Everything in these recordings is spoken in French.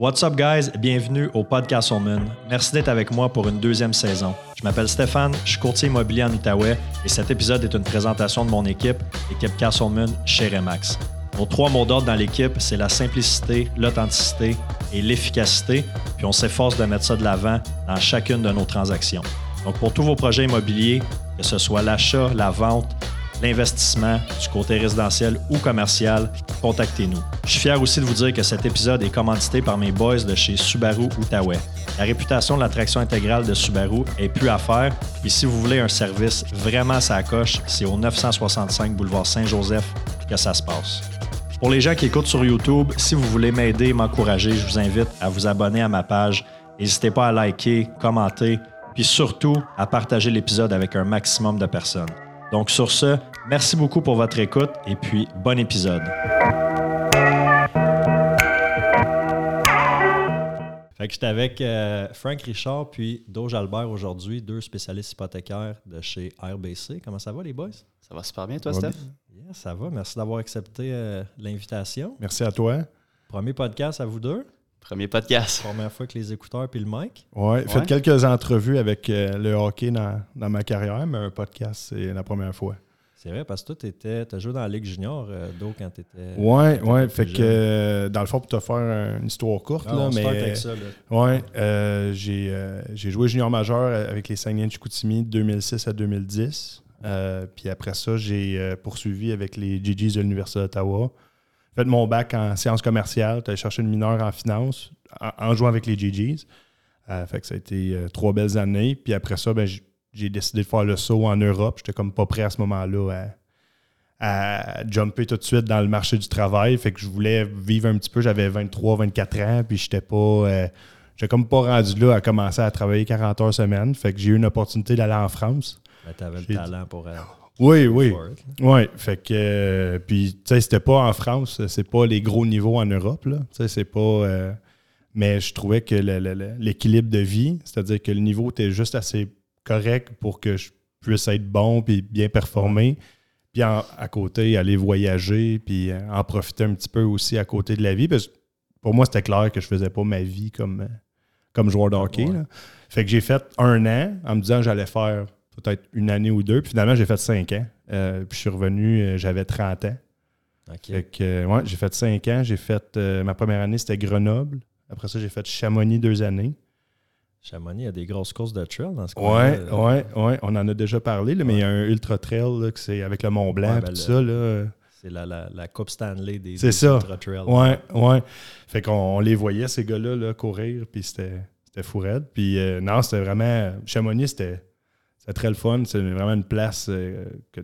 What's up, guys? Bienvenue au Podcast Moon. Merci d'être avec moi pour une deuxième saison. Je m'appelle Stéphane, je suis courtier immobilier en Outaouais et cet épisode est une présentation de mon équipe, l'équipe Castleman chez Remax. Nos trois mots d'ordre dans l'équipe, c'est la simplicité, l'authenticité et l'efficacité, puis on s'efforce de mettre ça de l'avant dans chacune de nos transactions. Donc, pour tous vos projets immobiliers, que ce soit l'achat, la vente, l'investissement, du côté résidentiel ou commercial, contactez-nous. Je suis fier aussi de vous dire que cet épisode est commandité par mes boys de chez Subaru Outaouais. La réputation de l'attraction intégrale de Subaru est plus à faire. Et si vous voulez un service vraiment sa coche, c'est au 965 boulevard Saint-Joseph que ça se passe. Pour les gens qui écoutent sur YouTube, si vous voulez m'aider et m'encourager, je vous invite à vous abonner à ma page. N'hésitez pas à liker, commenter, puis surtout à partager l'épisode avec un maximum de personnes. Donc sur ce, merci beaucoup pour votre écoute et puis bon épisode. Fait que j'étais avec euh, Frank Richard puis Doge Albert aujourd'hui, deux spécialistes hypothécaires de chez RBC. Comment ça va les boys? Ça va super bien toi, Steph? Yeah, ça va. Merci d'avoir accepté euh, l'invitation. Merci à toi. Premier podcast à vous deux. Premier podcast. Première fois que les écouteurs puis le mic. Ouais, fait quelques entrevues avec euh, le hockey dans, ma carrière, mais un podcast, c'est la première fois. C'est vrai, parce que toi, tu as joué dans la Ligue junior, euh, d'eau quand tu étais. Ouais, ouais. Fait que, euh, dans le fond, pour te faire une histoire courte, ah, là, mais. Avec ça, Ouais, j'ai joué junior majeur avec les Saguenay de Chicoutimi de 2006 à 2010. puis après ça, j'ai poursuivi avec les GGs de l'Université d'Ottawa. Fait mon bac en sciences commerciales, tu cherché une mineure en finance en, jouant avec les GGs. fait que ça a été trois belles années. Puis après ça, ben, j'ai décidé de faire le saut en Europe. J'étais comme pas prêt à ce moment-là à, jumper tout de suite dans le marché du travail. Fait que je voulais vivre un petit peu. J'avais 23, 24 ans, puis j'étais pas. Euh, j'ai comme pas rendu là à commencer à travailler 40 heures semaine. Fait que j'ai eu une opportunité d'aller en France. Ben, tu avais le talent pour. Euh, oui, oui. Oui. Fait que. Euh, puis, tu sais, c'était pas en France, c'est pas les gros niveaux en Europe, là. Tu sais, c'est pas. mais je trouvais que l'équilibre de vie, c'est-à-dire que le niveau était juste assez correct pour que je puisse être bon puis bien performer. Puis à côté, aller voyager, puis euh, en profiter un petit peu aussi à côté de la vie. Parce que pour moi, c'était clair que je faisais pas ma vie comme, euh, comme joueur de hockey. Fait que j'ai fait un an en me disant que j'allais faire peut-être une année ou deux. Puis finalement, j'ai fait cinq ans. Euh, puis je suis revenu, j'avais 30 ans. Fait que, ouais, j'ai fait cinq ans. J'ai fait ma première année, c'était Grenoble. Après ça, j'ai fait Chamonix deux années. Chamonix, il y a des grosses courses de trail dans ce coin. Oui, oui, oui. On en a déjà parlé, mais il y a un ultra trail que c'est avec le Mont Blanc et ben tout ça. C'est la, la, Coupe Stanley des, ultra trail. Oui, oui. Fait qu'on les voyait, ces gars-là, là, courir, puis c'était fou raide. Puis euh, non, c'était vraiment. Chamonix, c'était très le fun. C'est vraiment une place euh, que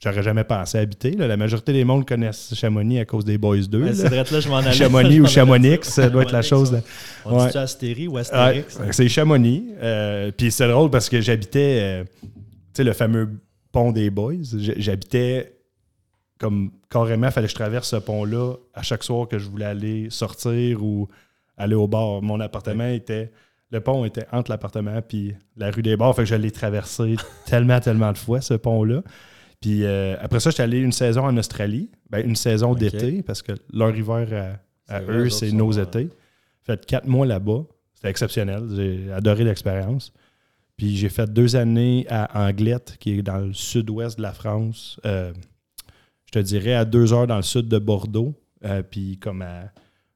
j'aurais jamais pensé habiter. La majorité des mondes connaissent Chamonix à cause des Boys 2. Chamonix ou Chamonix, ça doit être la chose. On dit Astérie ou Astérix? c'est Chamonix. Euh, puis c'est drôle parce que j'habitais, euh, tu sais, le fameux pont des Boys. J'habitais comme carrément, il fallait que je traverse ce pont-là à chaque soir que je voulais aller sortir ou aller au bar. Mon appartement était. Le pont était entre l'appartement et la rue des Bars. Fait que je l'ai traversé tellement, tellement de fois, ce pont-là. Puis euh, après ça, j'étais allé une saison en Australie, ben, une saison d'été, parce que leur hiver à, eux, c'est nos étés. Fait quatre mois là-bas. C'était exceptionnel. J'ai adoré l'expérience. Puis j'ai fait deux années à Anglette, qui est dans le sud-ouest de la France. Euh, je te dirais à deux heures dans le sud de Bordeaux. Euh, puis comme à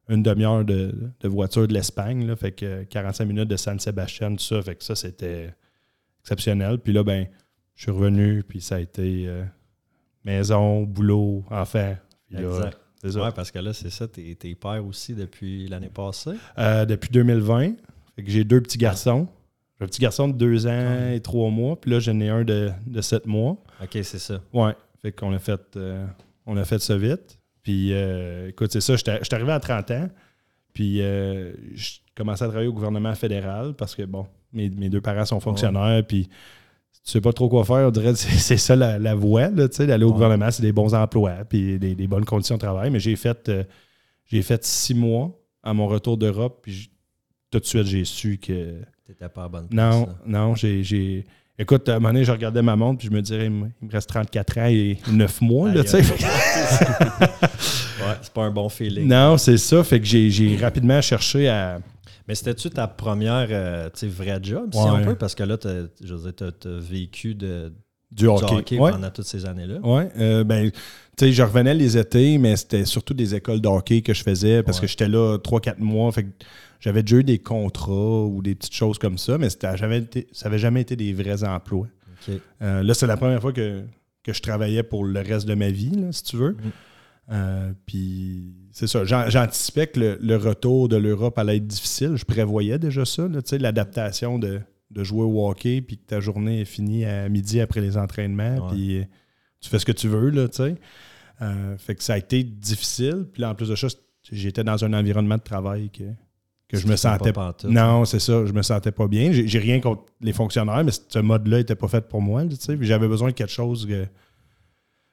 une demi-heure de, voiture de l'Espagne. Fait que 45 minutes de San Sebastian, tout ça. Fait que ça, c'était exceptionnel. Puis là, ben je suis revenu, puis ça a été euh, maison, boulot, enfant. exact. Oui, parce que là, c'est ça, tu es, père aussi depuis l'année passée. Euh, depuis 2020. Fait que j'ai deux petits garçons. J'ai un petit garçon de deux ans et trois mois, puis là, j'en ai un de, de sept mois. OK, c'est ça. Ouais. Fait qu'on a fait euh, on a fait ça vite. Puis écoute, c'est ça, je suis arrivé à 30 ans. Puis je commençais à travailler au gouvernement fédéral parce que bon, mes, deux parents sont fonctionnaires, puis tu sais pas trop quoi faire, on dirait que c'est ça la, voie, d'aller au gouvernement, c'est des bons emplois, puis des, bonnes conditions de travail. Mais j'ai fait, euh, j'ai fait six mois à mon retour d'Europe, puis tout de suite, j'ai su que. T'étais pas à bonne place. Non, non, j'ai. Écoute, à un moment donné, je regardais ma montre, puis je me disais, il me reste 34 ans et 9 mois, là, tu sais. Ouais, c'est pas un bon feeling. Non, c'est ça. Fait que j'ai rapidement cherché à. Mais c'était-tu ta première euh, tu sais, vraie job, si Ouais. on peut? Parce que là, je veux dire, t'as vécu de, Du du hockey. Ouais. pendant toutes ces années-là. Ouais, euh, ben, tu sais, je revenais les étés, mais c'était surtout des écoles de hockey que je faisais parce Ouais. que j'étais là 3-4 mois. Fait que j'avais déjà eu des contrats ou des petites choses comme ça, mais c'était jamais été- ça n'avait jamais été des vrais emplois. Euh, là, c'est la première fois que, que je travaillais pour le reste de ma vie, là, si tu veux. Mhm. Euh, puis c'est ça. J'an- J'anticipais que le, le retour de l'Europe allait être difficile. Je prévoyais déjà ça, là, tu sais, l'adaptation de, de jouer au hockey, puis que ta journée est finie à midi après les entraînements, puis euh, tu fais ce que tu veux, là, tu sais. Euh, fait que ça a été difficile. Puis là, en plus de ça, j'étais dans un environnement de travail que, que je me C'était pas sentais pantoute. non, c'est ça. Je me sentais pas bien. J'ai rien contre les fonctionnaires, mais ce mode-là n'était pas fait pour moi. tu sais. Puis J'avais besoin de quelque chose que.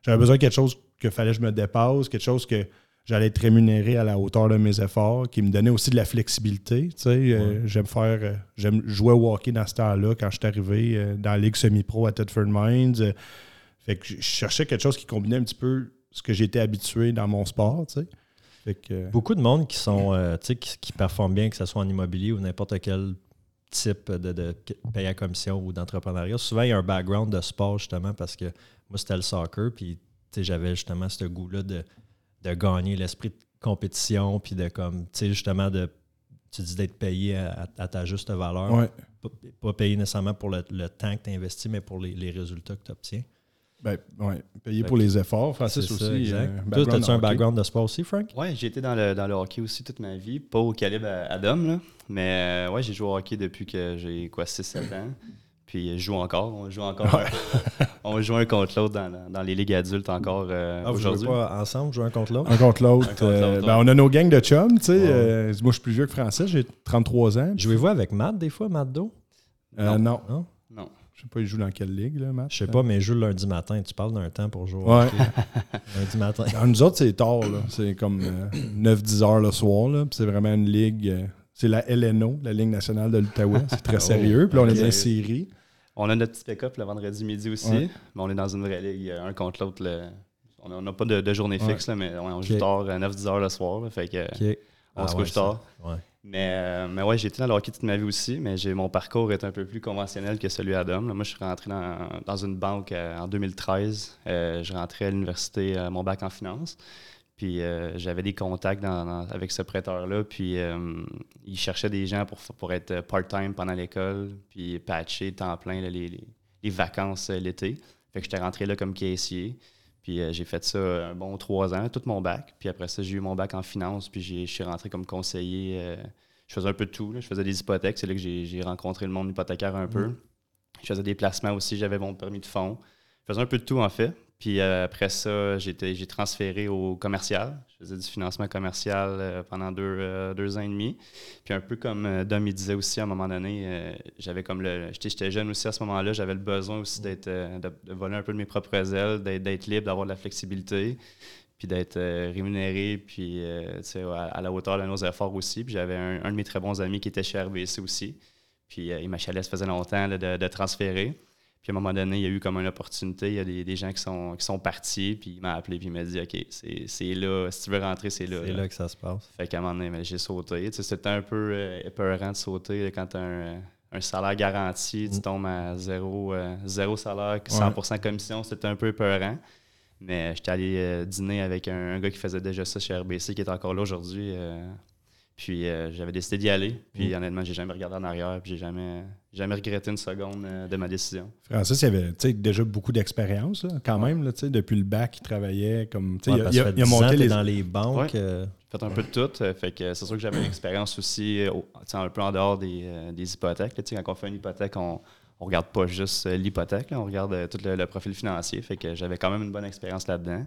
J'avais besoin de quelque chose que fallait que je me dépasse, quelque chose que j'allais être rémunéré à la hauteur de mes efforts, qui me donnait aussi de la flexibilité. tu sais. Euh, j'aime faire. euh, J'aime jouer au hockey dans ce temps-là quand je suis arrivé euh, dans la Ligue semi-pro à Thetford Mines. Euh, fait que je cherchais quelque chose qui combinait un petit peu ce que j'étais habitué dans mon sport. tu sais. Fait que. euh, Beaucoup de monde qui sont euh, tu sais, qui, qui performent bien, que ce soit en immobilier ou n'importe quel type de, de paye à commission ou d'entrepreneuriat. Souvent, il y a un background de sport justement parce que moi, c'était le soccer, puis tu sais, j'avais justement ce goût-là de, de gagner l'esprit de compétition, puis de comme, tu sais, justement, de, tu dis d'être payé à, à ta juste valeur. ouais. Pas, pas payé nécessairement pour le, le temps que tu investis, mais pour les, les résultats que tu obtiens. Ben, ouais. Payer pour les efforts. Francis aussi. euh, Toi, as-tu un background de sport aussi, Frank? Ouais, j'ai été dans le, dans le hockey aussi toute ma vie. Pas au calibre Dom, là. Mais euh, ouais, j'ai joué au hockey depuis que j'ai quoi 6-7 ans. Puis je joue encore. On joue encore. on joue un contre l'autre dans, dans- les ligues adultes encore euh, Ah, aujourd'hui. pas ensemble, jouez un contre l'autre? Un contre l'autre. Un contre euh, l'autre, ben, on a nos gangs de chums, tu sais. Ouais. euh, moi, je suis plus vieux que Francis, j'ai 33 ans. Jouez-vous avec Matt des fois, Matt Do? Euh, non. Non? Non? Je sais pas, il joue dans quelle ligue, là, Matt? Je sais pas, mais je joue le lundi matin. Tu parles d'un temps pour jouer. Ouais. lundi matin. Dans nous autres, c'est tard, là. C'est comme 9-10 heures le soir, là. Puis c'est vraiment une ligue. euh, c'est la LNO, la Ligue nationale de l'Outaouais. C'est très Oh, sérieux. Puis là, on est dans série. On a notre petit pick-up le vendredi midi aussi. Ouais. Mais on est dans une vraie ligue, euh, un contre l'autre. le- On n'a pas de, de journée Ouais. fixe, là, mais on joue tard, à 9-10 heures le soir. là, fait que OK. on Ah se ouais, couche ça. tard. Mais, euh, mais ouais, j'ai été dans le hockey toute ma vie aussi, mais mon parcours est un peu plus conventionnel que celui d'Adam. Là, Moi, je suis rentré dans, dans une banque euh, en 2013. Euh, je rentrais à l'université, mon bac en finance. Puis j'avais des contacts dans- avec ce prêteur-là. Puis il cherchait des gens pour, pour être part-time pendant l'école, puis patcher temps plein les, les- les vacances l'été. Fait que j'étais rentré là comme caissier. Puis euh, j'ai fait ça un bon trois ans, tout mon bac. Puis après ça, j'ai eu mon bac en finance. Puis je suis rentré comme conseiller. euh, je faisais un peu de tout. là. Je faisais des hypothèques. C'est là que j'ai j'ai rencontré le monde hypothécaire un peu. Je faisais des placements aussi. J'avais mon permis de fonds. Je faisais un peu de tout, en fait. Puis euh, après ça, j'ai transféré au commercial. Je faisais du financement commercial euh, pendant deux, euh, deux ans et demi. Puis un peu comme Dom il disait aussi à un moment donné, j'avais comme le. J'étais jeune aussi à ce moment-là, j'avais le besoin aussi de, voler un peu de mes propres ailes, d'être libre, d'avoir de la flexibilité, puis d'être rémunéré, puis à, à la hauteur de nos efforts aussi. Puis j'avais un, de mes très bons amis qui était chez RBC aussi. Puis il m'achalait, ça faisait longtemps de transférer. Puis à un moment donné, il y a eu comme une opportunité. Il y a des, des gens qui sont, qui sont partis. Puis il m'a appelé. Puis il m'a dit OK, c'est là. Si tu veux rentrer, c'est là. C'est là. que ça se passe. Fait qu'à un moment donné, j'ai sauté. Tu sais, C'était un peu euh, épeurant de sauter là, quand tu as un, un salaire garanti. Tu Mm. tombes à zéro, euh, zéro salaire, 100% commission. C'était un peu épeurant. Mais j'étais allé euh, dîner avec un, un gars qui faisait déjà ça chez RBC, qui est encore là aujourd'hui. Puis euh, j'avais décidé d'y aller. Puis Mm. honnêtement, j'ai jamais regardé en arrière. Puis j'ai jamais, jamais regretté une seconde euh, de ma décision. Francis, il avait déjà beaucoup d'expérience, quand même. Là, tu sais, depuis le bac, il travaillait comme. tu sais, Ouais, il a- il, a, ça fait il a 10 ans monté les. dans les banques. Ouais. euh, J'ai fait un peu de tout. Fait que c'est sûr que j'avais une expérience aussi au- tu sais, un peu en dehors des, euh, des hypothèques. là. Tu sais, quand on fait une hypothèque, on ne regarde pas juste l'hypothèque, on regarde euh, tout le, le profil financier. Fait que j'avais quand même une bonne expérience là-dedans.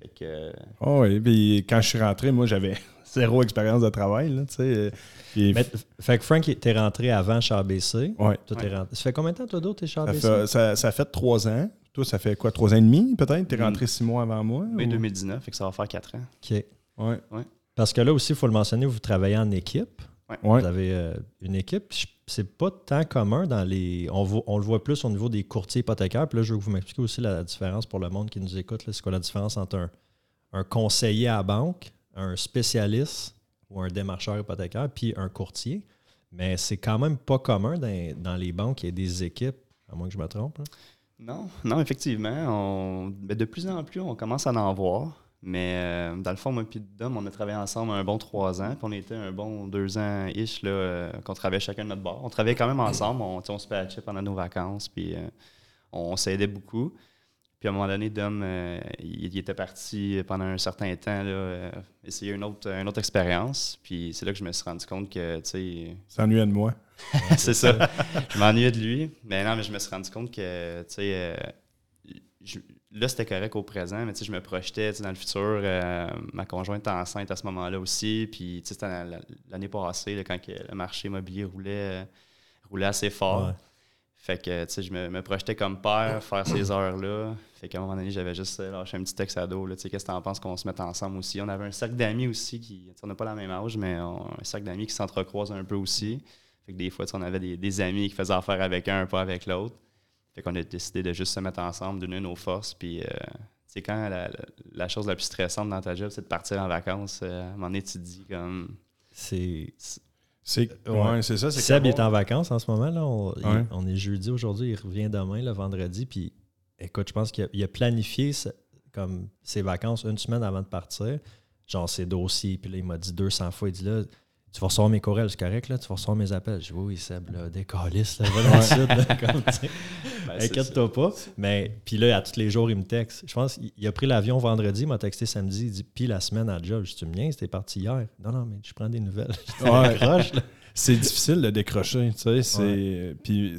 Fait que euh, Oh, oui, puis quand je suis rentré, moi, j'avais zéro expérience de travail. Là, tu sais, euh, puis- mais- fait que Frank, t'es rentré avant chez ABC. ouais. Toi, rentré. Ça fait combien de temps, toi, d'autres, t'es chez Ça, fait, ça, ça fait trois ans. Toi, ça fait quoi, trois ans et demi, peut-être? T'es Mm. rentré six mois avant moi? mai ou- 2019, fait que ça va faire quatre ans. OK. Ouais. Parce que là aussi, il faut le mentionner, vous travaillez en équipe. Ouais. Ouais. Vous avez euh, une équipe. C'est pas tant commun dans les. On, vo- on le voit plus au niveau des courtiers hypothécaires. Puis là, je veux que vous m'expliquiez aussi la différence pour le monde qui nous écoute. là. C'est quoi la différence entre un, un conseiller à la banque, un spécialiste ou un démarcheur hypothécaire, puis un courtier. Mais c'est quand même pas commun dans, dans les banques. Il y a des équipes, à moins que je me trompe. Non, non, effectivement. On, ben, de plus en plus, on commence à en voir. Mais euh, dans le fond, moi et Dom, on a travaillé ensemble un bon trois ans. Puis on était un bon deux ans-ish là, euh, qu'on travaillait chacun de notre bord. On travaillait quand même ensemble. On, se patchait pendant nos vacances. Puis euh, on, s'aidait beaucoup. Puis à un moment donné, Dom, il, il était parti pendant un certain temps là, essayer une autre, une autre expérience. Puis c'est là que je me suis rendu compte que, tu sais, S'ennuyait de moi. c'est ça. Je m'ennuyais de lui. Mais non, mais je me suis rendu compte que, tu sais, là, c'était correct au présent, mais je me projetais dans le futur. euh, ma conjointe était enceinte à ce moment-là aussi. Puis, c'était la- l'année passée, là, quand que le marché immobilier roulait, euh, roulait assez fort. Ouais. Fait que, tu sais, je me, me projetais comme père, faire ces heures-là. Fait qu'à un moment donné, j'avais juste euh, lâché un petit texte tu sais, qu'est-ce que t'en penses qu'on se mette ensemble aussi? On avait un cercle d'amis aussi qui, on n'a pas la même âge, mais on- un cercle d'amis qui s'entrecroise un peu aussi. Fait que des fois, on avait des, des amis qui faisaient affaire avec un, pas avec l'autre. Fait qu'on a décidé de juste se mettre ensemble, d'unir nos forces. Puis, euh, c'est quand la, la- la chose la plus stressante dans ta job, c'est de partir en vacances. euh, à un moment donné, tu te dis comme. C'est. C'est Ouais. ouais, c'est ça. c'est Seb il est en vacances en ce moment. Là. On, il- Ouais. on est jeudi aujourd'hui, il revient demain, le vendredi. Puis écoute, je pense qu'il a, il a planifié ce- comme ses vacances une semaine avant de partir. Genre ses dossiers. Puis là, il m'a dit 200 fois, il dit là, tu vas recevoir mes courriels, c'est correct, là, tu vas recevoir mes appels. Je dis oui, Seb, là, décalisse, là, va dans le sud, là, comme. Ben, Inquiète-toi pas. Mais puis là, à tous les jours, il me texte. Je pense qu'il a pris l'avion vendredi, il m'a texté samedi. Il dit Puis la semaine à job, je Tu me viens, c'était parti hier. Non, non, mais je prends des nouvelles. Ouais. C'est difficile de décrocher, tu sais. c'est- Puis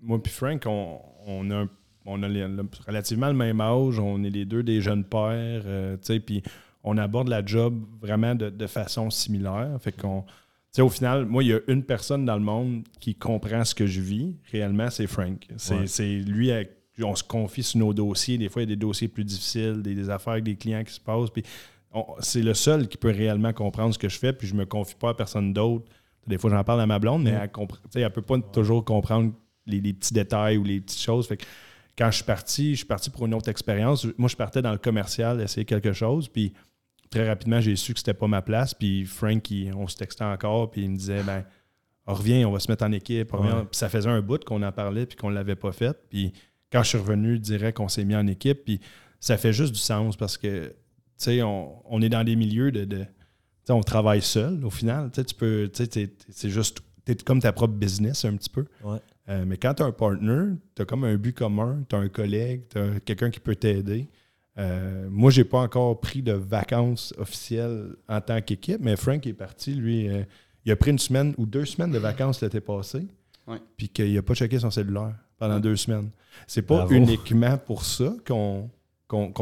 moi puis Frank, on, on a, un- on a les- le- relativement le même âge, on est les deux des jeunes pères, euh, tu sais, puis on aborde la job vraiment de, de façon similaire. Fait qu'on, tu sais, au final, moi, il y a une personne dans le monde qui comprend ce que je vis, réellement, c'est Frank. C'est Ouais. lui, on se confie sur nos dossiers. Des fois, il y a des dossiers plus difficiles, des, des affaires avec des clients qui se passent, puis c'est le seul qui peut réellement comprendre ce que je fais, puis je me confie pas à personne d'autre. Des fois, j'en parle à ma blonde, mais Mm. elle, elle peut pas toujours comprendre les, les petits détails ou les petites choses. Fait que quand je suis parti, je suis parti pour une autre expérience. Moi, je partais dans le commercial, essayer quelque chose, puis très rapidement, j'ai su que c'était pas ma place. Puis Frank, il- on se textait encore, puis il me disait, ben, reviens, on va se mettre en équipe. Ouais. Puis ça faisait un bout qu'on en parlait, puis qu'on l'avait pas fait. Puis quand je suis revenu, je dirais qu'on s'est mis en équipe, puis ça fait juste du sens parce que, tu sais, on, on est dans des milieux de. de- tu sais, on travaille seul au final. Tu sais, tu peux. tu C'est juste. T'es comme ta propre business un petit peu. Ouais. Euh, mais quand tu as un partner, tu as comme un but commun, tu as un collègue, tu as quelqu'un qui peut t'aider. Euh, moi, j'ai pas encore pris de vacances officielles en tant qu'équipe, mais Frank est parti, lui, euh, il a pris une semaine ou deux semaines de vacances l'été passé, Ouais. puis qu'il n'a pas checké son cellulaire pendant deux semaines. C'est pas Bravo. uniquement pour ça qu'on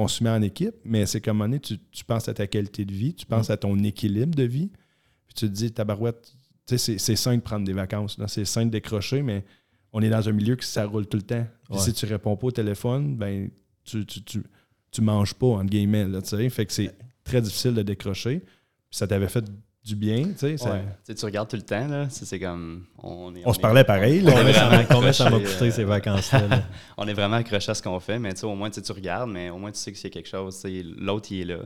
se met en équipe, mais c'est qu'à un moment donné, tu, tu penses à ta qualité de vie, tu penses à ton équilibre de vie, puis tu te dis, tabarouette, tu sais, c'est- c'est sain de prendre des vacances, c'est sain de décrocher, mais on est dans un milieu que ça roule tout le temps. Puis si tu réponds pas au téléphone, ben tu, tu, tu, tu manges pas, entre guillemets, là, tu sais. Fait que c'est très difficile de décrocher. Puis ça t'avait fait du bien, tu sais. ça- Ouais. Tu regardes tout le temps, là. C'est c'est comme. On, est, On se est- parlait pareil, là. Combien ça m'a- combien ça m'a coûté euh, ces vacances-là? là? on est vraiment accroché à ce qu'on fait, mais au moins tu regardes, mais au moins tu sais que a quelque chose, l'autre il est là.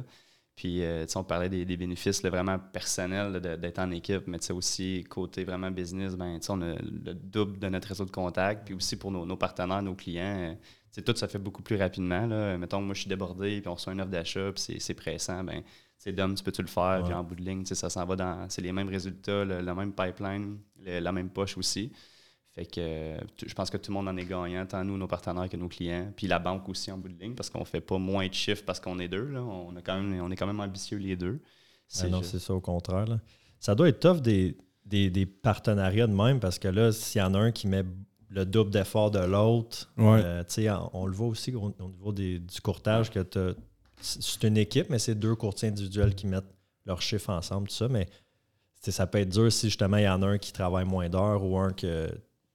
Puis euh, on parlait des, des bénéfices là, vraiment personnels d'être en équipe, mais aussi côté vraiment business, ben on a le double de notre réseau de contacts, puis aussi pour nos, nos partenaires, nos clients, euh, tu sais, tout ça fait beaucoup plus rapidement. Là. Mettons, moi je suis débordé, puis on reçoit une offre d'achat, puis c'est- c'est pressant, ben c'est Dom, tu peux-tu le faire, puis en bout de ligne, ça s'en va dans, c'est les mêmes résultats, le, le même pipeline, le- la même poche aussi. Fait que je pense que tout le monde en est gagnant, tant nous, nos partenaires que nos clients. Puis la banque aussi en bout de ligne, parce qu'on fait pas moins de chiffres parce qu'on est deux. Là. On, a quand même, on est quand même ambitieux les deux. Ah non, juste- c'est ça, au contraire. là. Ça doit être tough des, des, des partenariats de même parce que là, s'il y en a un qui met le double d'effort de l'autre, Ouais. euh, on, on le voit aussi au, au niveau des- du courtage que c'est une équipe, mais c'est deux courtiers individuels qui mettent leurs chiffres ensemble, tout ça. Mais ça peut être dur si justement il y en a un qui travaille moins d'heures ou un que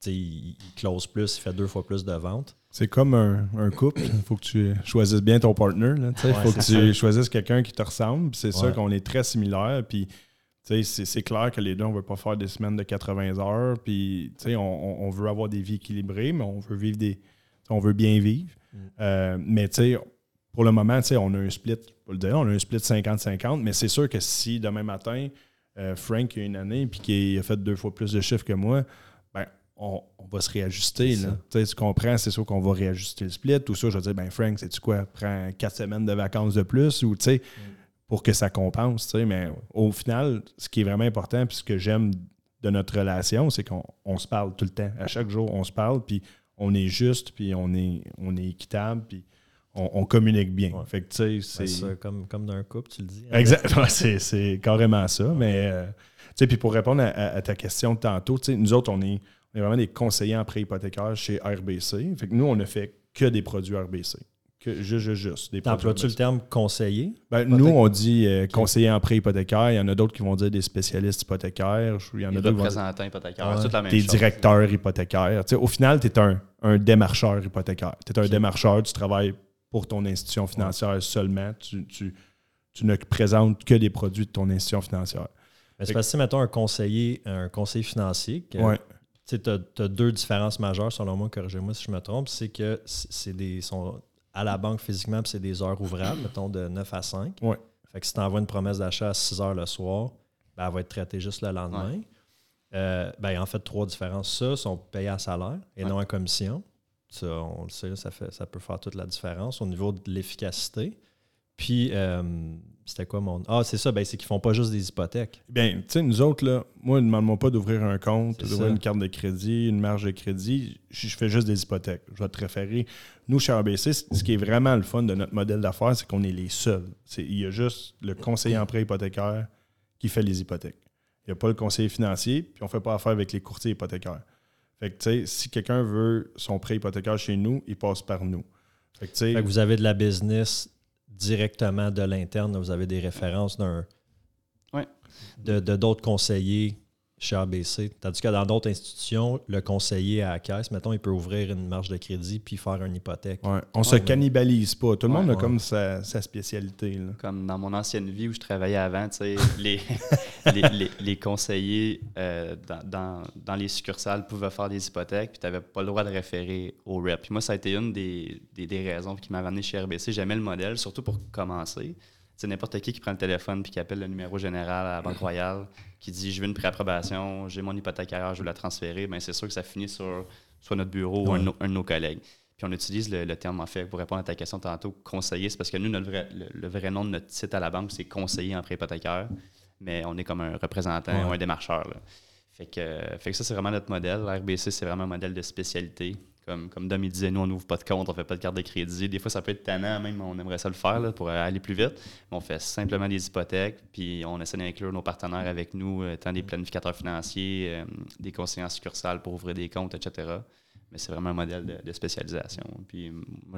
il, il close plus, il fait deux fois plus de ventes. C'est comme un, un couple. Il faut que tu choisisses bien ton partner. Il Ouais, faut que tu choisisses quelqu'un qui te ressemble. C'est sûr Ouais. qu'on est très similaires. Puis, c'est clair que les deux, on ne veut pas faire des semaines de 80 heures. Puis, on, on, veut avoir des vies équilibrées, mais on veut vivre des. On veut bien vivre. Mm. Euh, mais pour le moment, on a un split, le dire, on a un split 50-50, mais c'est sûr que si demain matin, euh, Frank a une année et qu'il a fait deux fois plus de chiffres que moi, ben, on, va se réajuster. Là. Tu comprends, c'est sûr qu'on va réajuster le split. Tout ça, je vais dire, ben Frank, sais-tu quoi, prends quatre semaines de vacances de plus ou tu sais. Mm pour que ça compense. Mais au final, ce qui est vraiment important, puis ce que j'aime de notre relation, c'est qu'on se parle tout le temps. À chaque jour, on se parle, puis on est juste, puis on est, on est équitable, puis on, communique bien. Fait que, c'est... comme, comme d'un couple, tu le dis. Hein. Exactement, c'est carrément ça. Mais, euh, puis pour répondre à, ta question de tantôt, nous autres, on est, on est vraiment des conseillers en prêt hypothécaire chez RBC. Fait que nous, on ne fait que des produits RBC que juste, juste. Emploies-tu le terme conseiller? Ben, nous, on dit euh, conseiller en prêt hypothécaire. Il y en a d'autres qui vont dire des spécialistes hypothécaires. Il y en a d'autres. Représentants hypothécaires. C'est la même Des directeurs hypothécaires. au final, tu es un, un, démarcheur hypothécaire. Tu es un démarcheur, tu travailles pour ton institution financière seulement. Tu, tu, tu, ne présentes que des produits de ton institution financière. c'est parce que, mettons, un conseiller, un conseiller financier. tu as, deux différences majeures, selon moi, corrigez-moi si je me trompe. C'est que c'est des. Sont, à la banque physiquement, c'est des heures ouvrables, mettons de 9 à 5. Ouais. Fait que si tu envoies une promesse d'achat à 6 heures le soir, ben, elle va être traitée juste le lendemain. Euh, ben, en fait, trois différences. Ça, sont payés à salaire et non à commission. Ça, on le sait, ça, fait, ça peut faire toute la différence au niveau de l'efficacité. Puis, euh, c'était quoi mon. Ah, c'est ça, ben, c'est qu'ils font pas juste des hypothèques. Bien, tu sais, nous autres, là, moi, ne demande-moi pas d'ouvrir un compte, d'ouvrir une carte de crédit, une marge de crédit. Je, fais juste des hypothèques. Je vais te référer. Nous, chez ABC, ce qui est vraiment le fun de notre modèle d'affaires, c'est qu'on est les seuls. il y a juste le conseiller en prêt hypothécaire qui fait les hypothèques. Il n'y a pas le conseiller financier, puis on ne fait pas affaire avec les courtiers hypothécaires. Fait que, tu sais, si quelqu'un veut son prêt hypothécaire chez nous, il passe par nous. Fait que, fait que vous avez de la business directement de l'interne. Vous avez des références d'un de d'autres conseillers chez ABC. Tandis que dans d'autres institutions, le conseiller à la caisse, mettons, il peut ouvrir une marge de crédit puis faire une hypothèque. On On se cannibalise pas. Tout le monde a comme sa, spécialité. Comme dans mon ancienne vie où je travaillais avant, les, les, conseillers euh, dans, les succursales pouvaient faire des hypothèques puis tu n'avais pas le droit de référer au REP. Puis moi, ça a été une des, des raisons qui m'a ramené chez RBC. J'aimais le modèle, surtout pour commencer c'est n'importe qui qui prend le téléphone puis qui appelle le numéro général à la Banque Royale, qui dit Je veux une préapprobation, j'ai mon hypothécaire, je veux la transférer, bien, c'est sûr que ça finit sur soit notre bureau ou un, de nos collègues. Puis on utilise le, terme, en fait, pour répondre à ta question tantôt, conseiller, c'est parce que nous, notre vrai, le, vrai nom de notre site à la banque, c'est conseiller en prêt hypothécaire, mais on est comme un représentant ou un démarcheur. Fait que, fait que ça, c'est vraiment notre modèle. RBC, c'est vraiment un modèle de spécialité. Comme, comme Dom il disait, nous, on n'ouvre pas de compte, on fait pas de carte de crédit. Des fois, ça peut être tannant, même, on aimerait ça le faire pour aller plus vite. Mais on fait simplement des hypothèques, puis on essaie d'inclure nos partenaires avec nous, euh, tant des planificateurs financiers, euh, des conseillers en succursale pour ouvrir des comptes, etc. Mais c'est vraiment un modèle de, spécialisation. Puis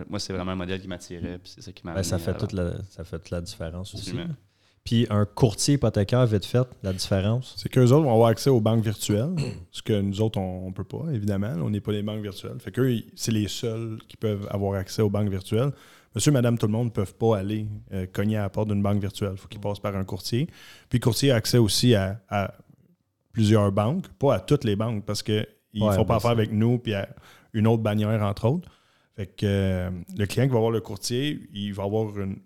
moi, c'est vraiment un modèle qui m'attirait, puis c'est ça qui m'a ben, ça, fait toute la, ça fait toute la différence aussi. Puis un courtier hypothécaire, vite fait, la différence? C'est qu'eux autres vont avoir accès aux banques virtuelles, ce que nous autres, on ne peut pas, évidemment. On n'est pas des banques virtuelles. Fait qu'eux, c'est les seuls qui peuvent avoir accès aux banques virtuelles. Monsieur, madame, tout le monde ne peuvent pas aller euh, cogner à la porte d'une banque virtuelle. Il faut qu'ils passent par un courtier. Puis le courtier a accès aussi à, plusieurs banques, pas à toutes les banques, parce qu'il ne faut pas faire avec nous puis à une autre bannière, entre autres. Fait que euh, le client qui va voir le courtier, il va avoir une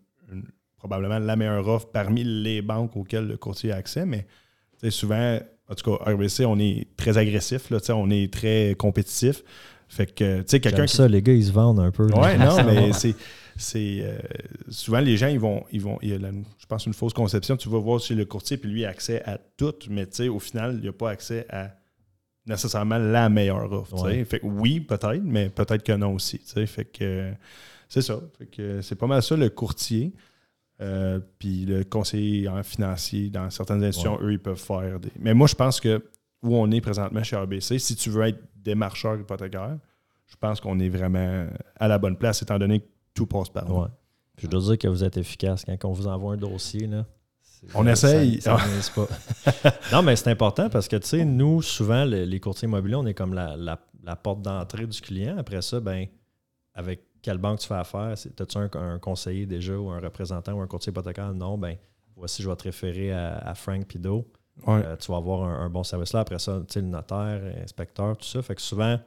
probablement la meilleure offre parmi les banques auxquelles le courtier a accès, mais souvent, en tout cas, RBC, on est très agressif, là, on est très compétitif. Fait que, tu sais, quelqu'un. Qui... ça, les gars, ils se vendent un peu. Oui, non, mais c'est. c'est euh, souvent, les gens, ils vont. Ils vont il y a, je pense, une fausse conception. Tu vas voir chez le courtier, puis lui, a accès à tout, mais tu sais, au final, il n'a pas accès à nécessairement la meilleure offre. Fait que oui, peut-être, mais peut-être que non aussi. Fait que c'est ça. Fait que c'est pas mal ça, le courtier. Euh, puis le conseiller financier dans certaines institutions, eux, ils peuvent faire des. Mais moi, je pense que où on est présentement chez RBC, si tu veux être démarcheur hypothécaire, je pense qu'on est vraiment à la bonne place, étant donné que tout passe par nous. Je dois dire que vous êtes efficace quand on vous envoie un dossier. Là, on essaye. Ça, pas. non, mais c'est important parce que, tu sais, nous, souvent, les, courtiers immobiliers, on est comme la, la porte d'entrée du client. Après ça, ben avec quelle banque tu fais affaire? As-tu un, conseiller déjà ou un représentant ou un courtier hypothécaire? Non, ben voici, je vais te référer à, Frank Pido. Ouais. Euh, tu vas avoir un, un bon service là. Après ça, tu sais, le notaire, inspecteur, tout ça. Fait que souvent,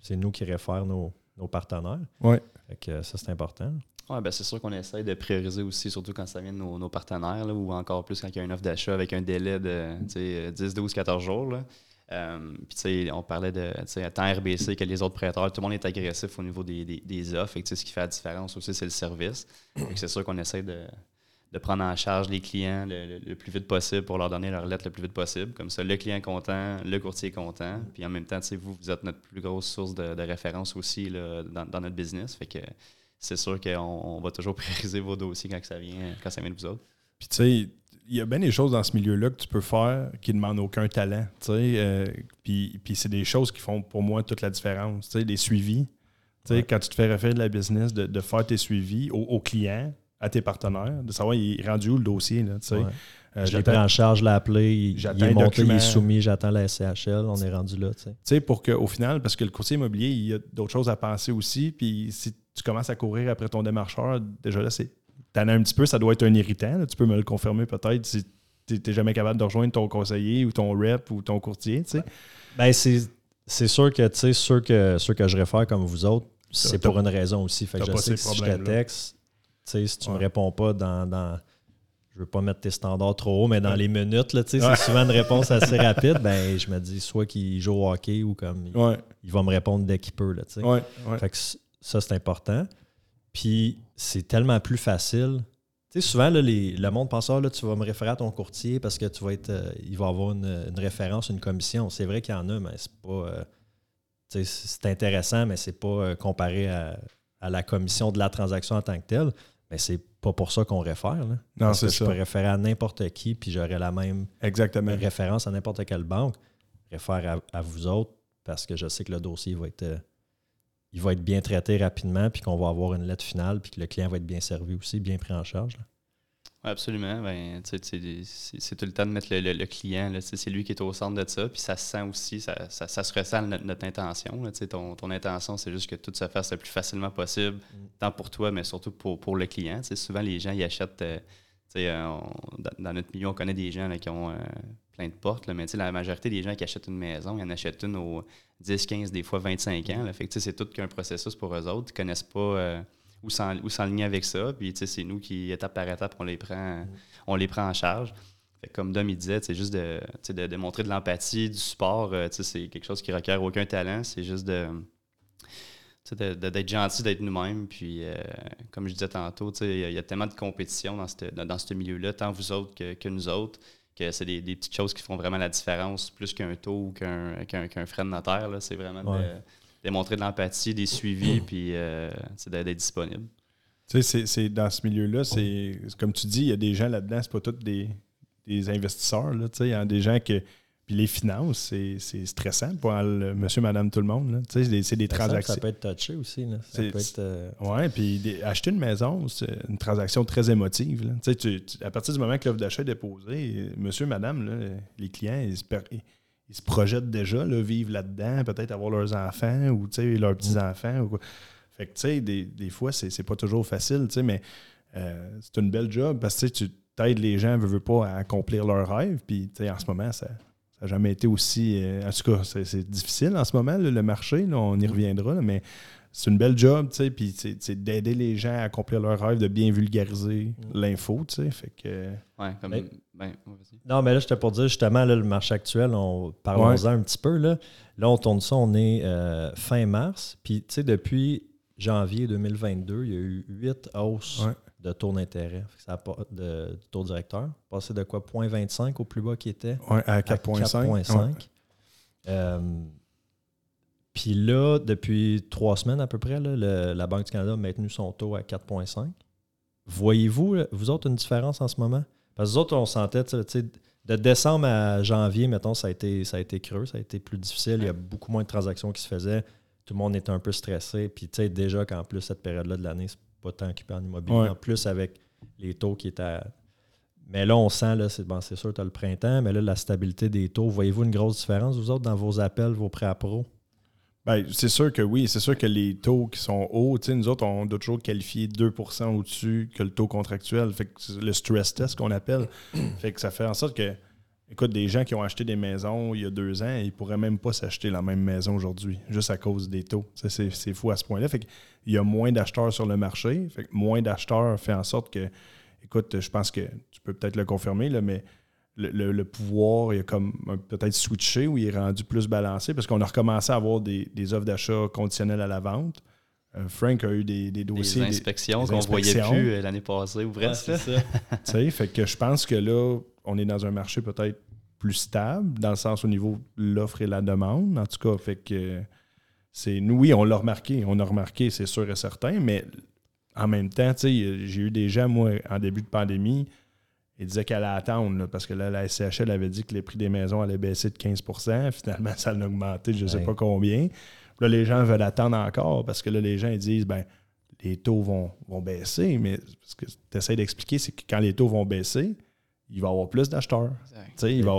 c'est nous qui réfèrent nos, nos partenaires. Ouais. Fait que ça, c'est important. Ouais, ben c'est sûr qu'on essaie de prioriser aussi, surtout quand ça vient de nos, nos partenaires, là, ou encore plus quand il y a une offre d'achat avec un délai de tu sais, 10, 12, 14 jours. Là. Euh, puis, tu sais, on parlait de tu sais, tant RBC que les autres prêteurs, tout le monde est agressif au niveau des, des, des offres. Sais, ce qui fait la différence aussi, c'est le service. Que c'est sûr qu'on essaie de, de prendre en charge les clients le, le- plus vite possible pour leur donner leur lettre le plus vite possible. Comme ça, le client est content, le courtier est content. Puis en même temps, tu sais, vous, vous êtes notre plus grosse source de, de référence aussi là, dans, dans notre business. Fait que c'est sûr qu'on on va toujours prioriser vos dossiers quand ça vient, quand ça vient de vous autres. Puis tu sais, il y a bien des choses dans ce milieu-là que tu peux faire qui ne demandent aucun talent. tu sais, euh, puis puis c'est des choses qui font pour moi toute la différence. Tu sais, les suivis. Tu sais, Ouais. Quand tu te fais refaire de la business, de, de faire tes suivis aux, aux clients, à tes partenaires, de savoir il est rendu où le dossier. Là, tu sais. Ouais. Euh, je l'ai pris en charge, je l'ai appelé, il, il est monté, il est soumis, j'attends la SCHL, on est rendu là. tu sais. Tu sais, pour qu'au final, parce que le courtier immobilier, il y a d'autres choses à penser aussi. Puis si tu commences à courir après ton démarcheur, déjà là, c'est. T'en as un petit peu, ça doit être un irritant. là. Tu peux me le confirmer peut-être si tu n'es jamais capable de rejoindre ton conseiller ou ton rep ou ton courtier. Sais. Ben, c'est sûr que, tu sais, ceux que, ceux que je réfère comme vous autres, c'est pour une raison aussi. Fait que je sais que si je te texte, tu sais, si tu me Ouais. réponds pas dans, dans je veux pas mettre tes standards trop haut, mais dans Ouais. les minutes, là, Ouais. c'est souvent une réponse assez rapide, ben je me dis soit qu'il joue au hockey ou comme il, Ouais, il va me répondre dès qu'il peut, là. Fait que ça, c'est important. Puis c'est tellement plus facile. Tu sais, souvent, là, les- le monde pense ah, là, tu vas me référer à ton courtier parce que tu vas être. euh, il va avoir une, une référence, une commission. C'est vrai qu'il y en a, mais c'est pas. euh, tu sais, c'est intéressant, mais c'est pas euh, comparé à, à la commission de la transaction en tant que telle. Mais c'est pas pour ça qu'on réfère. Là. Non, c'est je ça. peux référer à n'importe qui, puis j'aurai la même Exactement. référence à n'importe quelle banque. Réfère à, à vous autres parce que je sais que le dossier va être, il va être bien traité rapidement, puis qu'on va avoir une lettre finale, puis que le client va être bien servi aussi, bien pris en charge. là. Ouais, absolument. Ben, c'est- tout le temps de mettre le, le- le client, c'est lui qui est au centre de ça, puis ça se sent aussi, ça, ça, ça se ressent notre, notre intention. là, ton, ton intention, c'est juste que tout se fasse le plus facilement possible, tant pour toi, mais surtout pour, pour le client. Souvent, les gens, ils achètent, euh, euh, on- dans, dans notre milieu, on connaît des gens là, qui ont euh, plein de portes, là, mais la majorité des gens qui achètent une maison, ils en achètent une aux 10, 15, des fois 25 ans. Là, fait que, tu sais, c'est tout qu'un processus pour eux autres. Ils connaissent pas... euh, où s'en- où s'enligner avec ça. Puis, c'est nous qui, étape par étape, on les prend, on les prend en charge. Fait que comme Dom, il disait, c'est juste de, de, de montrer de l'empathie, du support. euh, c'est quelque chose qui requiert aucun talent. C'est juste de, d'être gentil, d'être nous-mêmes. Puis, euh, comme je disais tantôt, il y a- il y a tellement de compétition dans, cette- dans, dans ce milieu-là, tant vous autres que, que nous autres, que c'est des, des petites choses qui font vraiment la différence, plus qu'un taux ou qu'un, qu'un, qu'un frais de notaire. C'est vraiment de- Ouais. de, montrer de l'empathie, des suivis, puis euh, c'est d'être disponible. Tu sais, c'est- c'est dans ce milieu-là, c'est c'est comme tu dis, il y a des gens là-dedans, c'est pas tous des, des investisseurs. Là, tu sais, il y a des gens que. Puis les finances, c'est stressant pour le monsieur, madame, tout le monde. là. Tu sais, c'est des- c'est des Ça, ça transactions. peut être touché aussi. là. Ça peut être, euh, Oui, puis des- acheter une maison, c'est une transaction très émotive. là. Tu à partir du moment que l'offre d'achat est déposée, monsieur, madame, là, les clients, ils se, ils- ils se projettent déjà, là, vivre là-dedans, peut-être avoir leurs enfants ou tu sais, leurs petits-enfants. ou quoi. Fait que, tu sais, des, des fois, c'est pas toujours facile, tu sais, mais euh, c'est une belle job parce que tu t'aides les gens, veux, veux pas, à accomplir leurs rêves. Puis, tu sais, en ce moment, ça n'a jamais été aussi. euh, en tout cas, c'est- c'est difficile en ce moment, là, le marché, là, on y reviendra, là, mais c'est une belle job, tu sais, puis c'est d'aider les gens à accomplir leurs rêves, de bien vulgariser Mm. l'info, tu sais. Fait que. Ouais, comme. Mais- Ben. Non, mais là, j'étais pour dire justement, là, le marché actuel, on parlons-en un petit peu. Là. là, on tourne ça, on est euh, fin mars. Puis, tu sais, depuis janvier 2022, il y a eu huit hausses Ouais. De taux d'intérêt. Ça de, du taux directeur. Passé de quoi 0.25 au plus bas qui était? Ouais, à à 4,5. 4,5. Ouais. Euh, Puis là, depuis trois semaines à peu près, là, le- la Banque du Canada a maintenu son taux à 4,5. Voyez-vous, vous autres, une différence en ce moment? Parce que nous autres, on sentait, tu sais, de décembre à janvier, mettons, ça a, été, ça a été creux, ça a été plus difficile. Il y a beaucoup moins de transactions qui se faisaient. Tout le monde était un peu stressé. Puis, tu sais, déjà qu'en plus, cette période-là de l'année, c'est pas tant occupé en immobilier. Ouais. En plus, avec les taux qui étaient à mais là, on sent, là, c'est bon, c'est sûr, tu as le printemps, mais là, la stabilité des taux, voyez-vous une grosse différence, vous autres, dans vos appels, vos prêts à pro? Ben, c'est sûr que oui, c'est sûr que les taux qui sont hauts, nous autres, on doit toujours qualifier 2% au-dessus que le taux contractuel. Fait que le stress test qu'on appelle. fait que ça fait en sorte que, écoute, des gens qui ont acheté des maisons il y a deux ans, ils pourraient même pas s'acheter la même maison aujourd'hui, juste à cause des taux. C'est fou à ce point-là. Fait qu'il y a moins d'acheteurs sur le marché. Fait que moins d'acheteurs fait en sorte que, écoute, je pense que tu peux peut-être le confirmer, là, mais le, pouvoir il a comme peut-être switché ou il est rendu plus balancé parce qu'on a recommencé à avoir des, offres d'achat conditionnelles à la vente. Euh, Frank a eu des, dossiers. Des inspections qu'on ne voyait plus euh, l'année passée ou presque. ça. fait que je pense que là, on est dans un marché peut-être plus stable, dans le sens au niveau de l'offre et la demande. En tout cas, fait que c'est. Nous, oui, on l'a remarqué. On a remarqué, c'est sûr et certain, mais en même temps, j'ai eu des gens, moi, en début de pandémie, il disait qu'elle allait attendre, parce que là, la SCHL avait dit que les prix des maisons allaient baisser de 15% Finalement, ça a augmenté je ne sais pas combien. là, les gens veulent attendre encore parce que là, les gens ils disent ben les taux vont, vont baisser. Mais ce que tu essaies d'expliquer, c'est que quand les taux vont baisser, il va y avoir plus d'acheteurs.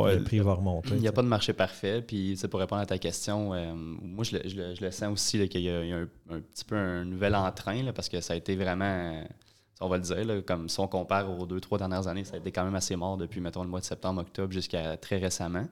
le prix va remonter. Il n'y a pas de marché parfait. Puis, pour répondre à ta question, euh, moi, je le, sens aussi qu'il y a, un, petit peu un nouvel entrain parce que ça a été vraiment on va le dire, comme si on compare aux deux, trois dernières années, ça a été quand même assez mort depuis, mettons, le mois de septembre, octobre jusqu'à très récemment.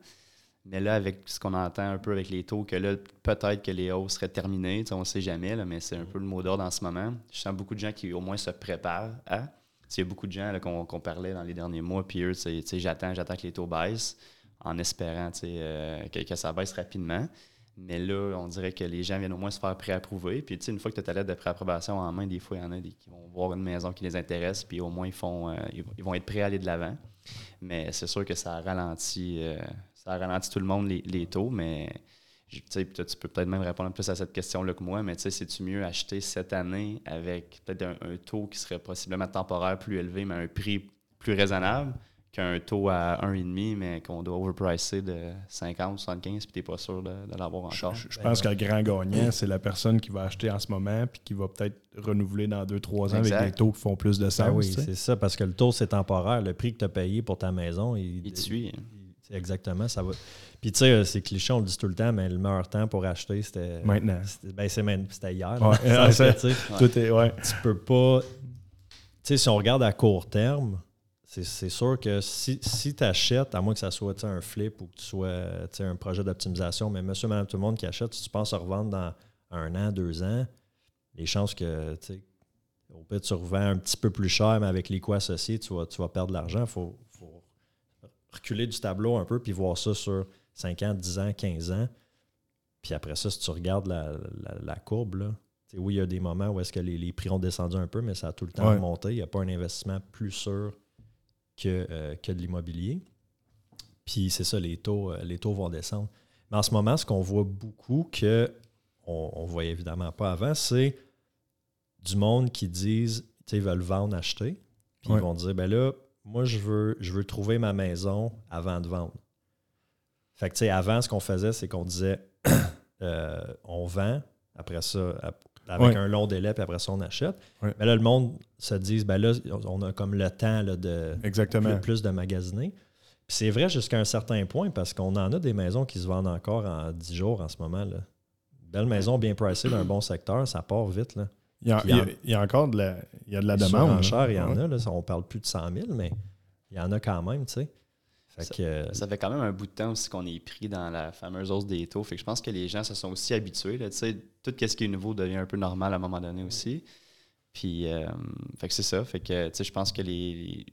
Mais là, avec ce qu'on entend un peu avec les taux, que là, peut-être que les hausses seraient terminées, on ne sait jamais, mais c'est un peu le mot d'ordre en ce moment. Je sens beaucoup de gens qui au moins se préparent à. Il y a beaucoup de gens qu'on parlait dans les derniers mois, puis eux, j'attends, j'attends que les taux baissent en espérant euh, que, ça baisse rapidement. Mais là, on dirait que les gens viennent au moins se faire préapprouver. Puis, une fois que tu as ta lettre de préapprobation en main, des fois, il y en a des, qui vont voir une maison qui les intéresse, puis au moins, ils, font, euh, ils vont être prêts à aller de l'avant. Mais c'est sûr que ça ralentit, euh, ça ralentit tout le monde, les, taux. Mais, tu sais, tu peux peut-être même répondre plus à cette question-là que moi. Mais, tu sais, c'est-tu mieux acheter cette année avec peut-être un, taux qui serait possiblement temporaire plus élevé, mais un prix plus raisonnable? qu'un taux à 1,5, mais qu'on doit overpricer de 50 75 puis tu n'es pas sûr de, l'avoir encore? Je, pense que le grand gagnant, c'est la personne qui va acheter en ce moment puis qui va peut-être renouveler dans 2-3 ans avec des taux qui font plus de sens. Ben oui, c'est ça, parce que le taux, c'est temporaire. Le prix que tu as payé pour ta maison, il, il te suit. Exactement, ça va. Puis tu sais, euh, c'est cliché, on le dit tout le temps, mais le meilleur temps pour acheter, c'était. Maintenant. Ben, c'était hier. Ouais, ça, tout est. Ouais. Tu peux pas. Tu sais, si on regarde à court terme, c'est sûr que si, si tu achètes, à moins que ça soit un flip ou que tu sois un projet d'optimisation, mais monsieur, madame, tout le monde qui achète, si tu penses à revendre dans un an, deux ans, les chances que au pire, tu revends un petit peu plus cher, mais avec les coûts associés, tu vas, tu vas perdre de l'argent. Il faut, reculer du tableau un peu puis voir ça sur 5 ans, 10 ans, 15 ans. Puis après ça, si tu regardes la, courbe, là, oui, il y a des moments où est-ce que les, prix ont descendu un peu, mais ça a tout le temps monté. Il n'y a pas un investissement plus sûr euh, que, de l'immobilier. Puis c'est ça, les taux, euh, les taux vont descendre. Mais en ce moment, ce qu'on voit beaucoup que on ne voyait évidemment pas avant, c'est du monde qui disent, ils veulent vendre, acheter. Puis ils vont dire, ben là, moi, je veux, je veux trouver ma maison avant de vendre. Fait que, tu sais, avant, ce qu'on faisait, c'est qu'on disait, euh, on vend, après ça, avec un long délai, puis après ça, on achète. Mais là, le monde se dit, ben là, on a comme le temps là, de Exactement. Plus, de magasiner. Puis c'est vrai jusqu'à un certain point, parce qu'on en a des maisons qui se vendent encore en 10 jours en ce moment. Là. Belle maison bien pricée d'un bon secteur, ça part vite. Là. Il, y a, encore de la, il y a de la demande. Cher, il y en a. Là, on parle plus de 100 000, mais il y en a quand même, tu sais. Euh, ça, fait quand même un bout de temps aussi qu'on est pris dans la fameuse hausse des taux. Fait que je pense que les gens se sont aussi habitués. Là, tout ce qui est nouveau devient un peu normal à un moment donné aussi. Puis, euh, fait que c'est ça. Fait que, je pense que les,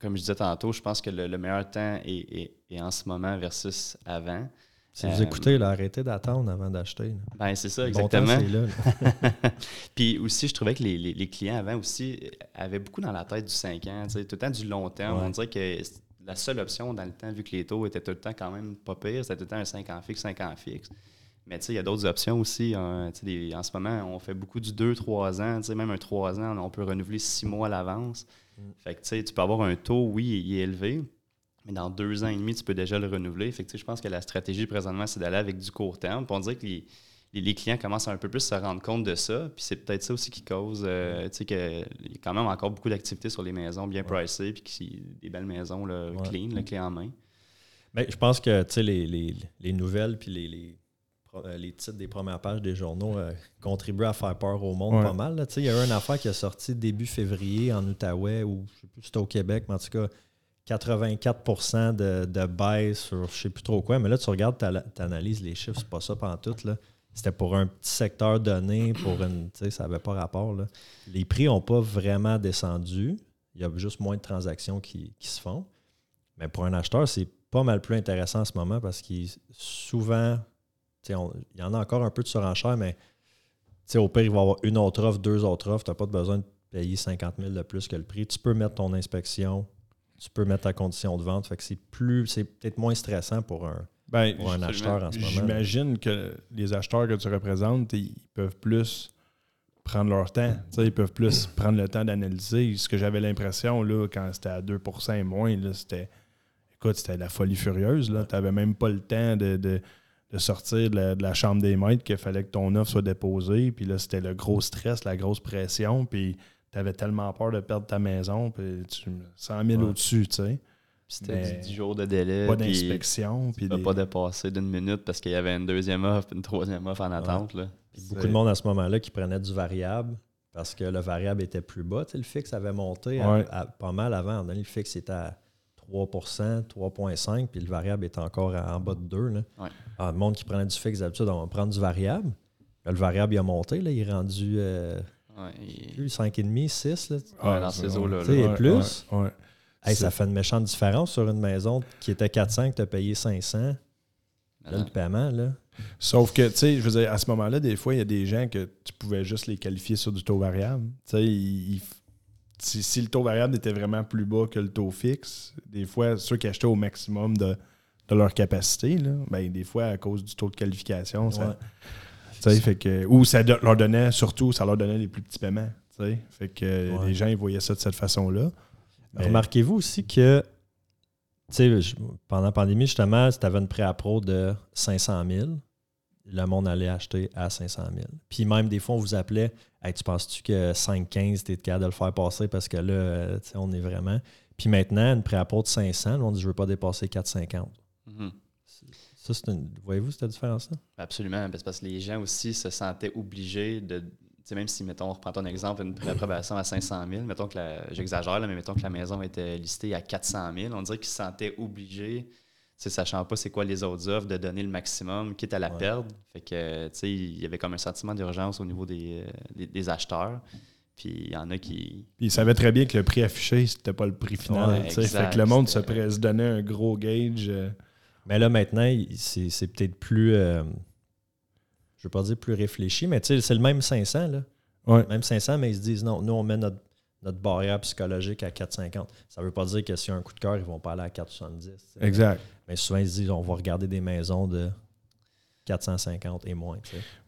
Comme je disais tantôt, je pense que le, meilleur temps est, en ce moment versus avant. Si vous écoutez, là, arrêtez d'attendre avant d'acheter. Ben, c'est ça, exactement. Puis aussi, je trouvais que les, clients avant aussi avaient beaucoup dans la tête du 5 ans, tout le temps du long terme. On dirait que la seule option dans le temps, vu que les taux étaient tout le temps quand même pas pires, c'était tout le temps un 5 ans fixe, 5 ans fixe. Mais il y a d'autres options aussi. Hein, en ce moment, on fait beaucoup du 2-3 ans. Même un 3 ans, on peut renouveler 6 mois à l'avance. Mm. Fait que tu peux avoir un taux, oui, il est élevé, mais dans deux ans et demi, tu peux déjà le renouveler. Fait que je pense que la stratégie présentement, c'est d'aller avec du court terme. Puis on dirait que les, les, clients commencent un peu plus à se rendre compte de ça. Puis c'est peut-être ça aussi qui cause, euh, tu sais, qu'il y a quand même encore beaucoup d'activités sur les maisons bien pricées, puis qui des belles maisons là, clean, le clé en main. Bien, je pense que, tu sais, les, les, nouvelles puis les, euh, les titres des premières pages des journaux euh, contribuent à faire peur au monde pas mal. Il y a eu une affaire qui a sorti début février en Outaouais, ou je ne sais plus si c'était au Québec, mais en tout cas, 84 de, de baisse sur je ne sais plus trop quoi. Mais là, tu regardes, tu analyses les chiffres, c'est pas ça pendant tout. C'était pour un petit secteur donné, pour une. Ça n'avait pas rapport. Les prix n'ont pas vraiment descendu. Il y a juste moins de transactions qui, se font. Mais pour un acheteur, c'est pas mal plus intéressant en ce moment parce qu'il souvent, il y en a encore un peu de surenchère, mais au pire, il va y avoir une autre offre, deux autres offres. Tu n'as pas besoin de payer 50 000 de plus que le prix. Tu peux mettre ton inspection, tu peux mettre ta condition de vente. Fait que c'est plus, c'est peut-être moins stressant pour un, ben, un acheteur en ce moment. J'imagine que les acheteurs que tu représentes, ils peuvent plus prendre leur temps. ils peuvent plus prendre le temps d'analyser. Ce que j'avais l'impression, là, quand c'était à 2% et moins, c'était. Écoute, c'était la folie furieuse. Tu n'avais même pas le temps de, sortir de la, chambre des maîtres qu'il fallait que ton offre soit déposée. Puis là, c'était le gros stress, la grosse pression. Puis tu avais tellement peur de perdre ta maison. Puis tu 100 000 au-dessus, tu sais. C'était 10 jours de délai. Pas d'inspection. Puis pas dépasser d'une minute parce qu'il y avait une deuxième offre, une troisième offre en attente. Là beaucoup de monde à ce moment-là qui prenait du variable parce que le variable était plus bas. le fixe avait monté pas mal avant. Le fixe était à 3 3,5 puis le variable était encore en bas de 2. Là. Ah, le monde qui prenait du fixe d'habitude, on va prendre du variable. le variable il a monté, là, il est rendu euh, plus 5,5, 6. Là. dans ces eaux-là. Et plus. ça fait une méchante différence sur une maison qui était 400 que tu as payé 500. le paiement, là. Sauf que, tu sais, je veux dire, à ce moment-là, des fois, il y a des gens que tu pouvais juste les qualifier sur du taux variable. Tu sais, si, le taux variable était vraiment plus bas que le taux fixe, des fois, ceux qui achetaient au maximum de, leur capacité, là, ben, des fois, à cause du taux de qualification, ça. Fait que, ou ça leur donnait, surtout, ça leur donnait les plus petits paiements. Fait que les gens ils voyaient ça de cette façon-là. Remarquez-vous aussi que sais, pendant la pandémie, justement, si tu avais une pré-appro de 500 000, le monde allait acheter à 500 000. Puis même des fois, on vous appelait hey, Tu penses-tu que 5,15, tu es capable de le faire passer parce que là, on est vraiment. Puis maintenant, une pré-appro de 500, on dit Je ne veux pas dépasser 4,50. Mm-hmm. Ça, c'est une... Voyez-vous cette différence-là? Absolument. Parce que les gens aussi se sentaient obligés de même si, mettons, on reprend ton exemple, une préapprobation à 500 000, mettons que j'exagère, mais mettons que la maison était listée à 400 000, on dirait qu'ils se sentaient obligés, sachant pas c'est quoi les autres offres, de donner le maximum, quitte à la perdre. Fait que, tu sais, il y avait comme un sentiment d'urgence au niveau des, euh, acheteurs. Puis il y en a qui. Puis ils savaient très bien que le prix affiché, c'était pas le prix final. fait que le monde se, se donnait un gros gauge. Euh. Mais là, maintenant, c'est peut-être plus. Euh, je veux pas dire plus réfléchi, mais c'est le même 500. Là. Même 500, mais ils se disent non, nous, on met notre, notre barrière psychologique à 4,50. Ça ne veut pas dire que s'il y a un coup de cœur, ils ne vont pas aller à 4,70. Exact. Mais souvent, ils se disent on va regarder des maisons de 450 et moins.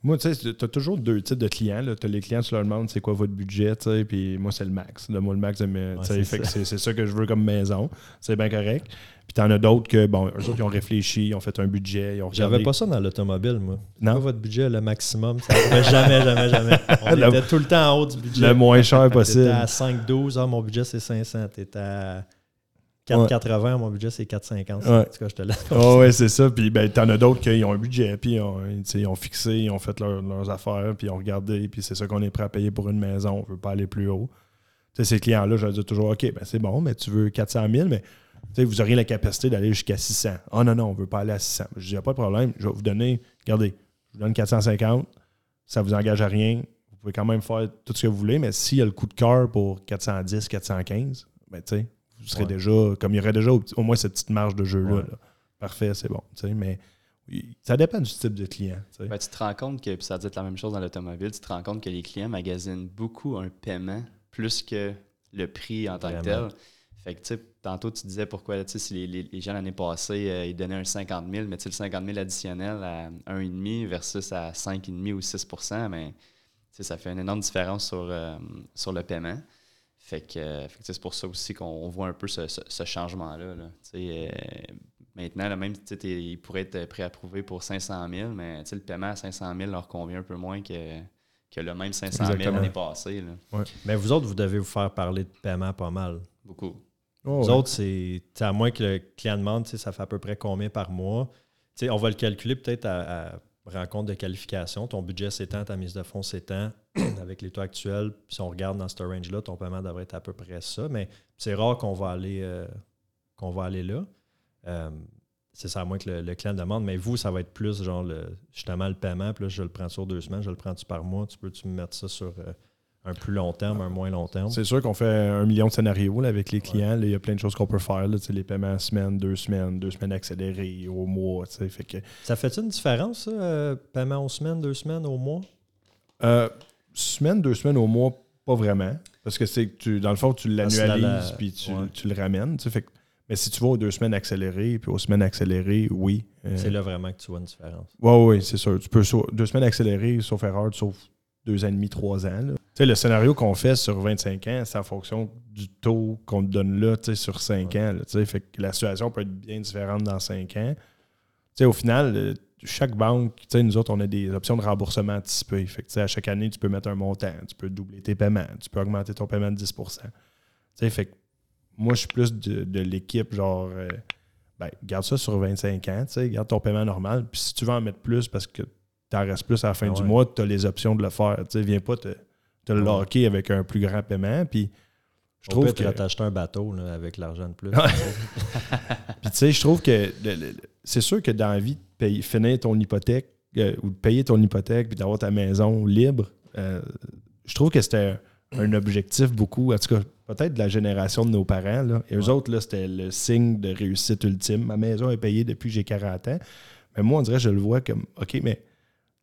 Moi, tu sais, tu as toujours deux types de clients. Tu as les clients, tu leur demandes c'est quoi votre budget, puis moi, c'est le max. Moi, le max, c'est ça que je veux comme maison. C'est bien correct. Puis t'en as d'autres que, bon, eux autres, ils ont réfléchi, ils ont fait un budget, ils ont J'avais pas ça dans l'automobile, moi. Non? votre budget, le maximum, ça jamais, jamais, jamais. On était tout le temps en haut du budget. Le moins cher possible. T'étais à 5,12, ah, mon budget, c'est 500. T'étais à 4,80, mon budget, c'est 4,50. En tout cas, je te laisse. Oh, ouais, c'est ça. Puis ben, t'en as d'autres qui ont un budget, puis ils ont, ils ont fixé, ils ont fait leurs affaires, puis ils ont regardé, puis c'est ça qu'on est prêt à payer pour une maison. On veut pas aller plus haut. sais, ces clients-là, je leur dis toujours, OK, ben c'est bon, mais tu veux 400 000, mais vous auriez la capacité d'aller jusqu'à 600. oh, non, non, on ne veut pas aller à 600. Je dis, il n'y a pas de problème. Je vais vous donner, regardez, je vous donne 450. Ça ne vous engage à rien. Vous pouvez quand même faire tout ce que vous voulez, mais s'il y a le coup de cœur pour 410, 415, ben, tu sais, vous serez déjà, comme il y aurait déjà au, moins cette petite marge de jeu-là. Parfait, c'est bon. Mais ça dépend du type de client. Ben, tu te rends compte que, puis ça dit la même chose dans l'automobile, tu te rends compte que les clients magasinent beaucoup un paiement plus que le prix en tant que tel. Fait que, tu sais, tantôt, tu disais pourquoi, tu sais, si les, gens l'année passée, euh, ils donnaient un 50 000, mais tu sais, le 50 000 additionnel à 1,5 versus à 5,5 ou 6 mais ça fait une énorme différence sur, euh, sur le paiement. Fait que, c'est pour ça aussi qu'on voit un peu ce, changement-là. Euh, maintenant, là, même, ils pourraient être préapprouvés pour 500 000, mais le paiement à 500 000 leur convient un peu moins que, que le même 500 000 l'année passée. Mais vous autres, vous devez vous faire parler de paiement pas mal. Beaucoup. Oh, Nous autres, c'est à moins que le client demande, ça fait à peu près combien par mois? on va le calculer peut-être à, rencontre de qualification. Ton budget s'étend, ta mise de fonds s'étend. Avec les taux actuels, si on regarde dans ce range-là, ton paiement devrait être à peu près ça. Mais c'est rare qu'on va aller euh, qu'on va aller là. Euh, c'est ça, à moins que le, client demande. Mais vous, ça va être plus genre le, justement le paiement. Puis là, je le prends sur deux semaines, je le prends-tu par mois? Tu peux-tu me mettre ça sur euh, un plus long terme, un moins long terme? C'est sûr qu'on fait un million de scénarios avec les clients. il y a plein de choses qu'on peut faire. les paiements en semaine, deux semaines, deux semaines accélérées, au mois. Fait que... Ça fait une différence, ça, euh, paiement aux semaines, deux semaines, au mois? Euh, semaine, deux semaines au mois, pas vraiment. Parce que c'est tu, dans le fond, tu l'annualises puis tu, tu, le ramènes. Fait mais si tu vas aux deux semaines accélérées, puis aux semaines accélérées, oui. Euh, c'est là vraiment que tu vois une différence. Oui, oui, c'est sûr. Tu peux, deux semaines accélérées, sauf erreur, sauf deux ans et demi, trois ans. Tu sais, le scénario qu'on fait sur 25 ans, c'est en fonction du taux qu'on te donne là, tu sais, sur 5 ans. tu sais, fait que la situation peut être bien différente dans 5 ans. Tu sais, au final, euh, chaque banque, tu sais, nous autres, on a des options de remboursement anticipé. Fait que, à chaque année, tu peux mettre un montant, tu peux doubler tes paiements, tu peux augmenter ton paiement de 10 Tu sais, fait que moi, je suis plus de, l'équipe, genre, euh, ben, garde ça sur 25 ans, tu sais, garde ton paiement normal. Puis si tu veux en mettre plus parce que tu en restes plus à la fin du mois, tu as les options de le faire. Tu viens pas te, te locker avec un plus grand paiement. Puis je trouve que. Tu un bateau avec l'argent de plus. puis tu sais, je trouve que c'est sûr que dans la vie, de payer, finir ton hypothèque euh, ou de payer ton hypothèque puis d'avoir ta maison libre, euh, je trouve que c'était un objectif beaucoup, en tout cas, peut-être de la génération de nos parents. Là. Et eux autres, là, c'était le signe de réussite ultime. Ma maison est payée depuis que j'ai 40 ans. Mais moi, on dirait, je le vois comme, OK, mais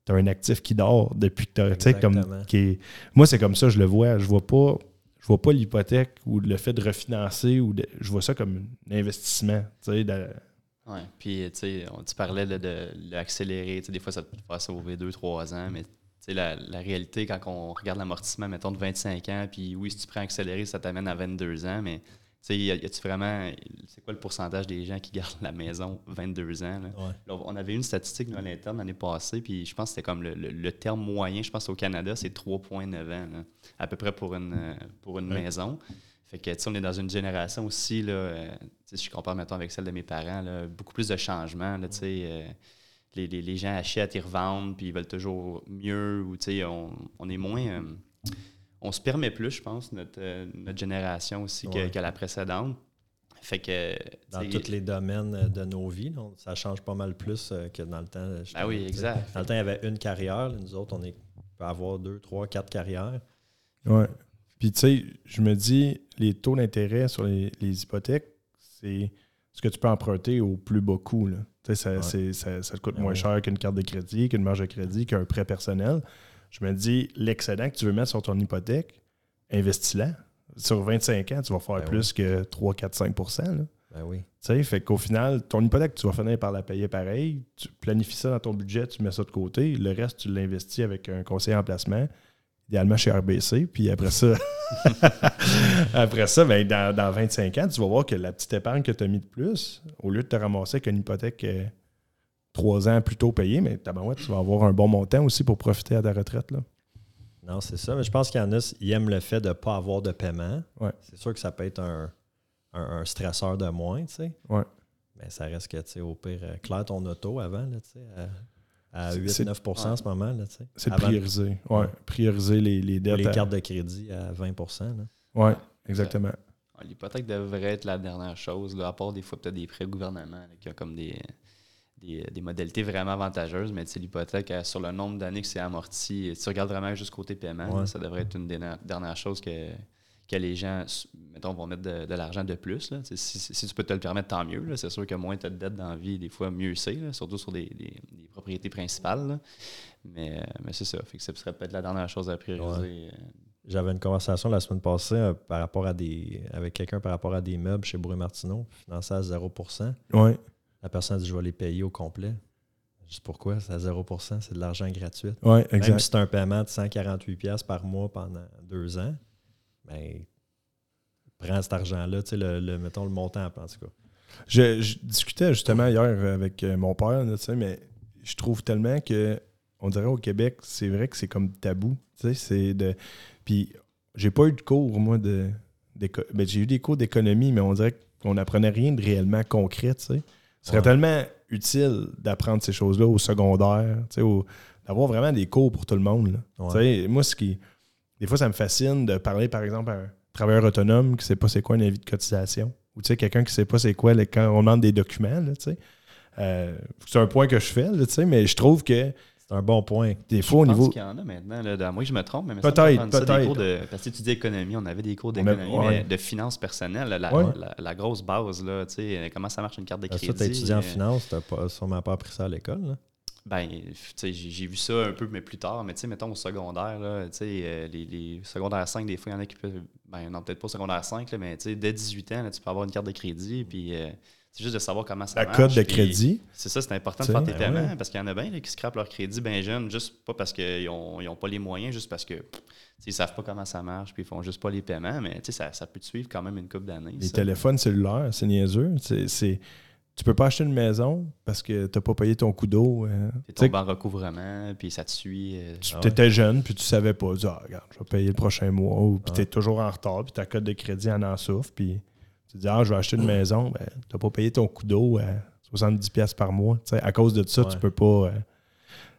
tu as un actif qui dort depuis que tu comme qui Moi, c'est comme ça, je le vois. Je vois pas. Je vois pas l'hypothèque ou le fait de refinancer ou je vois ça comme un investissement. De... Oui, puis tu parlais de, l'accélérer. Des fois, ça peut te faire sauver 2-3 ans, mais la, la, réalité, quand on regarde l'amortissement, mettons, de 25 ans, puis oui, si tu prends accéléré, ça t'amène à 22 ans, mais y a-tu vraiment. C'est quoi le pourcentage des gens qui gardent la maison 22 ans? on avait une statistique à l'interne l'année passée, puis je pense que c'était comme le, terme moyen, je pense au Canada, c'est 3,9 ans, à peu près pour une, pour une maison. Fait que, on est dans une génération aussi, là, euh, si je compare, mettons, avec celle de mes parents, là, beaucoup plus de changements, là, tu sais. Euh, les, gens achètent, ils revendent, puis ils veulent toujours mieux, ou on, on est moins. Euh, on se permet plus, je pense, notre, euh, notre génération aussi que, la précédente. Fait que. Dans tous les domaines de nos vies, ça change pas mal plus euh, que dans le temps. Ah oui, exact. Dans le temps, il y avait une carrière. Nous autres, on, est, peut avoir deux, trois, quatre carrières. Oui. Puis, tu sais, je me dis, les taux d'intérêt sur les, les hypothèques, c'est ce que tu peux emprunter au plus bas coût. Là. Ça, ça, te coûte ben moins cher qu'une carte de crédit, qu'une marge de crédit, qu'un prêt personnel. Je me dis, l'excédent que tu veux mettre sur ton hypothèque, investis-la. Sur 25 ans, tu vas faire ben plus que 3, 4, 5% Ben oui. fait qu'au final, ton hypothèque, tu vas finir par la payer pareil. Tu planifies ça dans ton budget, tu mets ça de côté. Le reste, tu l'investis avec un conseiller en placement idéalement chez RBC. Puis après ça, après ça ben, dans, 25 ans, tu vas voir que la petite épargne que tu as mis de plus, au lieu de te ramasser avec une hypothèque euh, trois ans plus tôt payée, mais tu vas avoir un bon montant aussi pour profiter à ta retraite. Là. Non, c'est ça. Mais je pense qu'il y en a, ils aiment le fait de ne pas avoir de paiement. C'est sûr que ça peut être un, stresseur de moins, tu sais. Ouais. Mais ça reste que, tu sais, au pire, euh, claire ton auto avant, tu sais à 8-9 en ce moment. C'est de prioriser. Ouais, Prioriser les, les dettes. Les cartes de crédit à 20% Oui, exactement. L'hypothèque devrait être la dernière chose, là, à part des fois peut-être des prêts gouvernement qui ont comme des, des, modalités vraiment avantageuses, mais l'hypothèque euh, sur le nombre d'années que c'est amorti, si tu regardes vraiment juste côté paiement, ça devrait être une dernière chose que, que les gens, mettons, vont mettre de, l'argent de plus. Si, tu peux te le permettre, tant mieux. C'est sûr que moins tu as de dettes dans la vie, des fois, mieux c'est, surtout sur des, propriétés principales. Mais, mais c'est ça. Fait que ce serait peut-être la dernière chose à prioriser. Euh. J'avais une conversation la semaine passée euh, par rapport à des avec quelqu'un par rapport à des meubles chez Bruy Martineau, financé à 0% ouais. La personne a dit Je vais les payer au complet. Juste pourquoi? C'est à 0 c'est de l'argent gratuit. Oui, exact. Même si c'est un paiement de 148$ par mois pendant deux ans, ben, prends cet argent-là, tu sais, le, mettons le montant, en tout cas. Je, discutais justement hier avec euh, mon père, tu sais, mais je trouve tellement que, on dirait au Québec, c'est vrai que c'est comme tabou, tu sais, c'est de... Puis, j'ai pas eu de cours, moi, de... Ben, j'ai eu des cours d'économie, mais on dirait qu'on n'apprenait rien de réellement concret, tu sais. Ce serait tellement utile d'apprendre ces choses-là au secondaire, d'avoir vraiment des cours pour tout le monde. Moi, ce qui. Des fois, ça me fascine de parler, par exemple, à un travailleur autonome qui ne sait pas c'est quoi un avis de cotisation. Ou quelqu'un qui ne sait pas c'est quoi quand on demande des documents. Euh, c'est un point que je fais, mais je trouve que c'est un bon point. Des fois, au niveau. qu'il y en a maintenant. Là, moi, je me trompe, mais peut-être. De... Parce que tu dis économie, on avait des cours d'économie, mais de finances personnelles, la, grosse base, là, comment ça marche une carte de crédit. tu as étudié en euh, finance, tu n'as sûrement pas appris ça à l'école. Ben, j'ai vu ça un peu, mais plus tard. Mais tu sais, mettons au secondaire, là, euh, les, les secondaires 5, des fois, il y en a qui peuvent. Ben, non, peut-être pas au secondaire 5, là, mais dès 18 ans, tu peux avoir une carte de crédit. Puis. Euh, c'est juste de savoir comment ça marche. La code de crédit. C'est ça, c'est important de faire tes ben paiements parce qu'il y en a bien qui scrapent leur crédit bien jeune, juste pas parce qu'ils n'ont pas les moyens, juste parce que ils savent pas comment ça marche, puis ils font juste pas les paiements, mais ça, ça peut te suivre quand même une couple d'années. Les téléphones cellulaires, c'est niaiseux. C'est, tu peux pas acheter une maison parce que tu n'as pas payé ton coup d'eau. Hein. Tu tombes en recouvrement, puis ça te suit. Euh, tu ah étais jeune, puis tu savais pas. Tu ah, regarde, je vais payer le prochain mois. Ou, puis tu es toujours en retard, puis ta code de crédit en en souffre, puis tu dis, ah, je vais acheter une maison, ben, tu n'as pas payé ton coup d'eau à 70$ par mois. à cause de ça, tu peux pas. Euh,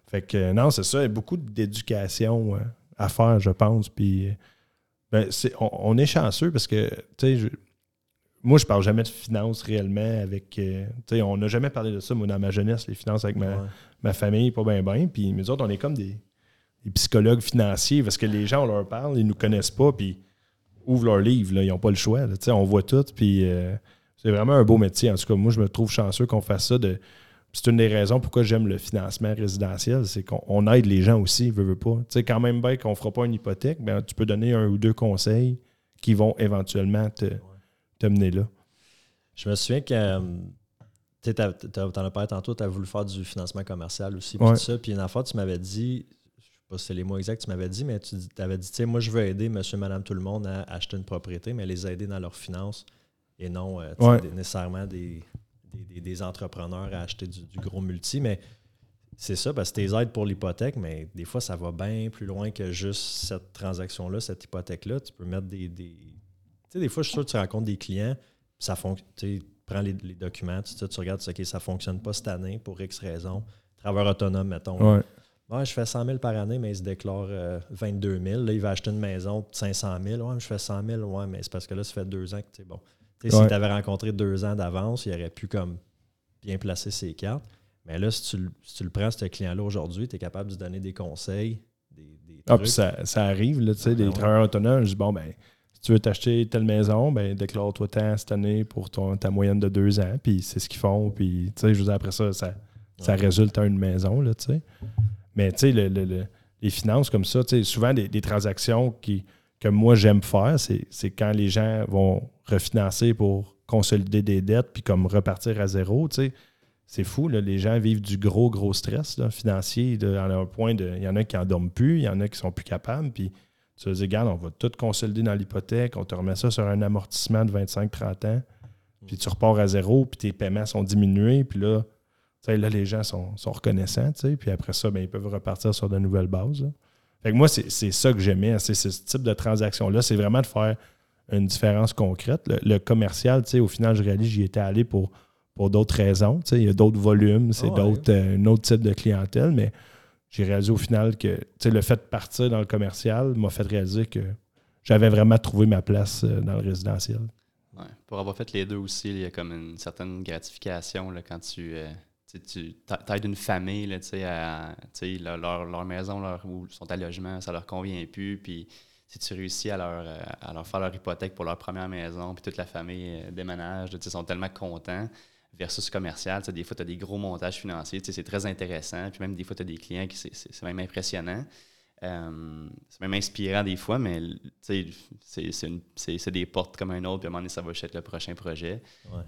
fait que non, c'est ça. Il y a beaucoup d'éducation euh, à faire, je pense. Puis ben, on, est chanceux parce que, tu sais, moi, je parle jamais de finances réellement avec. Euh, tu sais, on n'a jamais parlé de ça, moi, dans ma jeunesse, les finances avec ma, famille, pas bien, bien. Puis, nous autres, on est comme des, des, psychologues financiers parce que les gens, on leur parle, ils nous connaissent pas. Puis, ouvrent leur livre, là, ils n'ont pas le choix. on voit tout, puis euh, c'est vraiment un beau métier. En tout cas, moi, je me trouve chanceux qu'on fasse ça. De... C'est une des raisons pourquoi j'aime le financement résidentiel, c'est qu'on aide les gens aussi, veut, veut pas. Sais, quand même bien qu'on ne fera pas une hypothèque, ben, tu peux donner un ou deux conseils qui vont éventuellement te, mener là. Je me souviens que euh, tu en as parlé tantôt, tu as voulu faire du financement commercial aussi, puis ça. Puis une fois, tu m'avais dit, pas si c'est les mots exacts que tu m'avais dit, mais tu avais dit, moi, je veux aider monsieur, madame, tout le monde à acheter une propriété, mais les aider dans leurs finances et non euh, nécessairement des, des, entrepreneurs à acheter du, gros multi. Mais c'est ça, parce que tu aides pour l'hypothèque, mais des fois, ça va bien plus loin que juste cette transaction-là, cette hypothèque-là. Tu peux mettre des. Tu sais, des fois, je suis sûr que tu rencontres des clients, ça fonctionne. Tu prends les, documents, tu, tu regardes, OK, ça ne fonctionne pas cette année pour X raison. Travailleur autonome, mettons. Ouais, je fais 100 000 par année, mais il se déclare 22 euh, 000. Là, il va acheter une maison de 500 000. Ouais, je fais 100 000. Ouais, mais c'est parce que là, ça fait deux ans que tu es bon. Si tu avais rencontré deux ans d'avance, il aurait pu comme bien placer ses cartes. Mais là, si tu, si tu le prends, ce client-là aujourd'hui, tu es capable de donner des conseils, des, des Ah, puis ça, ça, arrive, là, tu sais, des travailleurs autonomes. Je dis, bon, ben, si tu veux t'acheter telle maison, ben, déclare-toi tant cette année pour ton, ta moyenne de deux ans. Puis c'est ce qu'ils font. Puis, tu sais, je vous après ça, ça, ça résulte en une maison, là, tu sais. Mais tu sais, les finances comme ça, souvent des, transactions qui, que moi j'aime faire, c'est quand les gens vont refinancer pour consolider des dettes puis comme repartir à zéro. C'est fou, les gens vivent du gros, gros stress financier. À un point de. Il y en a qui n'en dorment plus, il y en a qui sont plus capables. Puis tu dis, regarde, on va tout consolider dans l'hypothèque, on te remet ça sur un amortissement de 25-30 ans, puis tu repars à zéro, puis tes paiements sont diminués, puis là, là, les gens sont, reconnaissants, puis après ça, ben, ils peuvent repartir sur de nouvelles bases. Fait que moi, c'est ça que j'aimais, c'est ce type de transaction-là, c'est vraiment de faire une différence concrète. Le, commercial, au final, je réalise j'y étais allé pour, pour d'autres raisons. Il y a d'autres volumes, c'est ah d'autres, euh, un autre type de clientèle, mais j'ai réalisé au final que le fait de partir dans le commercial m'a fait réaliser que j'avais vraiment trouvé ma place euh, dans le résidentiel. Pour avoir fait les deux aussi, il y a comme une certaine gratification là, quand tu, euh, tu aides une famille, là, à, leur, leur, maison leur, où sont à logement, ça leur convient plus. Puis si tu réussis à leur, à leur faire leur hypothèque pour leur première maison, puis toute la famille euh, déménage, ils sont tellement contents versus commercial. Des fois, tu as des gros montages financiers, c'est très intéressant. Puis même des fois, tu as des clients qui c'est même impressionnant. Euh, c'est même inspirant des fois, mais c'est des portes comme un autre, puis à un moment donné, ça va être le prochain projet.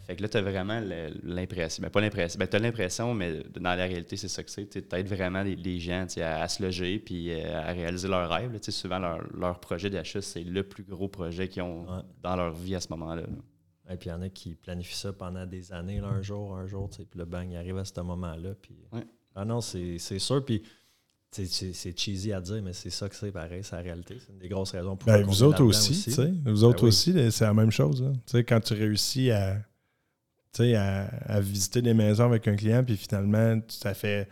Fait que là, tu as vraiment l'impression, ben, pas l'impression, ben, tu as l'impression, mais dans la réalité, c'est ça que c'est. Tu aides vraiment les, gens à, se loger puis euh, à réaliser leurs rêves. souvent, leur, leur projet d'achat, c'est le plus gros projet qu'ils ont dans leur vie à ce moment-là. Et puis il y en a qui planifient ça pendant des années, un jour, un jour, puis le bang, il arrive à ce moment-là. Puis... Ah non, c'est sûr. Puis c'est cheesy à dire, mais c'est ça que c'est pareil, c'est la réalité. C'est une des grosses raisons pour ben, vous autres aussi, Vous autres ben aussi, c'est la même chose. Quand tu réussis à à, à, visiter des maisons avec un client, puis finalement, ça fait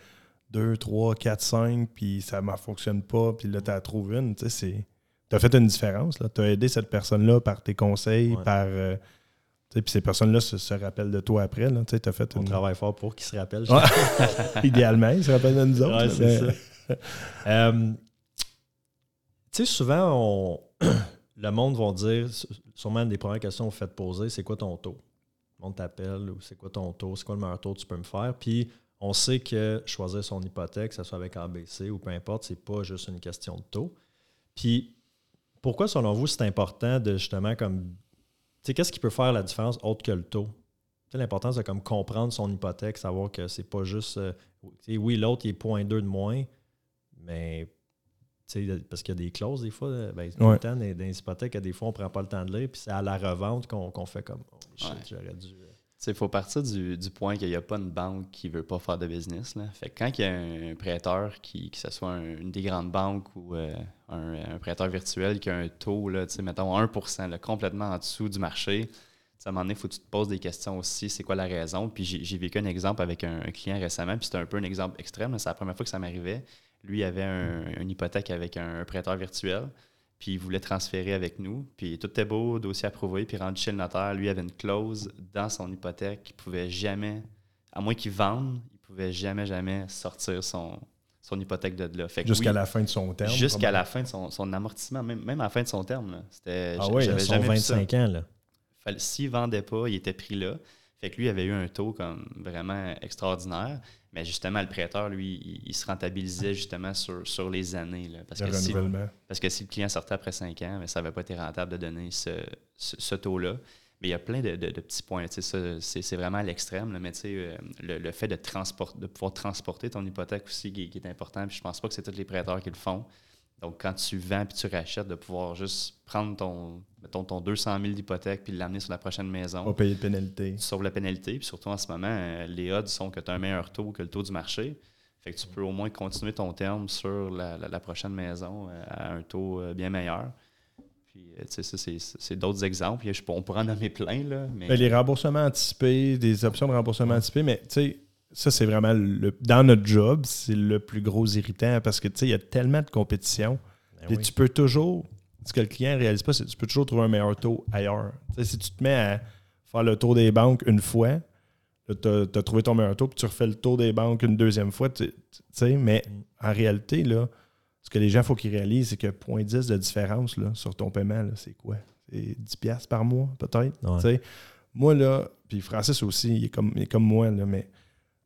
2, 3, 4, 5, puis ça ne fonctionne pas, puis là, tu as trouvé une. Tu as fait une différence. Tu as aidé cette personne-là par tes conseils, par. Euh, puis ces personnes-là se, rappellent de toi après. Là, as fait On travaille fort pour qu'ils se rappellent. Idéalement, ils se rappellent de nous autres. c'est ça. Euh, tu sais, souvent, on... le monde va dire, sûrement une des premières questions que vous faites poser, c'est quoi ton taux? Le monde t'appelle ou c'est quoi ton taux? C'est quoi le meilleur taux que tu peux me faire? Puis on sait que choisir son hypothèque, que ce soit avec ABC ou peu importe, c'est pas juste une question de taux. Puis pourquoi, selon vous, c'est important de justement comme. Tu sais, qu'est-ce qui peut faire la différence autre que le taux? L'importance de comme comprendre son hypothèque, savoir que c'est pas juste. Euh, oui, l'autre, il est 0.2 de moins, mais parce qu'il y a des clauses des fois, ben, ouais. dans, les hypothèques, des fois, on ne prend pas le temps de lire, puis c'est à la revente qu'on fait comme oh, shit, j'aurais dû. Euh, il faut partir du, point qu'il n'y a pas une banque qui ne veut pas faire de business. Là. Fait quand il y a un, prêteur, qui, que ce soit une des grandes banques ou euh, un, prêteur virtuel qui a un taux, là, mettons 1% complètement en dessous du marché, à un moment donné, il faut que tu te poses des questions aussi. C'est quoi la raison? Puis j'ai vécu un exemple avec un, client récemment, puis c'était un peu un exemple extrême. C'est la première fois que ça m'arrivait. Lui avait une hypothèque avec un, prêteur virtuel, puis il voulait transférer avec nous. Puis tout était beau, dossier approuvé, puis rendu chez le notaire, lui avait une clause dans son hypothèque qu'il pouvait jamais, à moins qu'il vende, il pouvait jamais, jamais sortir son, son hypothèque de là. Jusqu'à la fin de son terme. Jusqu'à la fin de son, amortissement, même, même, à la fin de son terme. C'était, ah oui, j'avais jamais 25 ans. Là. S'il ne vendait pas, il était pris là. Fait que lui avait eu un taux comme vraiment extraordinaire. Mais justement, le prêteur, lui, il, se rentabilisait justement sur, sur les années. parce, que si, parce que si le client sortait après cinq ans, mais ça n'avait pas été rentable de donner ce, ce, taux-là. Mais il y a plein de, de, petits points. C'est vraiment à l'extrême. Mais euh, le, le, fait de, transport, de pouvoir transporter ton hypothèque aussi qui, qui est important. Puis je pense pas que c'est tous les prêteurs qui le font. Donc, quand tu vends puis tu rachètes, de pouvoir juste prendre ton, mettons, ton 200 000 d'hypothèque puis l'amener sur la prochaine maison. Pas payer de pénalité. Tu sauves la pénalité. Puis surtout en ce moment, euh, les odds sont que tu as un meilleur taux que le taux du marché. Fait que tu peux au moins continuer ton terme sur la, prochaine maison euh, à un taux euh, bien meilleur. Puis, tu sais, ça, c'est d'autres exemples. on pourrait en nommer plein, là. Mais... Ben, les remboursements anticipés, des options de remboursement anticipé, mais tu sais, ça, c'est vraiment le, dans notre job, c'est le plus gros irritant parce que tu sais, il y a tellement de compétition. et ben tu peux toujours, ce que le client ne réalise pas, c'est que tu peux toujours trouver un meilleur taux ailleurs. si tu te mets à faire le tour des banques une fois, tu as, trouvé ton meilleur taux, puis tu refais le tour des banques une deuxième fois, mais en réalité, là, ce que les gens, faut qu'ils réalisent, c'est que 0.10 de différence là, sur ton paiement, c'est quoi? C'est 10$ par mois, peut-être. Moi, là, puis Francis aussi, il est comme, il est comme moi, là, mais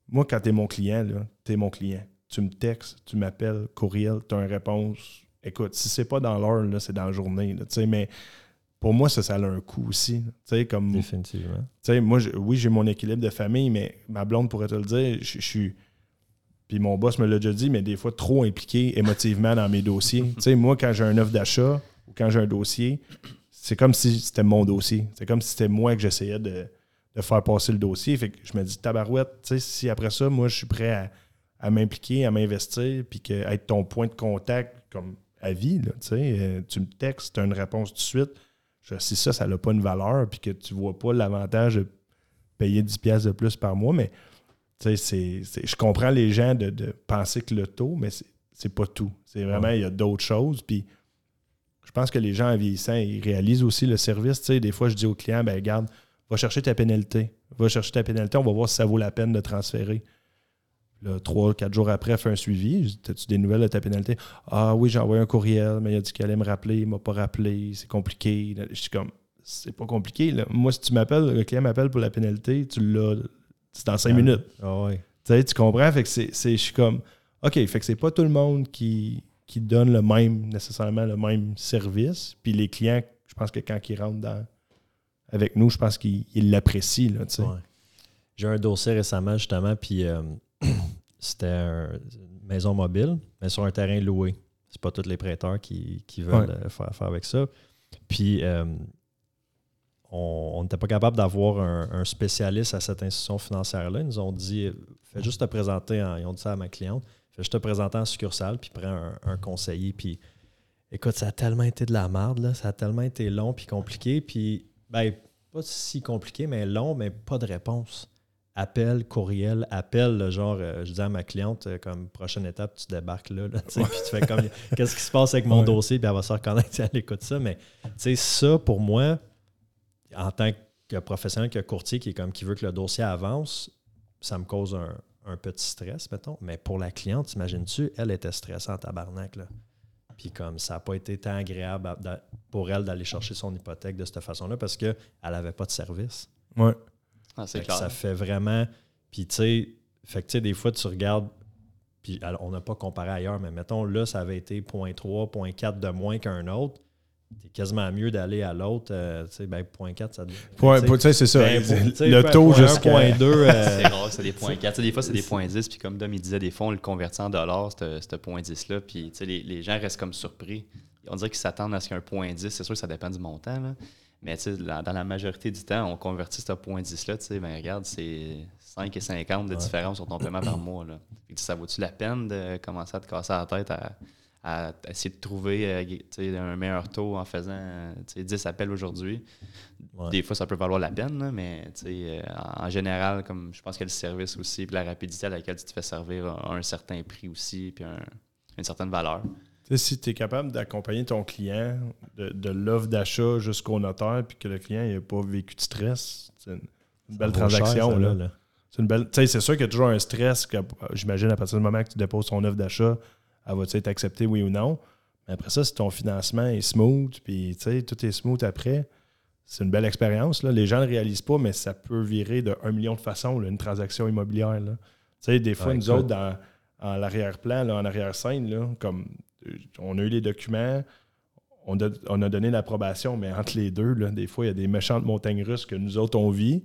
moi, quand tu es mon client, tu es mon client. Tu me textes, tu m'appelles, courriel, tu as une réponse. Écoute, si c'est pas dans l'heure, c'est dans la journée. mais pour moi, ça, ça a un coût aussi. Comme, Définitivement. Moi, oui, j'ai mon équilibre de famille, mais ma blonde pourrait te le dire, je, suis. Puis mon boss me l'a déjà dit, mais des fois trop impliqué émotivement dans mes dossiers. moi, quand j'ai un offre d'achat ou quand j'ai un dossier, c'est comme si c'était mon dossier. C'est comme si c'était moi que j'essayais de, de faire passer le dossier. Fait que je me dis, tabarouette, si après ça, moi, je suis prêt à, m'impliquer, à m'investir, puis que, être ton point de contact comme à vie, là, euh, tu me textes, tu as une réponse tout de suite. si ça, ça n'a pas une valeur, puis que tu ne vois pas l'avantage de payer 10 pièces de plus par mois, mais je comprends les gens de, penser que le taux, mais c'est pas tout. C'est vraiment, il y a d'autres choses. Puis je pense que les gens en vieillissant, ils réalisent aussi le service. des fois, je dis aux clients, ben regarde, Va chercher ta pénalité. Va chercher ta pénalité. On va voir si ça vaut la peine de transférer. Là, trois, quatre jours après, fait un suivi. As-tu des nouvelles de ta pénalité? Ah oui, j'ai envoyé un courriel, mais il a dit qu'il allait me rappeler. Il ne m'a pas rappelé. C'est compliqué. Je suis comme, c'est pas compliqué. Moi, si tu m'appelles, le client m'appelle pour la pénalité, tu l'as. C'est dans cinq minutes. Ah tu comprends? Fait que c'est, je suis comme, OK, fait que c'est pas tout le monde qui, qui donne le même, nécessairement le même service. Puis les clients, je pense que quand ils rentrent dans, avec nous, je pense qu'il l'apprécie. J'ai un dossier récemment, justement, puis euh, c'était une maison mobile, mais sur un terrain loué. C'est pas tous les prêteurs qui, veulent euh, faire affaire avec ça. Puis euh, on n'était pas capable d'avoir un, spécialiste à cette institution financière-là. Ils nous ont dit fais juste te présenter, ils ont dit ça à ma cliente, fais juste te présenter en succursale, puis prends un, un conseiller. Puis écoute, ça a tellement été de la merde, là, ça a tellement été long puis compliqué. Puis ben, pas si compliqué, mais long, mais pas de réponse. Appel, courriel, appel, genre, euh, je dis à ma cliente, euh, comme prochaine étape, tu débarques là, là, tu sais, puis tu fais comme, qu'est-ce qui se passe avec mon Ouais. dossier, puis elle va se reconnaître si elle écoute ça. Mais, tu sais, ça, pour moi, en tant que professionnel, que courtier, qui est comme, qui veut que le dossier avance, ça me cause un, un petit stress, mettons. Mais pour la cliente, t'imagines-tu, elle était stressée en tabarnak, là. Puis comme ça n'a pas été tant agréable à- pour elle d'aller chercher son hypothèque de cette façon-là parce qu'elle n'avait pas de service. Ouais. Ah, c'est clair. Ça fait vraiment. Puis tu sais, fait que tu sais, des fois, tu regardes. Puis alors, on n'a pas comparé ailleurs, mais mettons, là, ça avait été 0.3, 0.4 de moins qu'un autre. T'es quasiment mieux d'aller à l'autre. euh, tu sais, ben, 0.4, ça devient. Point- tu sais, c'est ça. ben, c'est sais, le taux jusqu'à. point deux, euh, C'est rare, c'est des points 4. Tu sais, des fois, c'est des points 10. Puis comme Dom, il disait, des fois, on le convertit en dollars, ce ce point 10-là. Puis tu sais, les, les gens restent comme surpris. On dirait qu'ils s'attendent à ce qu'il y ait un point 10. C'est sûr que ça dépend du montant. Là. Mais tu sais, la- dans la majorité du temps, on convertit ce point 10-là. Tu sais, ben, regarde, c'est 5 et 50 de Ouais. différence sur ton paiement par mois. Là. Ça vaut-tu la peine de commencer à te casser la tête à, à essayer de trouver euh, un meilleur taux en faisant euh, tu sais, 10 appels aujourd'hui? ouais. Des fois, ça peut valoir la peine, là, mais euh, en en général, comme je pense que le service aussi, puis la rapidité à laquelle tu te fais servir a un certain prix aussi, puis un- une certaine valeur. Si tu es capable d'accompagner ton client de, de l'offre d'achat jusqu'au notaire, puis que le client n'ait pas vécu de stress, c'est une, une belle cher, transaction. là. là. C'est une belle. C'est sûr qu'il y a toujours un stress que, j'imagine, à partir du moment que tu déposes ton offre d'achat, elle va être acceptée, oui ou non? Mais après ça, si ton financement est smooth, puis tout est smooth après, c'est une belle expérience. là. Les gens ne le réalisent pas, mais ça peut virer de 1 million de façons, là, une transaction immobilière. là. Des fois, nous écoute. autres, dans, en l'arrière-plan, là, en arrière-scène, là, comme on a eu les documents, on a, on a donné l'approbation, mais entre les deux, là, des fois, il y a des méchantes montagnes russes que nous autres, on vit.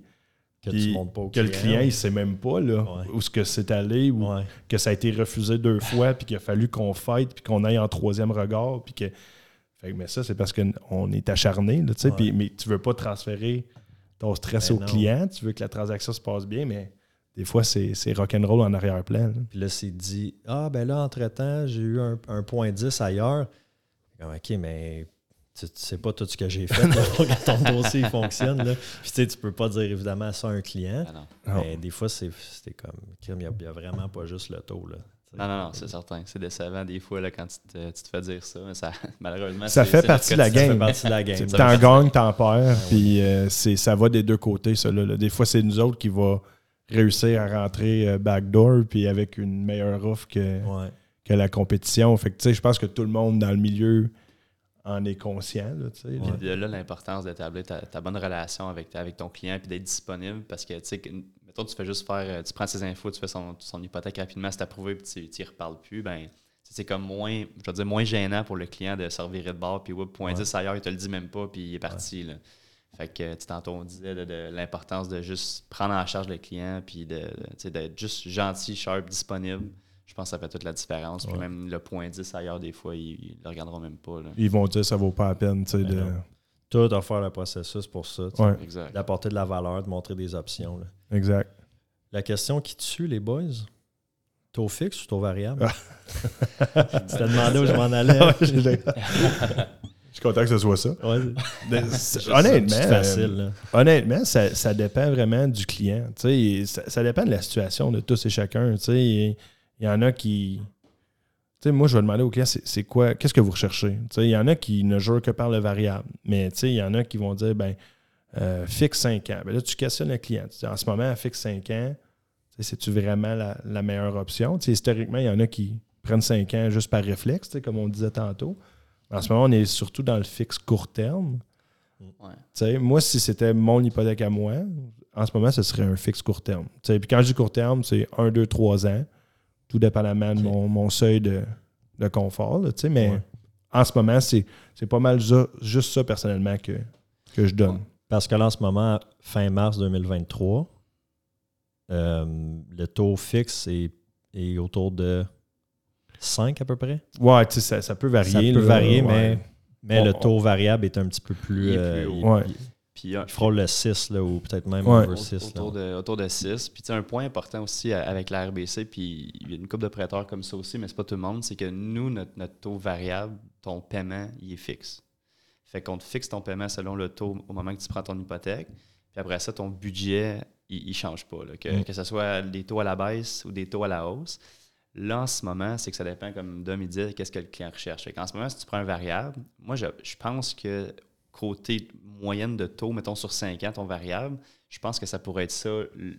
Que tu montes pas au que le client, il sait même pas là, Ouais. où ce que c'est allé, ou Ouais. que ça a été refusé deux fois, puis qu'il a fallu qu'on fight, puis qu'on aille en troisième regard, puis que... Fait que, mais ça, c'est parce qu'on est acharné, là, tu sais, Ouais. puis- mais tu veux pas transférer ton stress Ben au non. client, tu veux que la transaction se passe bien, mais des fois, c'est c'est rock'n'roll en arrière-plan. là. Puis là, c'est dit Ah, ben là, entre-temps, j'ai eu un, un point 10 ailleurs. Comme, OK, mais tu, tu sais pas tout ce que j'ai fait là, pour que ton dossier il fonctionne. Là. Puis tu sais, tu peux pas dire évidemment ça à un client. Ah non. Non. Mais des fois, c'est c'est comme crime, il n'y a, vraiment pas juste le taux. Là. non, non, non, c'est certain. C'est décevant des fois là, quand tu te, tu te fais dire ça. Mais ça malheureusement, Ça c'est- fait c'est partie de la notre Ça fait game. partie de la game. T'en gagnes, t'en perds, ouais. puis euh, c'est- ça va des deux côtés, ça. là, là. Des fois, c'est nous autres qui va réussir à rentrer euh, backdoor, puis avec une meilleure offre que, Ouais. que la compétition. Fait que, tu sais, je pense que tout le monde dans le milieu en est conscient, là, tu. Puis là. de là, l'importance d'établir ta, ta bonne relation avec, ta- avec ton client puis d'être disponible parce que, tu sais, mettons, tu fais juste faire, euh, tu prends ses infos, tu fais son, son hypothèque rapidement, c'est approuvé puis tu n'y reparles plus, ben tu c'est comme moins, je veux dire, moins gênant pour le client de se revirer de bord puis whoop, point Ouais. 10 ailleurs, il te le dit même pas puis il est parti, là. Fait que, tantôt, on disait de, de l'importance de juste prendre en charge le client puis de, d'être juste gentil, sharp, disponible. Je pense que ça fait toute la différence. Puis Ouais. même le point 10 ailleurs, des fois, ils ne le regarderont même pas. Là. Ils vont dire que ça vaut pas la peine, tu sais. Ben de- non. Tout à faire le processus pour ça. Ouais. D'apporter de la valeur, de montrer des options. là. exact. La question qui tue, les boys Taux fixe ou taux variable? Ah. Tu t'as demandé où je m'en allais. Suis content que ce soit ça. Ouais, Mais honnêtement, ça, facile. euh, honnêtement ça, ça dépend vraiment du client. Ça, ça dépend de la situation de tous et chacun. Il y en a qui. Moi, je vais demander au client, c'est quoi, qu'est-ce que vous recherchez? Il y en a qui ne jurent que par le variable. Mais il y en a qui vont dire, ben, euh, fixe 5 ans. Ben là, tu questionnes le client. Tu dis, en ce moment, fixe 5 ans, c'est-tu vraiment la, la meilleure option? Historiquement, il y en a qui prennent 5 ans juste par réflexe, comme on disait tantôt. En ce moment, on est surtout dans le fixe court terme. Ouais. Moi, si c'était mon hypothèque à moi, en ce moment, ce serait un fixe court terme. Puis quand je dis court terme, c'est 1, 2, 3 ans, tout dépendamment de mon, mon seuil de, de confort. là, mais Ouais. en ce moment, c'est c'est pas mal ça- juste ça personnellement que, que je donne. Parce que là, en ce moment, fin mars 2023, euh, le taux fixe est, est autour de 5 à peu près. Ouais, tu sais, ça, ça peut varier. Ça peut là, varier, ouais. mais, mais On- le taux variable est un petit peu plus. Il est plus euh, haut. Ouais. Puis, euh, il frôle le 6 là, ou peut-être même Ouais. over au- 6. autour, de, autour de 6. Puis, tu sais, un point important aussi avec la RBC, puis il y a une couple de prêteurs comme ça aussi, mais c'est pas tout le monde, c'est que nous, notre, notre taux variable, ton paiement, il est fixe. Fait qu'on te fixe ton paiement selon le taux au moment que tu prends ton hypothèque. Puis après ça, ton budget, il ne change pas. là. Que, Mm. que ce soit des taux à la baisse ou des taux à la hausse. Là, en ce moment, c'est que ça dépend, comme Dom il dit, qu'est-ce que le client recherche. Qu'en ce moment, si tu prends un variable, moi, je, je pense que côté moyenne de taux, mettons sur 5 ans, ton variable, je pense que ça pourrait être ça,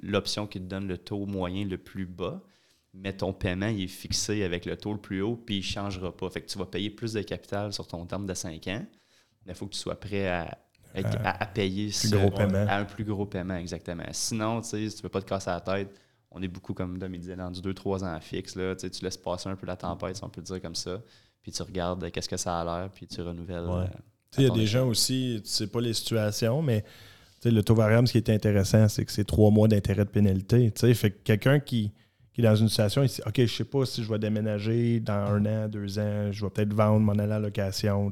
l'option qui te donne le taux moyen le plus bas. Mais ton paiement, il est fixé avec le taux le plus haut, puis il ne changera pas. Fait que tu vas payer plus de capital sur ton terme de 5 ans. Mais il faut que tu sois prêt à, à- à- à payer à un plus gros paiement, exactement. Sinon, tu sais, si tu ne veux pas te casser la tête, on est beaucoup, comme Dom il disait, dans du 2-3 ans fixe. Là, tu laisses passer un peu la tempête, si on peut le dire comme ça. Puis tu regardes euh, qu'est-ce que ça a l'air, puis tu renouvelles. Ouais. euh, Il y a des gens aussi, tu sais pas les situations, mais le taux variable, ce qui est intéressant, c'est que c'est trois mois d'intérêt de pénalité. tu sais. Fait que quelqu'un qui, qui est dans une situation, il dit OK, je sais pas si je vais déménager dans un an, deux ans, je vais peut-être vendre, m'en aller à la location.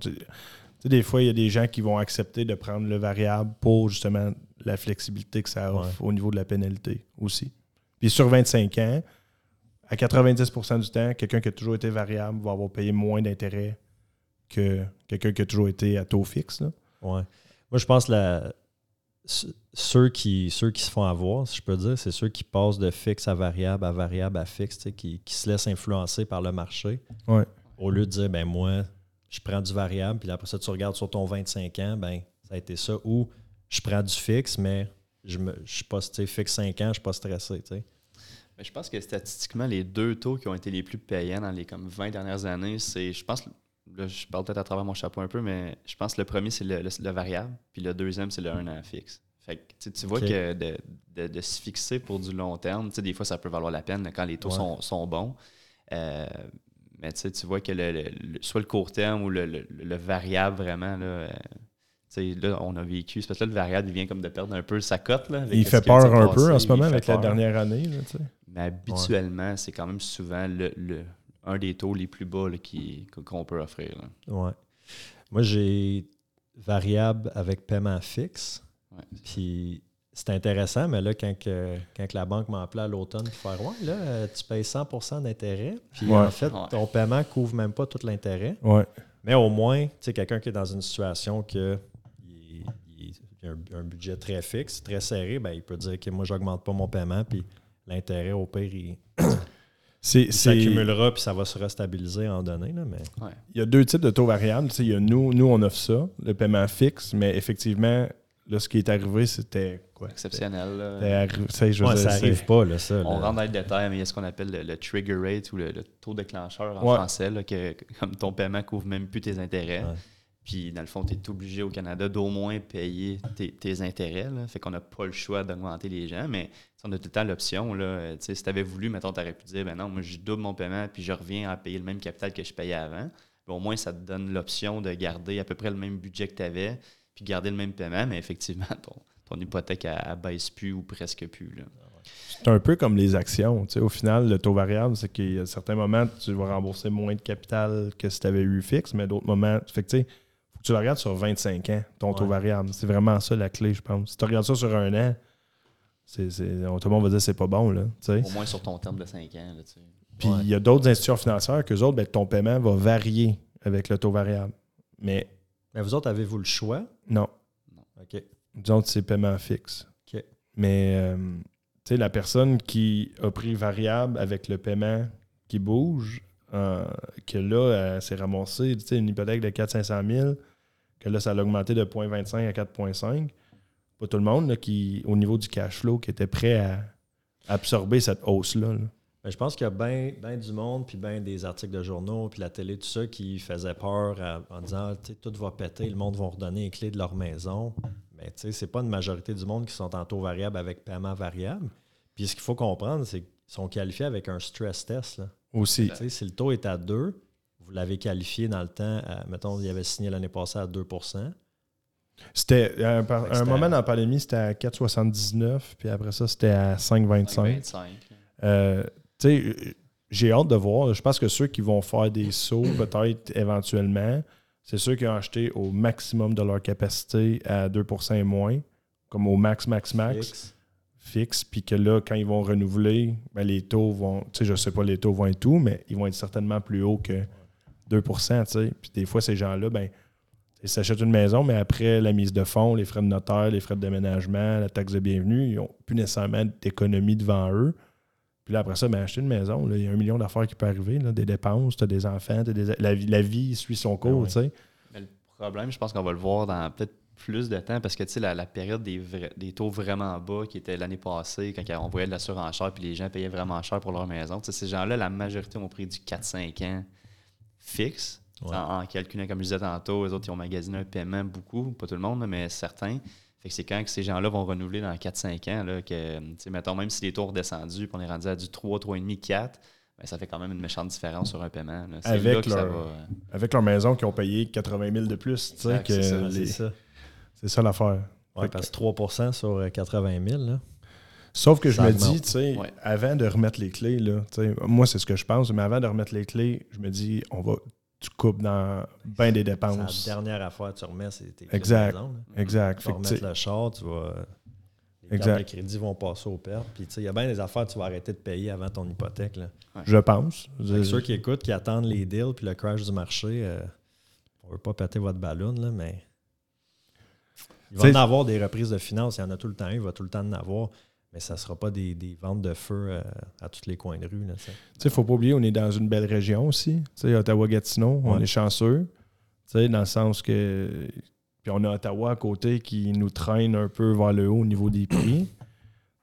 Des fois, il y a des gens qui vont accepter de prendre le variable pour justement la flexibilité que ça offre au niveau de la pénalité aussi. Puis sur 25 ans, à 90% du temps, quelqu'un qui a toujours été variable va avoir payé moins d'intérêt que quelqu'un qui a toujours été à taux fixe. là. Ouais. Moi, je pense la ce- ceux qui, ceux qui se font avoir, si je peux dire, c'est ceux qui passent de fixe à variable, à variable à fixe, qui, qui se laissent influencer par le marché. Ouais. Au lieu de dire, ben moi, je prends du variable, puis après ça, tu regardes sur ton 25 ans, ben ça a été ça. Ou je prends du fixe, mais je ne je suis pas, tu sais, fixe 5 ans, je suis pas stressé. tu sais. Mais je pense que statistiquement, les deux taux qui ont été les plus payants dans les comme 20 dernières années, c'est, je pense, là, je parle peut-être à travers mon chapeau un peu, mais je pense que le premier, c'est le, le- le variable, puis le deuxième, c'est le 1 an fixe. Fait que, tu sais, tu vois que de, de- de se fixer pour du long terme, tu sais, des fois, ça peut valoir la peine quand les taux Ouais. sont, sont bons. Euh, mais tu sais, tu vois que le, soit le court terme ou le, le- le variable, vraiment, là, euh, là, on a vécu. C'est parce que là, le variable, il vient comme de perdre un peu sa cote. Là, Il fait peur un peu en ce moment avec la dernière année. là. Mais habituellement, c'est quand même souvent le, le- un des taux les plus bas là, qui- qu'on peut offrir. Ouais. Moi, j'ai variable avec paiement fixe. Ouais. Puis c'est intéressant, mais là, quand, que- quand que la banque m'a appelé à l'automne pour faire Ouais, là, euh, tu payes 100% d'intérêt. Puis Ouais. en fait, Ouais. ton paiement couvre même pas tout l'intérêt. Ouais. Mais au moins, tu sais, quelqu'un qui est dans une situation que un, un budget très fixe, très serré, ben, il peut dire que moi, j'augmente pas mon paiement, puis l'intérêt, au pire, il, s'accumulera, puis ça va se restabiliser en données. Là, mais... Ouais. il y a deux types de taux variables. Tu sais, il y a nous, nous, on offre ça, le paiement fixe, mais effectivement, là, ce qui est arrivé, c'était quoi? Exceptionnel. arri- je Ouais, dire, ça c'est- arrive pas, là, ça. On là. rentre dans le détail, mais il y a ce qu'on appelle le, le trigger rate ou le, le taux déclencheur en Ouais. français, là, que, que comme ton paiement couvre même plus tes intérêts. Puis, dans le fond, tu es obligé au Canada d'au moins payer tes, intérêts. Là. Fait qu'on n'a pas le choix d'augmenter les gens, mais on a tout le temps l'option. euh, Si tu avais voulu, mettons, tu aurais pu dire, ben non, moi, je double mon paiement, puis je reviens à payer le même capital que je payais avant. Au moins, ça te donne l'option de garder à peu près le même budget que tu avais, puis garder le même paiement, mais effectivement, ton, ton hypothèque, elle, baisse plus ou presque plus. Là. C'est un peu comme les actions. Au final, le taux variable, c'est a certains moments, tu vas rembourser moins de capital que si tu avais eu fixe, mais d'autres moments. Fait que tu que le regardes sur 25 ans, ton taux Ouais. variable. C'est vraiment ça la clé, je pense. Si tu regardes ça sur un an, c'est, c'est- tout le monde va dire que c'est pas bon. Là, tu sais. Au moins sur ton terme de 5 ans. Là. Puis Ouais. il y a d'autres institutions financières que autres, ben, ton paiement va varier avec le taux variable. Mais Mais vous autres, avez-vous le choix? non, OK. nous autres, c'est paiement fixe. OK. Mais euh, tu sais, la personne qui a pris variable avec le paiement qui bouge, euh, que là, elle s'est ramassée tu sais, une hypothèque de 400-500 000, que là, ça a augmenté de 0.25 à 4.5. Pas tout le monde là, qui, au niveau du cash flow, qui était prêt à absorber cette hausse-là. là. Ben, je pense qu'il y a bien du monde, puis bien des articles de journaux, puis la télé, tout ça, qui faisait peur à- en disant tout va péter, le monde va redonner les clés de leur maison. Mais tu sais, c'est pas une majorité du monde qui sont en taux variable avec paiement variable. Puis ce qu'il faut comprendre, c'est qu'ils sont qualifiés avec un stress test. Là. Aussi. Tu sais, Si le taux est à 2, vous l'avez qualifié dans le temps, à, mettons, il avait signé l'année passée à 2% C'était un, que un c'était- moment dans la pandémie, c'était à 4,79, puis après ça, c'était à 5,25. 25. Euh, tu sais, euh, j'ai hâte de voir. Je pense que ceux qui vont faire des sauts, peut-être éventuellement, c'est ceux qui ont acheté au maximum de leur capacité à 2% et moins, comme au max, max, max, Fixe. fixe, puis que là, quand ils vont renouveler, ben, les taux vont, tu sais, je sais pas les taux vont être où, mais ils vont être certainement plus hauts que 2 tu sais. Puis des fois, ces gens-là, ben, Ils s'achètent une maison, mais après la mise de fonds, les frais de notaire, les frais de déménagement, la taxe de bienvenue, ils n'ont plus nécessairement d'économie devant eux. Puis là, après ça, ben, acheter une maison, il y a un million d'affaires qui peut arriver, là, des dépenses, tu as des enfants, des, la, vie, la vie suit son cours, Ben oui. tu sais. Mais le problème, je pense qu'on va le voir dans peut-être plus de temps parce que tu sais, la, la période des, vrais- des taux vraiment bas qui était l'année passée, quand on voyait de la surenchère puis les gens payaient vraiment cher pour leur maison, tu sais, ces gens-là, la majorité ont pris du 4-5 ans fixe. Ouais. En, en calculant, comme je disais tantôt, les autres, ils ont magasiné un paiement beaucoup, pas tout le monde, mais certains. Fait que c'est quand que ces gens-là vont renouveler dans 4-5 ans, là, que, tu sais, mettons, même si les taux ont redescendu, puis on est rendu à du 3, 3,5, 4, ben, ça fait quand même une méchante différence sur un paiement. là. C'est Avec là que ça leur- va. euh, Avec leur maison qui ont payé 80 000 de plus, tu sais, Exact, que c'est ça, les- C'est ça. c'est ça l'affaire. Ouais, parce que 3 sur euh, 80 000, là. Sauf que je me augmente. dis, tu sais, Ouais. avant de remettre les clés, là, tu sais, moi, c'est ce que je pense, mais avant de remettre les clés, je me dis, on va, tu coupes dans bien des C'est dépenses. la dernière affaire que tu remets, c'est tes clés de Exact. maison, là. Exact. Tu vas remettre le char, tu vas. Les Exact. cartes de crédit vont passer au père. Puis, tu sais, il y a bien des affaires que tu vas arrêter de payer avant ton hypothèque. Là. je pense. Fait que ceux qui écoutent, qui attendent les deals puis le crash du marché, euh, on veut pas péter votre ballon, là, mais. Il va T'sais- en avoir des reprises de finances, il y en a tout le temps, il va tout le temps en avoir, mais ça ne sera pas des, des ventes de feu euh, à tous les coins de rue. Tu sais, faut pas oublier, on est dans une belle région aussi. Ottawa-Gatineau, on Ouais. est chanceux. Dans le sens que. Puis on a Ottawa à côté qui nous traîne un peu vers le haut au niveau des prix.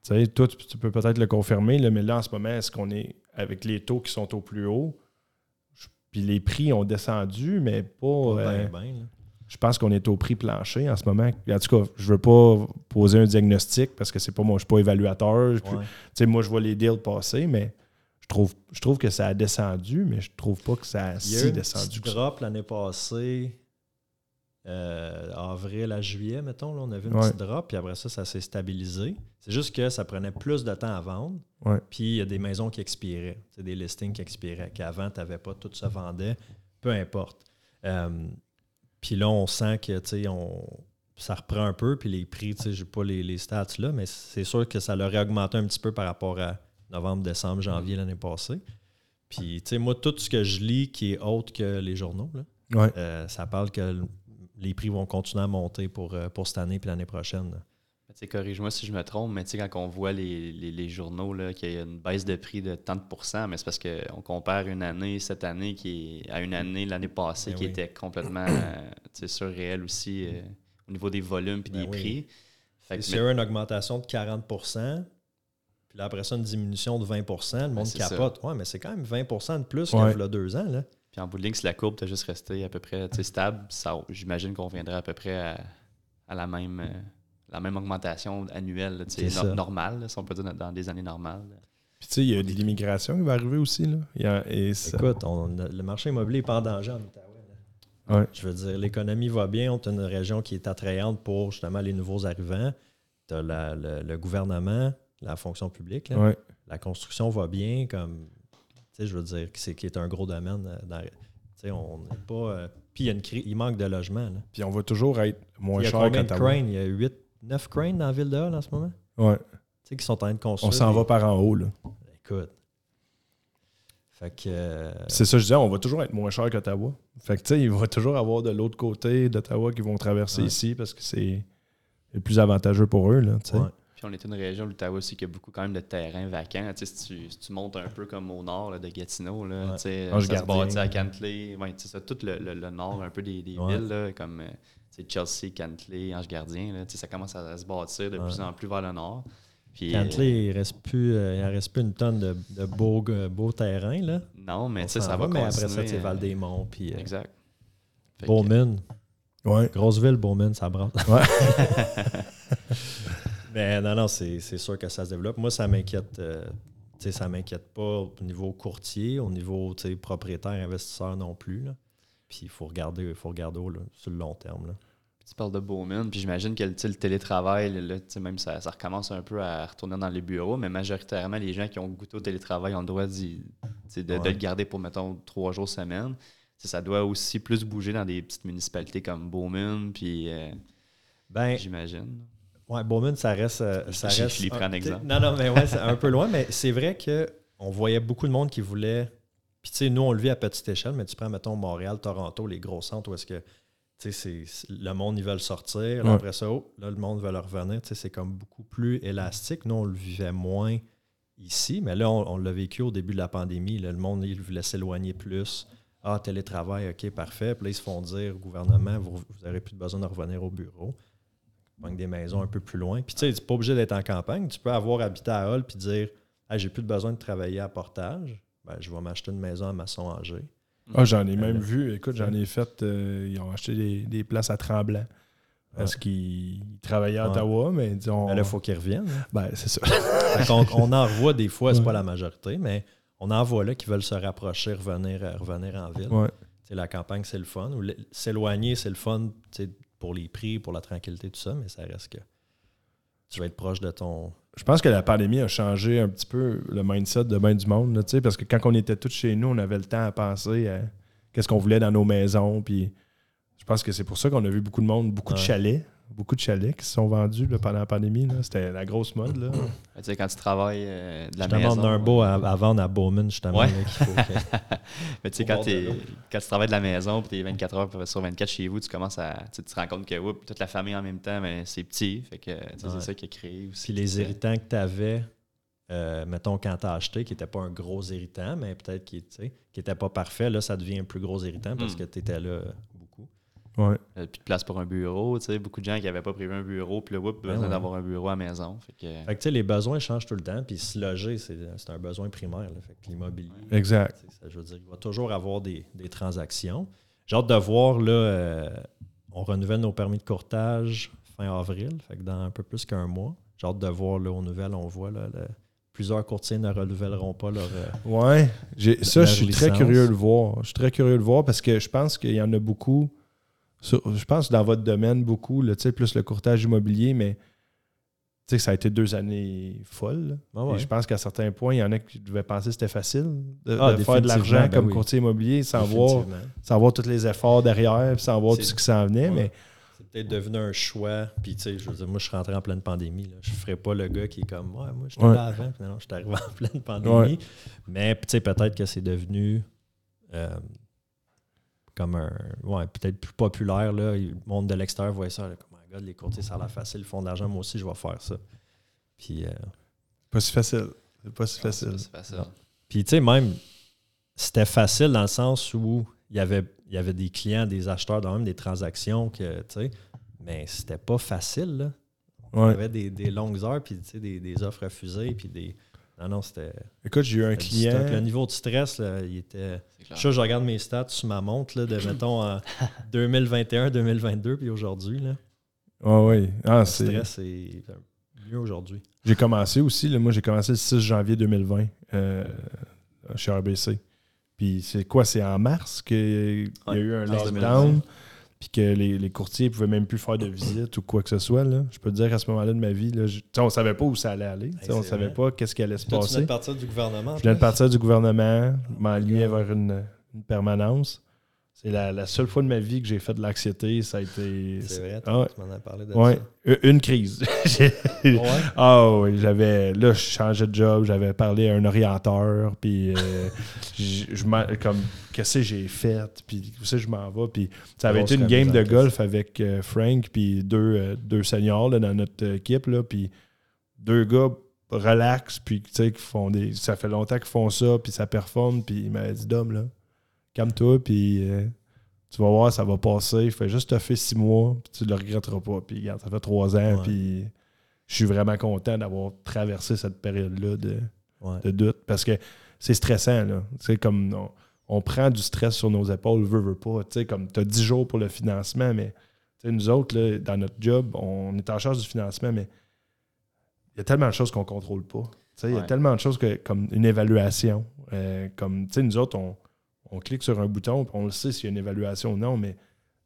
Tu sais, toi, tu, peux peut-être le confirmer, là, mais là, en ce moment, est-ce qu'on est avec les taux qui sont au plus haut? Puis les prix ont descendu, mais pas. Pas euh, ben, ben. Je pense qu'on est au prix plancher en ce moment. En tout cas, je veux pas poser un diagnostic parce que c'est pas moi, je suis pas évaluateur. Je- Ouais. moi, je vois les deals passer, mais je trouve, je trouve que ça a descendu, mais je trouve pas que ça a Il y a eu si un descendu. drop l'année passée, euh, avril à juillet, mettons. Là, on a vu une Ouais. petite drop, puis après ça, ça s'est stabilisé. C'est juste que ça prenait plus de temps à vendre. Ouais. Puis il y a des maisons qui expiraient, c'est des listings qui expiraient, qu'avant, tu n'avais pas, tout se vendait, peu importe. Euh, puis là, on sent que tu sais, on, ça reprend un peu, puis les prix, tu sais, je n'ai pas les, les stats là, mais c'est sûr que ça l'aurait augmenté un petit peu par rapport à novembre, décembre, janvier l'année passée. Puis, tu sais, moi, tout ce que je lis qui est autre que les journaux, là, Ouais. euh, ça parle que les prix vont continuer à monter pour, euh, pour cette année puis l'année prochaine. là. Corrige-moi si je me trompe, mais tu sais, quand on voit les, les- les journaux là, qu'il y a une baisse de prix de tant de pourcents, mais c'est parce qu'on compare une année, cette année, qui est, à une année l'année passée, Ben qui oui. était complètement tu sais, surréelle aussi euh, au niveau des volumes et Ben des oui. prix. Fait que, y a eu une augmentation de 40% puis là, après ça, une diminution de 20% le monde c'est ça. capote. Ouais, mais c'est quand même 20% de plus Ouais. qu'il y a deux ans. Là. puis en bout de ligne, si la courbe t'a juste resté à peu près tu sais, stable, ça, j'imagine qu'on viendrait à peu près à, à la même. euh, la même augmentation annuelle, no- ça. normale, là, si on peut dire dans- des années normales. Puis tu sais, il y a de l'immigration qui va arriver aussi. Là. Il y a- et ça- Écoute, on- le marché immobilier n'est pas en danger en. Ouais. Je veux dire, l'économie va bien. On a une région qui est attrayante pour justement les nouveaux arrivants. Tu as le, le gouvernement, la fonction publique. là. Ouais. la construction va bien, comme, tu sais, je veux dire, c'est qui est un gros domaine. euh, dans- tu sais, on n'est pas. euh, puis il y a une il manque de logements. Puis on va toujours être moins il y a cher combien de qu'Ottawa. cranes? Il y a 8, 9 cranes dans la ville de Hall en ce moment? Ouais. Tu sais, qui sont en train de construire. On s'en va par en haut. Là. Écoute. Fait que. euh, C'est ça, je disais, on va toujours être moins cher qu'Ottawa. Fait que, tu sais, il va toujours avoir de l'autre côté d'Ottawa qui vont traverser Ouais. ici parce que c'est le plus avantageux pour eux, là, tu sais. ouais. Puis on est une région, l'Ottawa aussi, qui a beaucoup quand même de terrains vacants. Tu sais, si, tu, si tu montes un peu comme au nord là, de Gatineau, là, Ouais. tu sais, ça se bâtit à Cantley. Ouais, tu sais, ça, tout le, le- le nord un peu des, des Ouais. villes, là, comme euh, Chelsea, Cantley, Ange Gardien. Là, tu sais, ça commence à, se bâtir de Ouais. plus en plus vers le nord. Puis, Cantley, il reste plus, euh, il reste plus une tonne de, de beaux, euh, beaux terrains. Là. euh, non, mais ça va mais continuer. après ça, c'est euh, Val-des-Monts. Puis euh, Exact. Fait que- Bowman. Ouais. Grosse ville, Bowman, ça brasse. Ouais. Mais non, non, c'est c'est sûr que ça se développe. Moi, ça m'inquiète. euh, tu sais, ça m'inquiète pas au niveau courtier, au niveau tu sais, propriétaire, investisseur non plus. là. Puis il faut regarder, faut regarder là, sur le long terme. là. Tu parles de Bowman, puis j'imagine que le télétravail, là, même ça, ça recommence un peu à retourner dans les bureaux, mais majoritairement, les gens qui ont goûté au télétravail ont le droit de, le garder pour, mettons, trois jours semaine. Ça doit aussi plus bouger dans des petites municipalités comme Bowman, puis euh, Ben, j'imagine. ouais, Bowman, ça reste. euh, ça reste en exemple. Non, non, mais ouais, c'est un peu loin, mais c'est vrai qu'on voyait beaucoup de monde qui voulait. Puis, tu sais, nous, on le vit à petite échelle, mais tu prends, mettons, Montréal, Toronto, les gros centres où est-ce que. Tu sais, le monde, ils veulent sortir. Ouais. Après ça, oh, là, le monde veut leur revenir. Tu sais, c'est comme beaucoup plus élastique. Nous, on le vivait moins ici, mais là, on, on l'a vécu au début de la pandémie. là. le monde, il voulait s'éloigner plus. Ah, télétravail, OK, parfait. Puis là, ils se font dire au gouvernement, vous n'aurez plus besoin de revenir au bureau. Ils des maisons un peu plus loin. Puis tu sais, tu n'es pas obligé d'être en campagne. Tu peux avoir habité à Hall puis dire Ah, j'ai plus de besoin de travailler à Portage. Ben, je vais m'acheter une maison à Masson-Angers. Ah, j'en ai même Euh, vu. Écoute, j'en ai fait. euh, ils ont acheté des, des places à Tremblant. Parce Ouais. qu'ils travaillaient à Ouais. Ottawa, mais disons. Mais là, il faut qu'ils reviennent. hein. Ben, c'est ça. Qu'on- on, en revoit des fois, c'est Ouais. pas la majorité, mais on en voit là qui veulent se rapprocher, revenir, euh, revenir en ville. La campagne, c'est le fun. Ou S'éloigner, c'est le fun pour les prix, pour la tranquillité, tout ça, mais ça reste que tu vas être proche de ton. Je pense que la pandémie a changé un petit peu le mindset de bien du monde, là, parce que quand on était tous chez nous, on avait le temps à penser à qu'est-ce qu'on voulait dans nos maisons. Puis je pense que c'est pour ça qu'on a vu beaucoup de monde, beaucoup de chalets, beaucoup de chalets qui se sont vendus là, pendant la pandémie. C'était la grosse mode. Là. Tu sais, quand tu travailles euh, de la maison. demande un beau à, à vendre à Bowman, justement. Ouais. là, qu'il faut que- Mais tu sais, quand, tu travailles de la maison puis tu es 24 heures sur 24 chez vous, tu commences à. Tu te rends compte que toute la famille en même temps, mais c'est petit. Fait que Ouais. c'est ça qui a créé aussi. Puis les irritants que tu avais, mettons, quand tu as acheté, qui n'était pas un gros irritant, mais peut-être qui n'était pas parfait, là, ça devient un plus gros irritant parce Mm. que tu étais là euh. Ouais. Euh, Plus de place pour un bureau. Tu sais, beaucoup de gens qui n'avaient pas prévu un bureau, puis là, oups, Ben besoin ouais. d'avoir un bureau à la maison. Fait que, Fait que, tu sais, les besoins changent tout le temps, puis se loger, c'est c'est un besoin primaire. là. Fait que l'immobilier, Exact. ça, je veux dire, il va toujours avoir des, des transactions. J'ai hâte de voir, là, euh, on renouvelle nos permis de courtage fin avril, fait que dans un peu plus qu'un mois. J'ai hâte de voir, là, aux nouvelles, on voit, là, le- plusieurs courtiers ne renouvelleront pas leur... euh, Ouais. Ça, Leur je suis très curieux de le voir. Je suis très curieux de le voir parce que je pense qu'il y en a beaucoup. Sur- je pense dans votre domaine, beaucoup, là, plus le courtage immobilier, mais tu sais, ça a été deux années folles. Ah ouais. Et je pense qu'à certains points, il y en a qui devaient penser que c'était facile de, Ah, de faire de l'argent ben comme oui. courtier immobilier sans voir, sans voir tous les efforts derrière, sans voir tout ce qui s'en venait. Ouais. Mais C'est peut-être devenu un choix. Puis, tu sais, je veux dire, moi, je suis rentré en pleine pandémie. Là. Je ne ferais pas le gars qui est comme, ouais, moi, j'étais Ouais. là avant. Je suis arrivé en pleine pandémie. Mais, tu sais, peut-être que c'est devenu euh, comme un. Ouais, peut-être plus populaire. Là. Le monde de l'extérieur voit ça. Là, comme, oh my God, les courtiers, ça a l'air facile. Ils font de l'argent. Moi aussi, je vais faire ça. Puis, euh, pas si facile. C'est pas si facile. C'est facile. Non. Puis, tu sais, même, c'était facile dans le sens où il y avait, il y avait des clients, des acheteurs, dans même des transactions, que, tu sais, mais c'était pas facile, là. Il y avait des, des longues heures, puis, tu sais, des, des offres refusées, puis des... Non, non, c'était... Écoute, j'ai eu un client. Le niveau de stress, là, il était... Je je regarde mes stats sur ma montre, là, de, mettons, en 2021, 2022, puis aujourd'hui, là. Ah oui. Ah, Le c'est. stress, c'est mieux aujourd'hui. J'ai commencé aussi, là, moi j'ai commencé le 6 janvier 2020 euh, chez RBC. Puis c'est quoi? C'est en mars qu'il y a eu un mars lockdown, 2020. Puis que les, les courtiers ne pouvaient même plus faire de visite ou quoi que ce soit. Là. Je peux te dire qu'à ce moment-là de ma vie, là, je- on ne savait pas où ça allait aller. Hey, on ne savait pas qu'est-ce qui allait se Toi, tu venais passer. de partir du gouvernement. Je viens de partir du gouvernement, m'enligner vers une, une permanence. C'est la, la seule fois de ma vie que j'ai fait de l'anxiété. Ça a été. C'est vrai, Ah tu m'en as parlé de Ouais, ça. une crise. Ouais? Ah oui, j'avais. Là, je changeais de job, j'avais parlé à un orienteur, puis euh, je, comme qu'est-ce que j'ai fait, puis où c'est je m'en vais, puis ça avait été une game de golf avec euh, Frank, puis deux, euh, deux seniors là, dans notre équipe, là, puis deux gars relax, puis tu sais, qui font des. Ça fait longtemps qu'ils font ça, puis ça performe, puis il m'avait dit Dom, là, calme-toi, puis. euh, tu vas voir, ça va passer. Fais juste te faire six mois, puis tu le regretteras pas. Puis regarde, ça fait trois ans, puis je suis vraiment content d'avoir traversé cette période-là de, Ouais. de doute parce que c'est stressant. Là. Tu sais, comme on, on prend du stress sur nos épaules, veut, veut pas. Tu sais, comme tu as 10 jours pour le financement, mais nous autres, là, dans notre job, on est en charge du financement, mais il y a tellement de choses qu'on ne contrôle pas. Tu sais, Il y a tellement de choses que, comme une évaluation. euh, comme, tu sais, nous autres, on, on clique sur un bouton, puis on le sait s'il y a une évaluation ou non, mais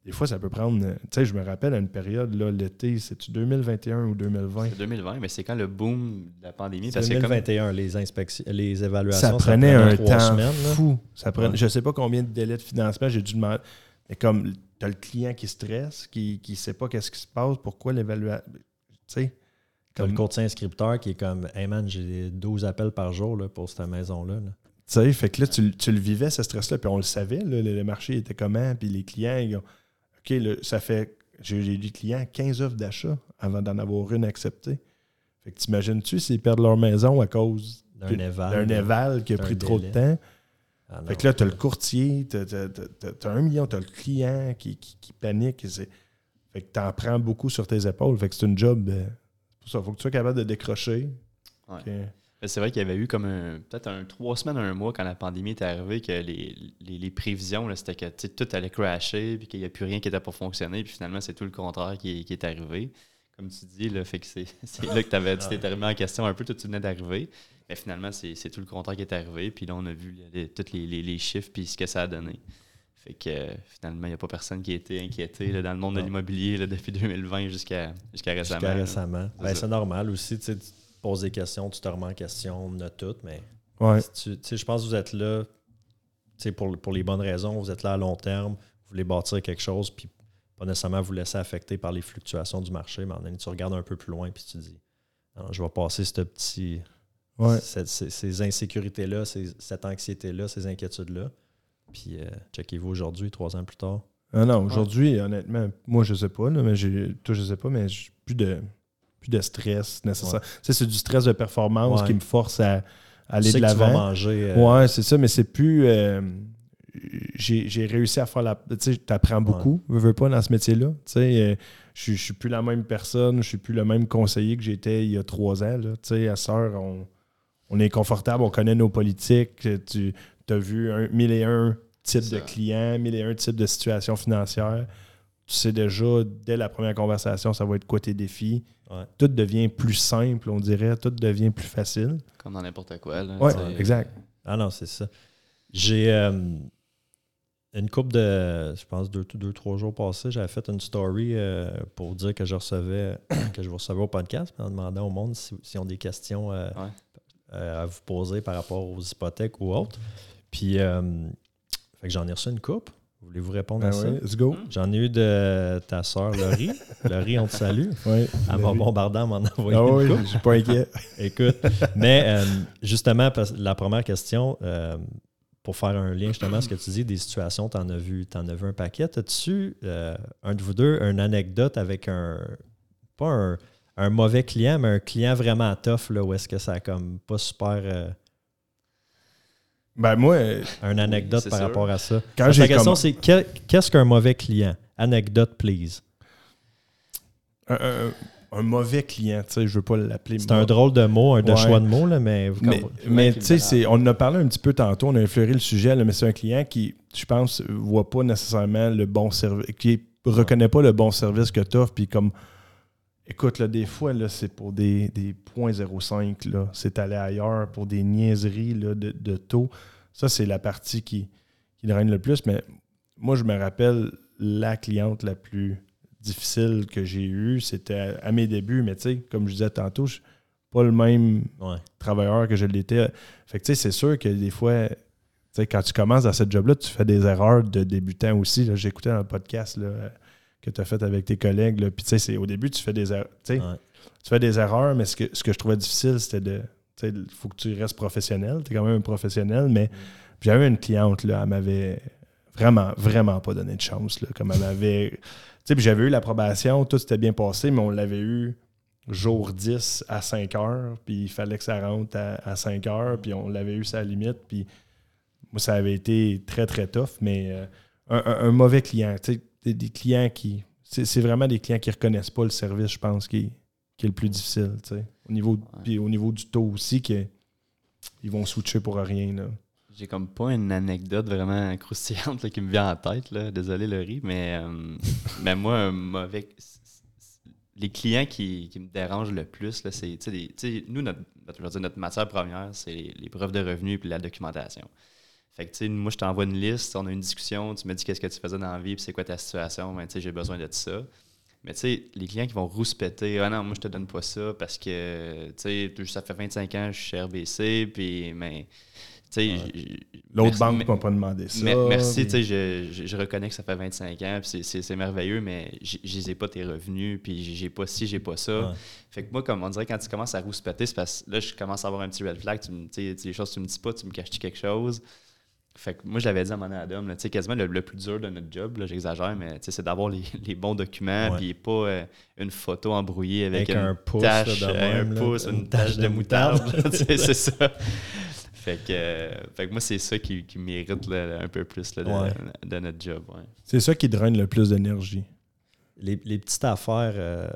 des fois, ça peut prendre. euh, Tu sais, je me rappelle à une période, là, l'été, c'est-tu 2021 ou 2020? C'est 2020, mais c'est quand le boom de la pandémie. Parce C'est que comme- 2021, les inspections, les évaluations. ça prenait un trois temps semaines, fou. Ça prenait, Ouais. Je sais pas combien de délais de financement j'ai dû demander. Mais comme tu as le client qui stresse, qui ne sait pas qu'est-ce qui se passe, pourquoi l'évaluation. Tu sais, T'as le comme, courtier inscripteur qui est comme Hey man, j'ai 12 appels par jour là, pour cette maison-là. là. Tu sais, fait que là, tu, tu le vivais, ce stress-là, puis on le savait, là, le, le marché était comment, puis les clients, ils ont- OK, là, ça fait. J'ai des clients 15 offres d'achat avant d'en avoir une acceptée. Fait que t'imagines-tu s'ils perdent leur maison à cause D'un d'un éval. éval qui a pris trop de temps? Ah, non. Fait que là, t'as le courtier, t'as, t'as- t'as- t'as un million, t'as le client qui, qui, qui panique. Fait que t'en prends beaucoup sur tes épaules. Fait que c'est une job. euh, c'est pour ça, faut que tu sois capable de décrocher. Ouais. Que- Mais C'est vrai qu'il y avait eu comme un- peut-être un trois semaines, un mois quand la pandémie est arrivée, que les, les, les prévisions, c'était que tout allait crasher, puis qu'il n'y a plus rien qui était pour fonctionner, puis finalement, c'est tout le contraire qui, est- qui est arrivé. Comme tu dis, là, fait que c'est là que avais, tu t'es remis en question un peu, tout tu venais d'arriver. Mais finalement, c'est tout le contraire qui est arrivé, puis là, on a vu tous les, les- les chiffres, puis ce que ça a donné. Fait que euh, finalement, il n'y a pas personne qui a été inquiété là, dans le monde de l'immobilier depuis 2020 jusqu'à jusqu'à récemment. Jusqu'à récemment. C'est Ben, c'est normal aussi. Tu poses des questions, tu te remets en question, on a toutes, mais Ouais. si tu- je pense que vous êtes là tu sais, pour, pour les bonnes raisons. Vous êtes là à long terme, vous voulez bâtir quelque chose, puis pas nécessairement vous laisser affecter par les fluctuations du marché, mais en donné, tu regardes un peu plus loin, puis tu dis Non, je vais passer ce petit, Ouais. cette- ces, ces insécurités-là, ces- cette anxiété-là, ces inquiétudes-là. Puis, euh, checkez-vous aujourd'hui, trois ans plus tard. Ah non, aujourd'hui, honnêtement, moi, je sais pas, là, mais j'ai. Toi, je sais pas, mais j'ai plus de, plus de stress nécessaire. C'est du stress de performance Ouais. qui me force à, aller de l'avant. manger. euh, Ouais, c'est ça, mais c'est plus. euh, j'ai réussi à faire la. Tu sais, t'apprends beaucoup, veux, veux pas, dans ce métier-là. Tu sais, euh, je suis- plus la même personne, je suis plus le même conseiller que j'étais il y a trois ans. Là. Tu sais, à Sœur, on, on est confortable, on connaît nos politiques. Tu as vu un, mille et un types C'est de clients, mille et un types de situations financières. Tu sais déjà, dès la première conversation, ça va être quoi tes défis? Ouais. Tout devient plus simple, on dirait. Tout devient plus facile. Comme dans n'importe quoi. Là, Ouais, tu sais. exact. Ah non, c'est ça. J'ai euh, une couple de, je pense, deux, deux, trois jours passés, j'avais fait une story euh, pour dire que je recevais, que je vous recevais au podcast, en demandant au monde si- s'ils ont des questions euh, Ouais. à vous poser par rapport aux hypothèques ou autres. Puis, euh, fait que j'en ai reçu une coupe. Voulez-vous répondre Ben à ça? let's go. J'en ai eu de ta sœur Laurie. Laurie, on te salue. Ouais. Elle m'a bombardé en m'en envoyant Ah une oui, je suis pas inquiet. Écoute, mais euh, justement, la première question, euh, pour faire un lien justement à ce que tu dis, des situations, tu en as vu, t'en as vu un paquet. As-tu, euh, un de vous deux, une anecdote avec un, pas un, un mauvais client, mais un client vraiment tough, là, où est-ce que ça a comme pas super, euh, Ben moi, une anecdote par sûr. rapport à ça? quand La question, c'est qu'est-ce qu'un mauvais client? Anecdote, please. un, un- un mauvais client, tu sais, je veux pas l'appeler. C'est un drôle de mot, un de Ouais. choix de mots, là, mais vous Mais, tu sais, on en a parlé un petit peu tantôt, on a effleuré le sujet, là, mais c'est un client qui, je pense, voit pas nécessairement le bon service, qui reconnaît pas le bon service que tu offres, puis comme, écoute, là, des fois, là, c'est pour des, des 0.05, là, c'est aller ailleurs pour des niaiseries là, de, de taux. Ça, c'est la partie qui, qui draine le plus, mais moi, je me rappelle la cliente la plus difficile que j'ai eue, c'était à, mes débuts, mais tu sais, comme je disais tantôt, je suis pas le même Ouais. travailleur que je l'étais. Fait que tu sais, c'est sûr que des fois, tu sais, quand tu commences dans cette job-là, tu fais des erreurs de débutant aussi. là. J'écoutais dans le podcast là, que tu as fait avec tes collègues. là. Puis tu sais, au début, tu fais des erreurs. Tu sais, Ouais. tu fais des erreurs, mais ce que, ce que je trouvais difficile, c'était de. Tu sais, il faut que tu restes professionnel. Tu es quand même un professionnel, mais puis j'avais une cliente, là, elle m'avait vraiment, vraiment pas donné de chance. Là, comme elle m'avait. Tu sais, puis j'avais eu l'approbation, tout s'était bien passé, mais on l'avait eu jour 10 à 5 heures, puis il fallait que ça rentre à, à 5 heures, puis on l'avait eu sa limite, puis moi, ça avait été très, très tough, mais euh, un, un- un mauvais client, tu sais, des, des clients qui... C'est vraiment des clients qui reconnaissent pas le service, je pense, qui, qui est le plus difficile, tu sais. Au niveau, puis au niveau du taux aussi, que, ils vont switcher pour rien, là. J'ai comme pas une anecdote vraiment croustillante là, qui me vient en tête. Là. Désolé, Laurie, mais, euh, mais moi, un mauvais. Les clients qui, qui me dérangent le plus, c'est. Nous, notre, notre- matière première, c'est les, les preuves de revenus et la documentation. Fait que, tu sais, moi, je t'envoie une liste, on a une discussion, tu me dis qu'est-ce que tu faisais dans la vie, puis c'est quoi ta situation, ben, tu sais, j'ai besoin de ça. Mais tu sais, les clients qui vont rouspéter, ah non, moi je te donne pas ça parce que, tu sais, ça fait 25 ans que je suis chez RBC, puis, mais, tu sais, j- L'autre banque mais- ne m'a pas demandé ça. mais- merci, tu sais, je, je- je reconnais que ça fait 25 ans, puis c'est- merveilleux, mais je les ai pas tes revenus, puis j'ai pas ci, j'ai pas ça. Ouais. Fait que moi, comme on dirait, quand tu commences à rouspéter, c'est parce que là, je commence à avoir un petit red flag, tu me, tu sais, les choses que tu me dis pas, tu me caches quelque chose? Fait que moi, je l'avais dit à mon Adam, là, tu sais, quasiment le, plus dur de notre job, j'exagère, mais c'est d'avoir les, les, bons documents, puis pas euh, une photo embrouillée avec, un pouce, tache, un pouce, une, tache, de, moutarde. c'est ça. Fait que, fait que moi, c'est ça qui, qui mérite un peu plus de, de, notre job. C'est ça qui draine le plus d'énergie. Les, les, petites affaires, euh,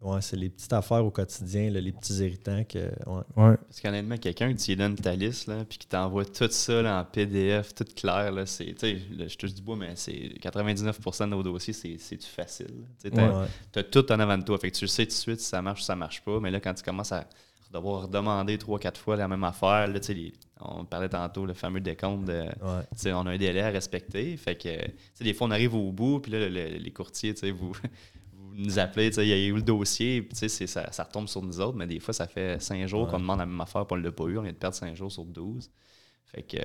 Ouais, c'est les petites affaires au quotidien, les petits irritants que. Ouais. Parce qu'honnêtement, quelqu'un qui te donne ta liste, là, puis qui t'envoie tout ça en PDF, tout clair, là, c'est. je te dis bois, mais c'est 99% de nos dossiers, c'est du facile. Tu as, tout en avant de toi. Fait que tu sais tout de suite si ça marche ou ça marche pas. Mais là, quand tu commences à devoir demander trois, quatre fois la même affaire, là, on parlait tantôt, le fameux décompte de. On a un délai à respecter. Fait que, des fois, on arrive au bout, puis là, les courtiers, vous nous appeler, il y a eu le dossier, puis ça, ça retombe sur nous autres, mais des fois, ça fait cinq jours qu'on demande la même affaire, puis on ne l'a pas eu. On vient de perdre cinq jours sur 12. Fait que,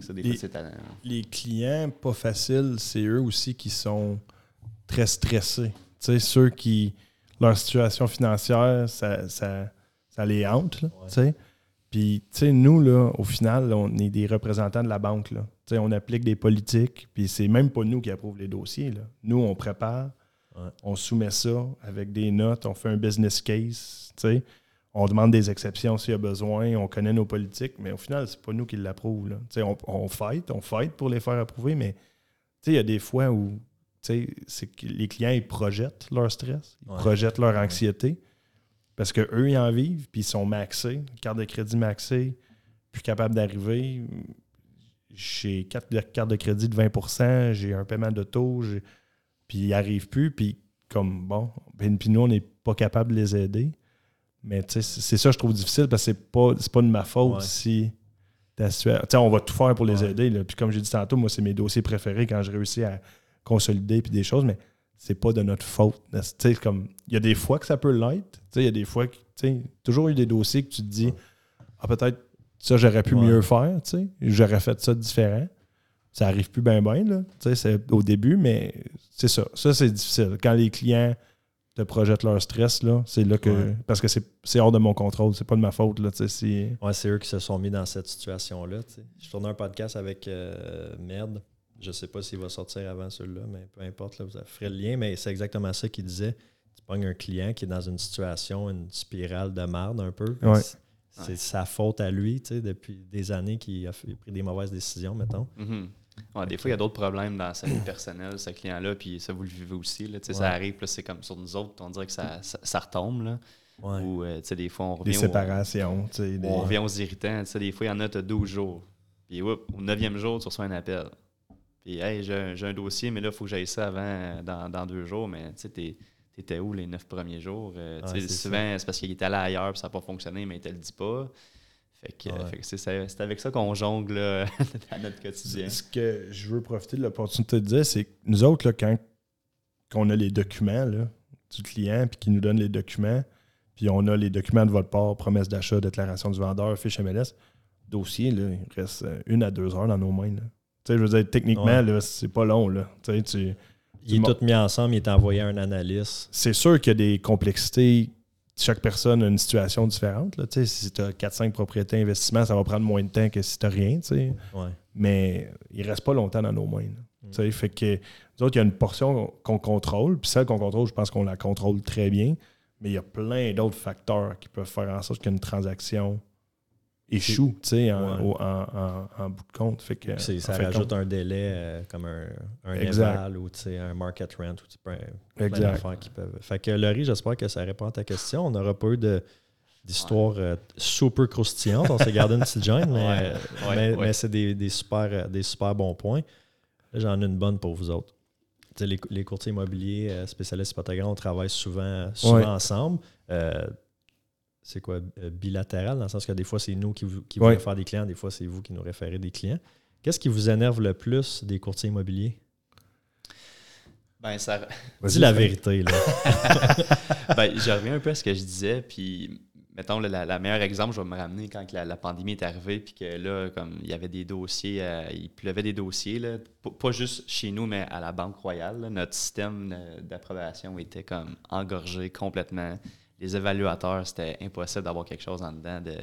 ça, des les, fois, c'est talent. Les clients pas faciles, c'est eux aussi qui sont très stressés. Tu sais, ceux qui. Leur situation financière, ça, ça, ça les hante, tu sais. Puis, tu sais, nous, là, au final, on est des représentants de la banque, là. On applique des politiques, puis c'est même pas nous qui approuvons les dossiers, là. Nous, on prépare, on soumet ça avec des notes, on fait un business case, on demande des exceptions s'il y a besoin, on connaît nos politiques, mais au final, c'est pas nous qui l'approuvent. On, on fight, on fight pour les faire approuver, mais il y a des fois où c'est que les clients ils projettent leur stress, ils projettent leur anxiété parce qu'eux, ils en vivent, puis ils sont maxés, carte de crédit maxée, plus capable d'arriver. J'ai quatre cartes de crédit de 20% j'ai un paiement de taux, puis ils arrivent plus, puis comme, bon, ben, puis nous, on n'est pas capable de les aider. Mais c'est ça, je trouve difficile, parce que c'est pas, pas de ma faute si ta situation... on va tout faire pour les aider. Puis comme j'ai dit tantôt, moi, c'est mes dossiers préférés quand je réussis à consolider puis des choses, mais c'est pas de notre faute. comme Il y a des fois que ça peut l'être. Il y a des fois que... toujours eu des dossiers que tu te dis, ah, peut-être ça, j'aurais pu mieux faire. J'aurais fait ça différent. Ça arrive plus bien, bien, là. C'est au début, mais c'est ça. Ça, c'est difficile. Quand les clients te projettent leur stress, là, c'est là que. Parce que c'est hors de mon contrôle, c'est pas de ma faute, là. Ouais, c'est eux qui se sont mis dans cette situation-là. Je tournais un podcast avec euh, Merde. Je sais pas s'il va sortir avant celui-là, mais peu importe, là, vous ferez le lien, mais c'est exactement ça qu'il disait. Tu pognes un client qui est dans une situation, une spirale de merde un peu. C'est sa faute à lui, tu sais, depuis des années qu'il a, pris des mauvaises décisions, mettons. Des fois, il y a d'autres problèmes dans sa vie personnelle, ce client-là, puis ça, vous le vivez aussi. Là, Ça arrive, c'est comme sur nous autres, on dirait que ça, ça, retombe. Là. Ou, euh, des fois, on revient. Des séparations. On revient aux irritants. Des fois, il y en a, tu 12 jours. Puis, au neuvième jour, tu reçois un appel. Puis, hey, j'ai un dossier, mais là, il faut que j'aille ça avant, euh, dans, dans deux jours. Mais tu sais, t'étais où les neuf premiers jours? Euh, souvent, c'est parce qu'il était allé ailleurs, puis ça n'a pas fonctionné, mais il te le dit pas. Fait que, c'est avec ça qu'on jongle dans notre quotidien. Ce que je veux profiter de l'opportunité de dire, c'est que nous autres, là, quand on a les documents là, du client, puis qu'il nous donne les documents, puis on a les documents de votre part, promesse d'achat, déclaration du vendeur, fiche MLS, dossier, là, il reste une à deux heures dans nos mains. Je veux dire, techniquement, c'est pas long. Là. Tu, il est tout mis ensemble, il est envoyé à un analyste. C'est sûr qu'il y a des complexités chaque personne a une situation différente. Là, si tu as 4-5 propriétés investissements, ça va prendre moins de temps que si tu n'as rien. Mais il ne reste pas longtemps dans nos mains. Mm. Fait que nous autres, il y a une portion qu'on contrôle, puis celle qu'on contrôle, je pense qu'on la contrôle très bien. Mais il y a plein d'autres facteurs qui peuvent faire en sorte qu'une transaction échoue en, en, bout de compte. Fait que, ça rajoute un délai euh, comme un, un éval ou un market rent ou plein, plein qui peuvent. Fait que Laurie, j'espère que ça répond à ta question. On n'aura pas eu de d'histoire euh, super croustillante. On s'est gardé une petite gêne, mais, mais, c'est des, des, super, des super bons points. J'en ai une bonne pour vous autres. Les, les, courtiers immobiliers euh, spécialistes hypothécaires, on travaille souvent, souvent ensemble c'est quoi, euh, bilatéral, dans le sens que des fois, c'est nous qui, vous, qui vous référez des clients, des fois, c'est vous qui nous référez des clients. Qu'est-ce qui vous énerve le plus des courtiers immobiliers? Ben, ça. Dis la vérité, là. ben, je reviens un peu à ce que je disais, puis mettons, le la, meilleur exemple, je vais me ramener quand la, pandémie est arrivée, puis que là, comme il y avait des dossiers, euh, il pleuvait des dossiers, là, pas juste chez nous, mais à la Banque Royale. notre système d'approbation était comme engorgé complètement les évaluateurs, c'était impossible d'avoir quelque chose en dedans, de,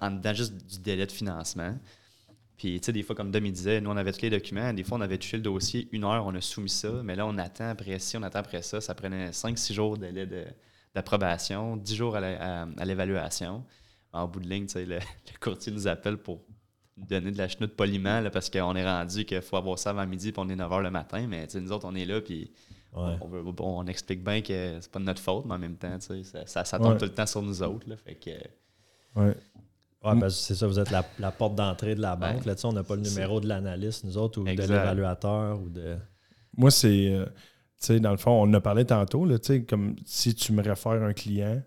en dedans juste du délai de financement. Puis, tu sais, des fois, comme Dom disait, nous, on avait tous les documents. Des fois, on avait touché le dossier une heure, on a soumis ça. Mais là, on attend après ci, on attend après ça. Ça prenait 5-6 jours de délai d'approbation, 10 jours à l'évaluation. En bout de ligne, tu sais, le, courtier nous appelle pour donner de la chenoute poliment parce qu'on est rendu qu'il faut avoir ça avant midi puis on est 9 h le matin. Mais nous autres, on est là puis on, explique bien que c'est pas de notre faute, mais en même temps, ça, ça, tombe tout le temps sur nous autres. Là, fait que, ouais. Ouais, c'est ça, vous êtes la, porte d'entrée de la banque. Là, on n'a pas le numéro de l'analyste, nous autres, ou de l'évaluateur. ou de. Moi, c'est. Euh, tu sais, dans le fond, on en a parlé tantôt, là, comme si tu me réfères un client,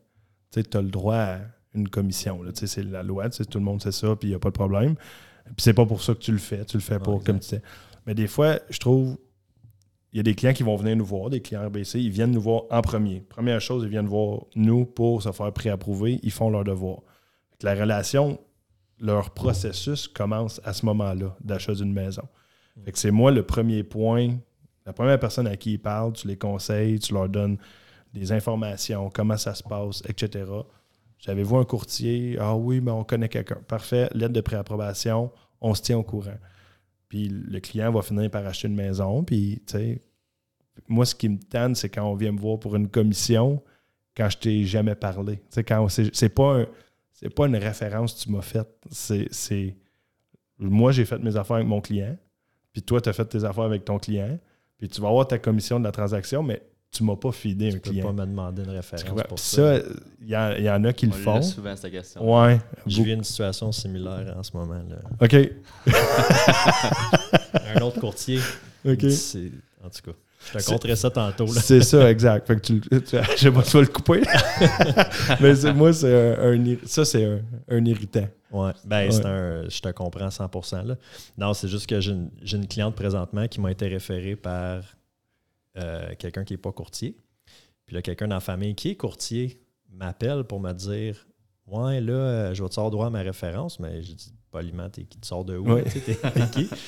tu as le droit à une commission. C'est la loi, tout le monde sait ça, puis il n'y a pas de problème. Puis c'est pas pour ça que tu le fais, tu le fais pour, comme tu sais. Mais des fois, je trouve, il y a des clients qui vont venir nous voir, des clients RBC, ils viennent nous voir en premier. Première chose, ils viennent voir nous pour se faire préapprouver, ils font leur devoir. La relation, leur processus commence à ce moment-là d'achat d'une maison. Que c'est moi le premier point, la première personne à qui ils parlent, tu les conseilles, tu leur donnes des informations, comment ça se passe, etc. J'avais-vous un courtier? Ah oui, mais on connaît quelqu'un. Parfait, lettre de préapprobation, on se tient au courant. Puis le client va finir par acheter une maison. Puis, tu sais, moi, ce qui me tente, c'est quand on vient me voir pour une commission, quand je t'ai jamais parlé. Tu sais, quand pas c'est pas une référence que tu m'as faite. C'est moi, j'ai fait mes affaires avec mon client, puis toi, tu as fait tes affaires avec ton client, puis tu vas avoir ta commission de la transaction, mais tu m'as pas fidé un client. Tu peux pas me demander une référence pour ça. Il y, y, en a qui le font. souvent cette question. Ouais. Je vis une situation similaire en ce moment. Là. OK. un autre courtier. OK. En tout cas. Je te compterai ça tantôt. C'est ça, exact. Fait que tu, tu, je sais pas si tu vas le couper. Mais moi, c'est un, ça, c'est un, irritant. Ouais. Ben, c'est un. Je te comprends 100%. Là. Non, c'est juste que j'ai une, une, cliente présentement qui m'a été référée par euh, quelqu'un qui n'est pas courtier. Puis là, quelqu'un dans la famille qui est courtier m'appelle pour me dire Ouais, là, euh, je vais te sortir droit à ma référence, mais je dis poliment, t'es qui te sors de où? T'es qui?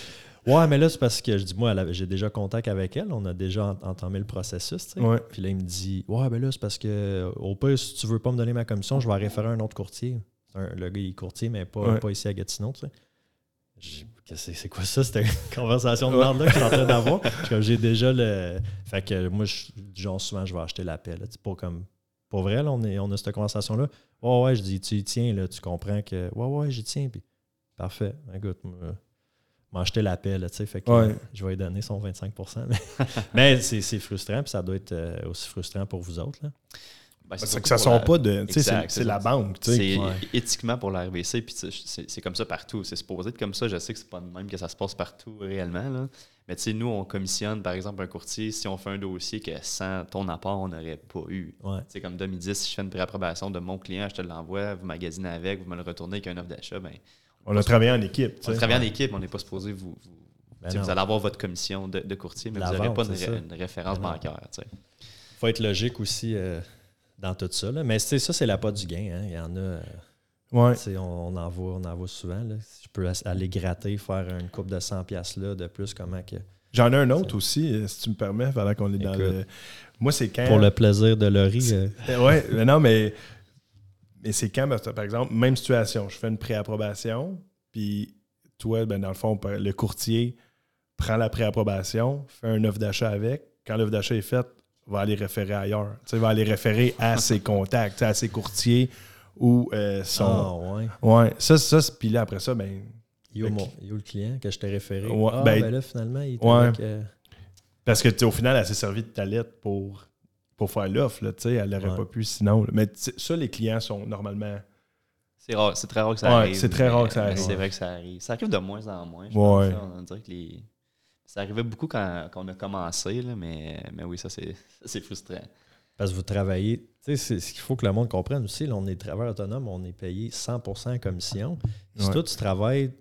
Ouais, mais là, c'est parce que je dis, moi, j'ai déjà contact avec elle, on a déjà entamé le processus. Puis là, il me dit, ouais, ben là, c'est parce que, au pire, si tu veux pas me donner ma commission, je vais référer un autre courtier. le gars, il est courtier, mais pas, pas ici à Gatineau. Tu c'est quoi ça? Une conversation de merde que je suis en train d'avoir. J'ai déjà le. Fait que moi, je, genre, souvent, je vais acheter l'appel. Pour comme. Pour vrai, là, on, est, on a cette conversation-là. Ouais, ouais, je dis, tu y tiens, là, tu comprends que. Ouais, ouais, j'y tiens. Puis, parfait. Écoute, m'a acheté l'appel, tu sais. Fait que je vais lui donner son 25% Mais, c'est frustrant, puis ça doit être euh, aussi frustrant pour vous autres. Là. Ben, c'est que ça ne sont pas de. C'est la banque. C'est éthiquement pour la RBC, puis c'est comme ça partout. C'est supposé être comme ça. Je sais que c'est pas de même que ça se passe partout réellement. Là. Mais tu sais, nous, on commissionne, par exemple, un courtier. Si on fait un dossier que sans ton apport, on n'aurait pas eu. C'est comme 2010, si je fais une préapprobation de mon client, je te l'envoie, vous magasinez avec, vous me le retournez avec un offre d'achat, ben, on a travaillé en équipe. On a travaillé en équipe, on n'est pas supposé vous. vous, ben vous allez avoir votre commission de, courtier, mais vous n'aurez pas une, référence ben bancaire. Il faut être logique aussi. Euh, dans tout ça. Là. Mais ça, c'est la pas du gain. Hein. Il y en a. Euh, ouais. On, en voit, on en voit souvent. Là. Si je peux aller gratter, faire une coupe de 100$ là, de plus, comment que. J'en ai un autre aussi, euh, si tu me permets, pendant qu'on est dans le. Moi, c'est quand. Pour le plaisir de Laurie. Euh. Oui, mais non, mais. Mais c'est quand, par exemple, même situation, je fais une préapprobation, puis toi, ben, dans le fond, le courtier prend la préapprobation, fait un offre d'achat avec. Quand l'offre d'achat est faite, va aller référer ailleurs. Il va aller référer à ses contacts, à ses courtiers ou euh, son. Ah, ouais. Ouais. Ça, ça puis là, après ça, ben. Yo, mon, yo le client que je t'ai référé. ah, ben, ben, là, finalement, il était ouais. Euh, Parce que, au final, elle s'est servie de ta lettre pour, pour faire l'offre. Elle n'aurait pas pu sinon. Mais ça, les clients sont normalement. C'est rare, c'est très rare que ça arrive. C'est très rare que ça arrive. C'est vrai que ça arrive. Ça arrive de moins en moins. Je pense, on dirait que les, ça arrivait beaucoup quand, on a commencé, là, mais, mais oui, ça, c'est frustrant. Parce que vous travaillez, tu sais, ce qu'il faut que le monde comprenne aussi, là, on est travailleur autonome, on est payé 100% en commission. Si toi, tu travailles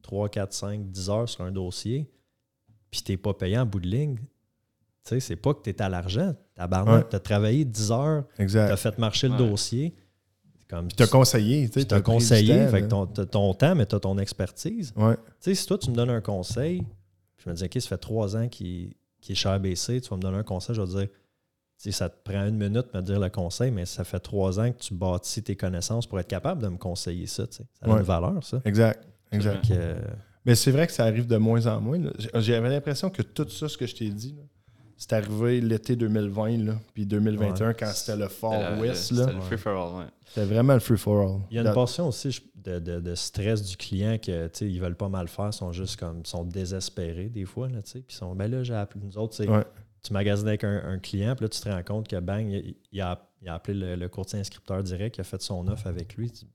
3, 4, 5, 10 heures sur un dossier, puis tu n'es pas payé en bout de ligne, tu sais, c'est pas que tu es à l'argent. Tu as travaillé 10 heures, tu as fait marcher le dossier. Comme tu as conseillé. Tu as conseillé, fait ton, ton, temps, mais tu as ton expertise. Tu sais, si toi, tu me donnes un conseil, je me dis, OK, ça fait trois ans qu'il est chez BC, tu vas me donner un conseil, je vais dire, ça te prend une minute de me dire le conseil, mais ça fait trois ans que tu bâtis tes connaissances pour être capable de me conseiller ça. Ça a une valeur, ça. Exact. exact. Euh, Mais c'est vrai que ça arrive de moins en moins. J'avais l'impression que tout ça, ce que je t'ai dit, là, c'est arrivé l'été 2020, là, puis 2021, quand c'était le Far C'était le- West. C'était là. le free for all, ouais. C'était vraiment le free for all. Il y a une portion aussi je- de, de- de stress du client que tu sais, ils veulent pas mal faire, sont juste comme sont désespérés des fois. Là, tu sais, puis ils sont ben là, j'ai appelé nous autres, tu sais, Ouais. tu magasines avec un, un client, puis là, tu te rends compte que bang, il, il a, il a appelé le, le courtier inscripteur direct, il a fait son offre avec lui. Tu-.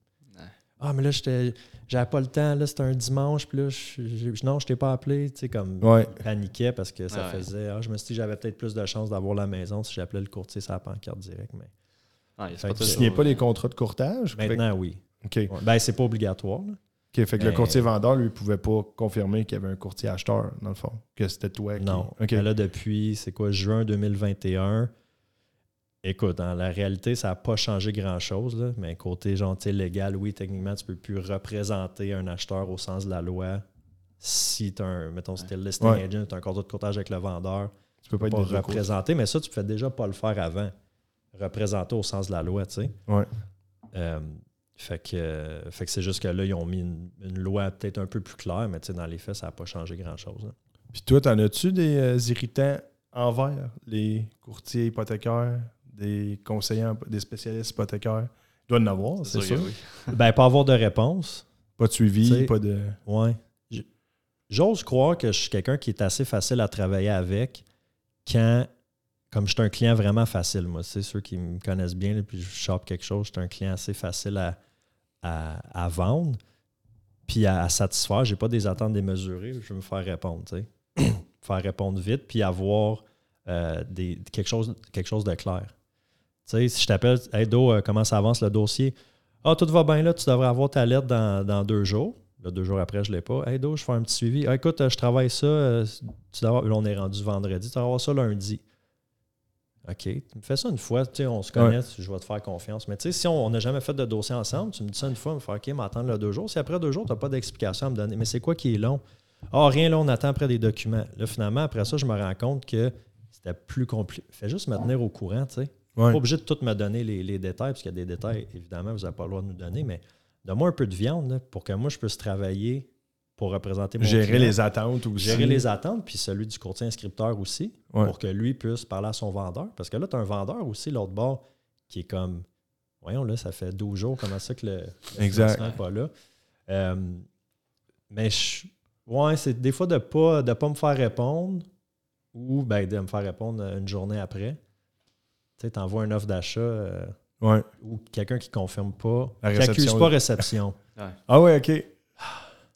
Ah, mais là, j'étais- j'avais pas le temps, là, c'était un dimanche, puis là, je- je- non, je t'ai pas appelé, tu sais, comme Ouais. il paniquait parce que ça Ouais. faisait. Ah, je me suis dit, j'avais peut-être plus de chance d'avoir la maison si j'appelais le courtier sur la pancarte direct, mais Fait pas Tu signais pas les contrats de courtage? Que- maintenant, oui. OK. Ouais. Ben, c'est pas obligatoire. là. OK, fait que le Mais- courtier vendeur, lui, pouvait pas confirmer qu'il y avait un courtier acheteur, dans le fond. Que c'était toi qui. Non. OK. Mais là, depuis, c'est quoi, juin 2021, écoute, dans la réalité, ça n'a pas changé grand-chose, mais côté gentil légal, oui, techniquement, tu peux plus représenter un acheteur au sens de la loi si tu un, mettons, si t'es le listing Ouais. agent, tu as un contrat de courtage avec le vendeur, tu peux pas être peux pas représenter, mais ça, tu ne pouvais déjà pas le faire avant. Représenter au sens de la loi, tu sais. Ouais. Euh, fait que, euh, fait que c'est juste que là, ils ont mis une, une loi peut-être un peu plus claire, mais tu sais, dans les faits, ça n'a pas changé grand-chose. là. Puis toi, t'en as-tu des euh, irritants envers les courtiers hypothécaires, des conseillers, des spécialistes hypothécaires? Il doit en avoir, c'est que sûr. oui. Ben, pas avoir de réponse. Pas de suivi, T'sais- pas de. Ouais. J'ose croire que je suis quelqu'un qui est assez facile à travailler avec quand, comme je suis un client vraiment facile, moi, c'est ceux qui me connaissent bien, là, puis je chope quelque chose, je suis un client assez facile à, à, à vendre, puis à, à satisfaire. J'ai pas des attentes démesurées, je veux me faire répondre, tu sais. faire répondre vite, puis avoir euh, des, quelque, chose, quelque chose de clair. Sais, si je t'appelle, hey Do, euh, comment ça avance le dossier? Ah, tout va bien là, tu devrais avoir ta lettre dans, dans deux jours. Là, deux jours après, je ne l'ai pas. Hey, Do, je fais un petit suivi. Ah, écoute, euh, je travaille ça. euh, tu dois avoir- là, on est rendu vendredi. Tu vas avoir ça lundi. OK. Tu me fais ça une fois. Tu sais, on se connaît. Je vais te faire confiance. Mais tu sais, si on n'a jamais fait de dossier ensemble, tu me dis ça une fois, me faire OK, m'attendre là deux jours. Si après deux jours, tu n'as pas d'explication à me donner. Mais c'est quoi qui est long? Ah, rien là, on attend après des documents. Là, finalement, après ça, je me rends compte que c'était plus compliqué. Fais juste me tenir au courant, tu sais Ouais. pas obligé de tout me donner les, les détails, parce qu'il y a des détails, évidemment, vous n'avez pas le droit de nous donner, mais donne-moi un peu de viande là, pour que moi, je puisse travailler pour représenter mon Gérer client, les attentes aussi. gérer les attentes, puis celui du courtier inscripteur aussi, Ouais. pour que lui puisse parler à son vendeur. Parce que là, tu as un vendeur aussi, l'autre bord, qui est comme, voyons, là, ça fait 12 jours, comment ça que le, le Exact. n'est pas là. Euh, mais je, ouais, c'est des fois de ne pas, de pas me faire répondre ou ben, de me faire répondre une journée après. Tu sais, t'envoies une offre d'achat euh, Ouais. ou quelqu'un qui confirme pas, La qui pas réception. Ah ouais, OK.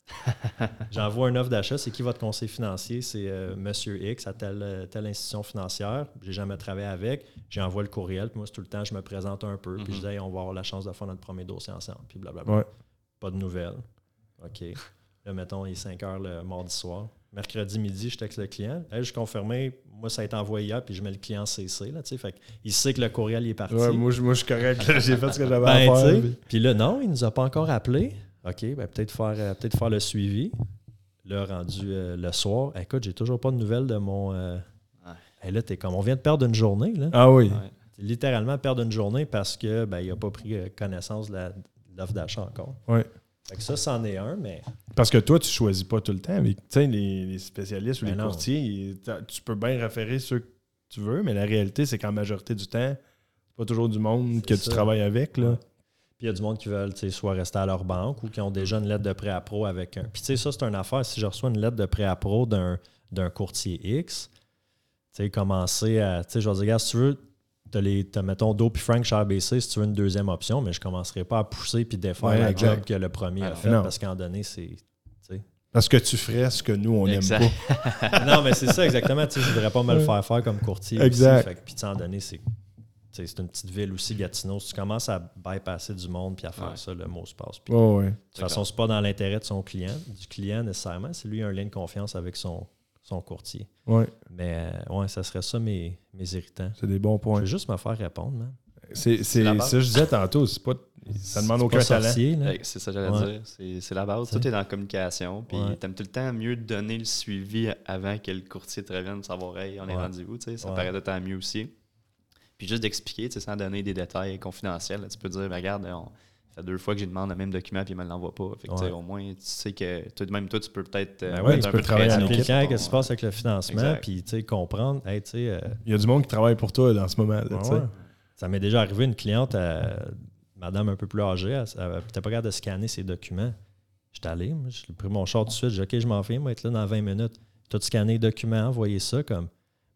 J'envoie une offre d'achat, c'est qui votre conseiller financier? C'est euh, Monsieur X à telle, euh, telle institution financière. J'ai jamais travaillé avec. J'envoie le courriel, puis moi, c'est tout le temps, je me présente un peu, puis je dis, Hey, on va avoir la chance de faire notre premier dossier ensemble, puis blablabla. Ouais. Pas de nouvelles. OK. Là, mettons, il est 5 heures le mardi soir. Mercredi midi, je texte le client. Hey, je confirmé, moi, ça a été envoyé hier, puis je mets le client en CC. Là, fait il sait que le courriel est parti. Ouais, moi, je, moi, je suis correct. J'ai fait ce que j'avais Ben, à faire. tu sais, Puis là, non, il nous a pas encore appelé. OK, ben, peut-être faire, euh, peut faire le suivi. Là, rendu euh, le soir. Écoute, j'ai toujours pas de nouvelles de mon. euh, Ouais. Hey, là, t'es comme. On vient de perdre une journée. Là. Ah oui. Ouais. Littéralement perdre une journée parce que ben, il n'a pas pris euh, connaissance de l'offre d'achat encore. Ouais. Fait que ça, c'en est un, mais. Parce que toi, tu choisis pas tout le temps. Mais, les, les spécialistes ou Ben les non. courtiers, tu peux bien référer ceux que tu veux, mais la réalité, c'est qu'en majorité du temps, c'est pas toujours du monde que tu travailles avec. Là. Puis il y a du monde qui veulent tu sais, soit rester à leur banque ou qui ont déjà une lettre de prêt à pro avec un. Puis tu sais, ça, c'est une affaire. Si je reçois une lettre de prêt à pro d'un, d'un courtier X, tu sais, commencer à. Tu sais, je vais dire, gars, si tu veux, t'as les, t'as, mettons, Do puis Frank chez ABC si tu veux une deuxième option, mais je commencerai pas à pousser puis défaire Ouais, la exact. job que le premier a Ah, fait non. parce qu'en donné, c'est. Parce que tu ferais ce que nous, on n'aime pas. non, mais c'est ça exactement. Tu sais, je voudrais pas me le faire faire comme courtier. Exact. Puis, tu en donné, c'est. tu sais, C'est une petite ville aussi, Gatineau. Si tu commences à bypasser du monde puis à faire Ouais. ça, le mot se passe. Puis, Ouais, ouais. De toute façon, c'est pas dans l'intérêt de son client, du client nécessairement. C'est lui qui a un lien de confiance avec son, son courtier. Ouais, Mais euh, ouais, ça serait ça mes, mes irritants. c'est des bons Je points. veux juste me faire répondre, man. C'est ça que je disais tantôt. c'est Pas, ça demande aucun pas talent. Ouais, C'est ça que j'allais Ouais. dire. C'est c'est la base. Tout est dans la communication. Puis Ouais. t'aimes tout le temps mieux de donner le suivi avant que le courtier te revienne, savoir, hey, on est Ouais. rendu où. tu sais, Ça Ouais. paraît de tant mieux aussi. Puis juste d'expliquer, tu sais, sans donner des détails confidentiels. là, tu peux dire, ben, regarde, on- fait deux fois que j'ai demandé le même document puis il me l'envoie pas. Fait que, tu sais, Ouais. au moins, tu sais que toi, même toi, tu peux peut-être. euh, Ben ouais, tu un peux peu travailler pour Quelqu'un, qu'est-ce qui se passe avec le financement, puis tu sais, comprendre, hey, tu sais, euh, Il y a du monde qui travaille pour toi dans ce moment. Là, tu sais. ouais. ça m'est déjà arrivé une cliente, euh, madame un peu plus âgée, elle n'était pas capable de scanner ses documents. J'étais allé, j'ai pris mon char tout de suite, j'ai dit, OK, je m'en fais, moi, être là dans 20 minutes. Tout scanné les documents, envoyé ça comme.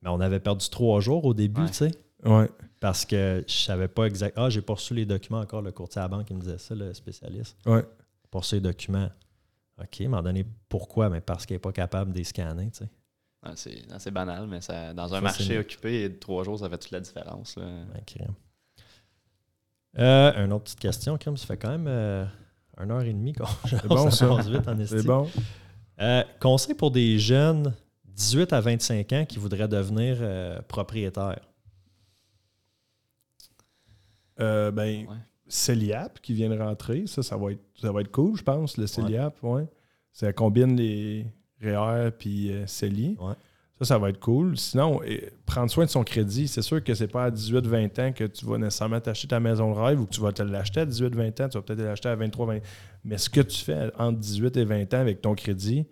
Mais on avait perdu trois jours au début, Ouais. tu sais. Ouais. Parce que je savais pas exact. Ah, j'ai pas reçu les documents encore. Le courtier à la banque qui me disait ça, le spécialiste. Ouais. Pas reçu les documents. OK, m'a donné pourquoi? Mais parce qu'il n'est pas capable de les scanner, tu sais. Ouais, c'est non, c'est banal, mais ça, dans un Ça, marché occupé, trois jours, ça fait toute la différence. là? Crème. Euh, une autre petite question, Kim. Ça fait quand même euh, une heure et demie qu'on bon, ça. passe vite en C'est bon. Euh, conseil pour des jeunes 18 à 25 ans qui voudraient devenir euh, propriétaires. Euh, ben, Ouais. Celiap qui vient de rentrer, ça, ça va être, ça va être cool, je pense, le Celiap, ouais. Ça combine les REER puis euh, Celi. Ouais. Ça, ça va être cool. Sinon, prendre soin de son crédit, c'est sûr que c'est pas à 18-20 ans que tu vas nécessairement t'acheter ta maison de rêve ou que tu vas te l'acheter à 18-20 ans, tu vas peut-être l'acheter à 23-20 Mais ce que tu fais entre 18 et 20 ans avec ton crédit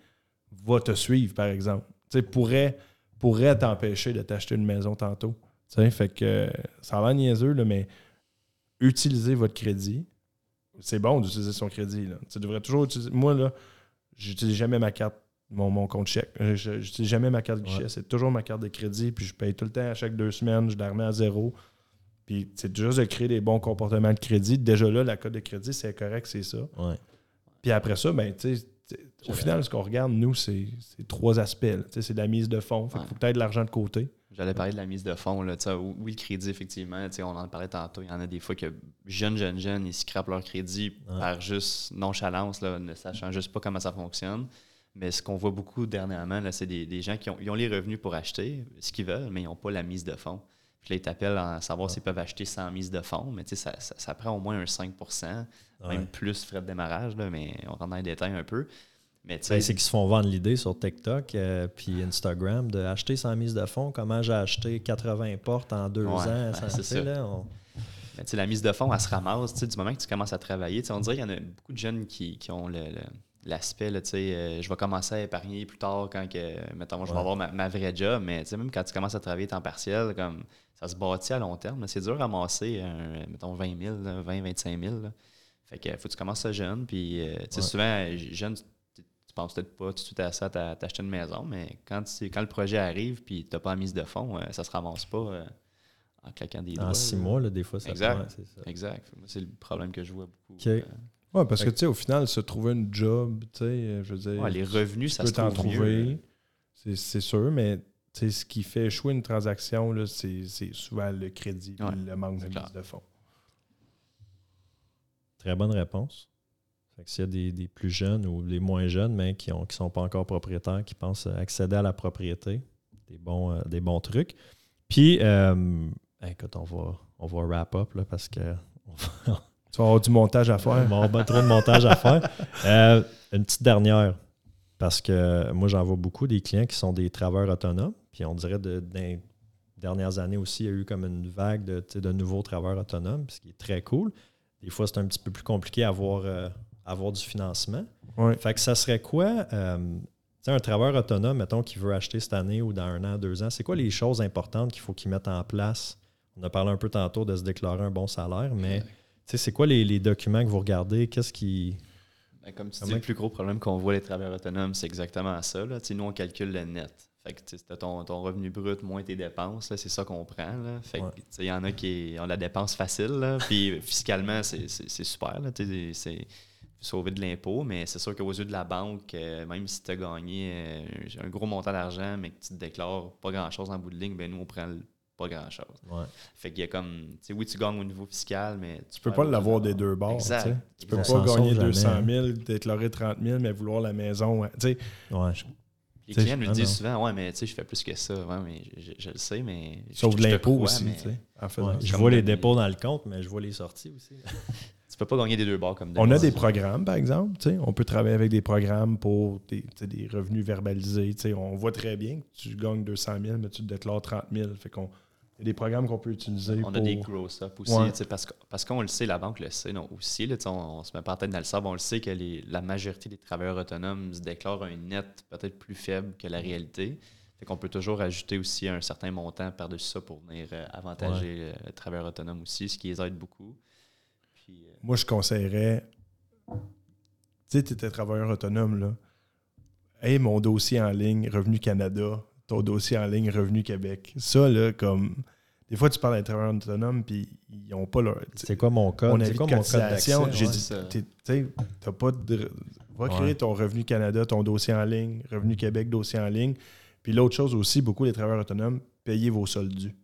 va te suivre, par exemple. Tu sais, pourrait, pourrait t'empêcher de t'acheter une maison tantôt. Tu sais, fait que euh, ça a l'air niaiseux, là, mais utilisez votre crédit. C'est bon d'utiliser son crédit. Là. Tu devrais toujours utiliser. Moi, là, j'utilise jamais ma carte, mon, mon compte chèque. Euh, je- J'utilise jamais ma carte guichet. Ouais. C'est toujours ma carte de crédit. Puis je paye tout le temps à chaque deux semaines. Je la remets à zéro. Puis c'est juste de créer des bons comportements de crédit. Déjà là, la cote de crédit, c'est correct, c'est ça. Ouais. Puis après ça, ben, tu sais, au final, ce qu'on regarde, nous, c'est trois aspects. C'est la mise de fonds. Ouais. faut peut-être de l'argent de côté. J'allais parler de la mise de fonds. Là, oui, le crédit, effectivement, on en parlait tantôt. Il y en a des fois que jeunes, jeunes, jeunes, ils scrapent leur crédit Ouais. par juste nonchalance, là, ne sachant juste pas comment ça fonctionne. Mais ce qu'on voit beaucoup dernièrement, là, c'est des, des gens qui ont, ils ont les revenus pour acheter ce qu'ils veulent, mais ils n'ont pas la mise de fonds. Puis là, ils t'appellent à savoir s'ils peuvent acheter sans mise de fonds, mais ça, ça, ça prend au moins un 5 Ouais. même plus frais de démarrage, là, mais on rentre dans les détails un peu. Mais Ben, c'est qu'ils se font vendre l'idée sur TikTok euh, puis Instagram de acheter sans mise de fonds. Comment j'ai acheté 80 portes en deux Ouais, ans? ben, ça, c'est ça. là, on- la mise de fonds, elle se ramasse du moment que tu commences à travailler. On dirait qu'il y en a beaucoup de jeunes qui, qui ont le- le- l'aspect, là, tu sais, euh, je vais commencer à épargner plus tard quand que, mettons, je vais Ouais. avoir ma, ma vraie job. Mais tu sais, même quand tu commences à travailler temps partiel, comme ça se bâtit à long terme. C'est dur à ramasser, un, mettons, 20 000, là, 20 25 000. là. Fait que faut que tu commences ça jeune. Puis, euh, tu sais, Ouais. souvent, jeune, penses peut-être pas tout de suite à ça, t'as- t'acheter une maison. Mais quand, tu- quand le projet arrive puis tu n'as pas la mise de fonds, euh, ça se ramasse pas euh, en claquant des doigts. en six mois, là, des fois, ça Exact. c'est ça. Exact. Moi, c'est le problème que je vois beaucoup. Euh, Ouais, parce que tu sais, au final, se trouver une job, tu sais, je veux dire. ouais, les revenus, tu ça peux se t'en trouve trouver, c'est sûr, mais tu sais, ce qui fait échouer une transaction, là, c'est c'est souvent le crédit Ouais, le manque de mise de fonds. Très bonne réponse. S'il y a des, des plus jeunes ou des moins jeunes, mais qui ne qui sont pas encore propriétaires, qui pensent accéder à la propriété, des bons, euh, des bons trucs. Puis, euh, écoute, on va, on va wrap up là, parce que Tu vas avoir du montage à faire. on va avoir trop de montage à faire. Euh, une petite dernière, parce que moi, j'en vois beaucoup des clients qui sont des travailleurs autonomes. Puis on dirait de, dans les dernières années aussi, il y a eu comme une vague de, de nouveaux travailleurs autonomes, ce qui est très cool. Des fois, c'est un petit peu plus compliqué à avoir, à avoir du financement. Ouais. Fait que ça serait quoi, euh, tu sais, un travailleur autonome, mettons, qui veut acheter cette année ou dans un an, deux ans, c'est quoi les choses importantes qu'il faut qu'il mette en place? On a parlé un peu tantôt de se déclarer un bon salaire, mais tu sais, c'est quoi les, les documents que vous regardez? Qu'est-ce qui. Ben, comme tu Comment- dis, le plus gros problème qu'on voit les travailleurs autonomes, c'est exactement ça. Là. Tu sais, Nous, on calcule le net. Fait que c'est ton, ton revenu brut moins tes dépenses, là, c'est ça qu'on prend. Là. Fait que, Ouais. il y en a qui ont la dépense facile, là, puis fiscalement, c'est, c'est- c'est super. Là, tu sais, c'est sauver de l'impôt, mais c'est sûr qu'aux yeux de la banque, euh, même si tu as gagné euh, un gros montant d'argent, mais que tu te déclares pas grand-chose en bout de ligne, ben nous, on prend le- pas grand-chose. Ouais. Fait qu'il y a comme, tu sais, oui, tu gagnes au niveau fiscal, mais Tu peux pas l'avoir des deux bords. Exact. tu sais. Tu peux Exact. Pas gagner sort 200 jamais, 000, déclarer 30 000, mais vouloir la maison. ouais. Tu sais, Ouais. Les T'sais, clients me le ah disent souvent, ouais, mais tu sais, je fais plus que ça. Ouais, mais je, je- je le sais, mais. je- Sauf de l'impôt aussi. tu sais, en fait, Ouais. dans- Je vois les dépôts dans le compte, mais je vois les sorties aussi. Tu peux pas gagner des deux bords comme On a des programmes, par exemple. On peut travailler avec des programmes pour des, revenus verbalisés. On voit très bien que tu gagnes 200 000, mais tu te déclares 30 000. Fait qu'on Il y a des programmes qu'on peut utiliser. On pour... a des gross up aussi, Ouais. parce que- parce qu'on le sait, la banque le sait non, aussi. Là, on, on se met pas en tête dans le sable, on le sait que les- la majorité des travailleurs autonomes se déclarent un net peut-être plus faible que la réalité. Fait qu'on peut toujours ajouter aussi un certain montant par-dessus ça pour venir euh, avantager euh, le travailleur autonome aussi, ce qui les aide beaucoup. Puis, euh, Moi, je conseillerais. Tu sais, tu étais travailleur autonome, là. Hey, mon dossier en ligne, Revenu Canada, ton dossier en ligne, Revenu Québec. Ça, là, comme. Des fois, tu parles des travailleurs autonomes, puis ils n'ont pas leur. C'est quoi mon code? De quoi mon code j'ai Ouais. dit, tu sais, t'as pas de. Va créer Ouais. ton Revenu Canada, ton dossier en ligne, Revenu Québec, dossier en ligne. Puis l'autre chose aussi, beaucoup des travailleurs autonomes, payez vos soldes dus.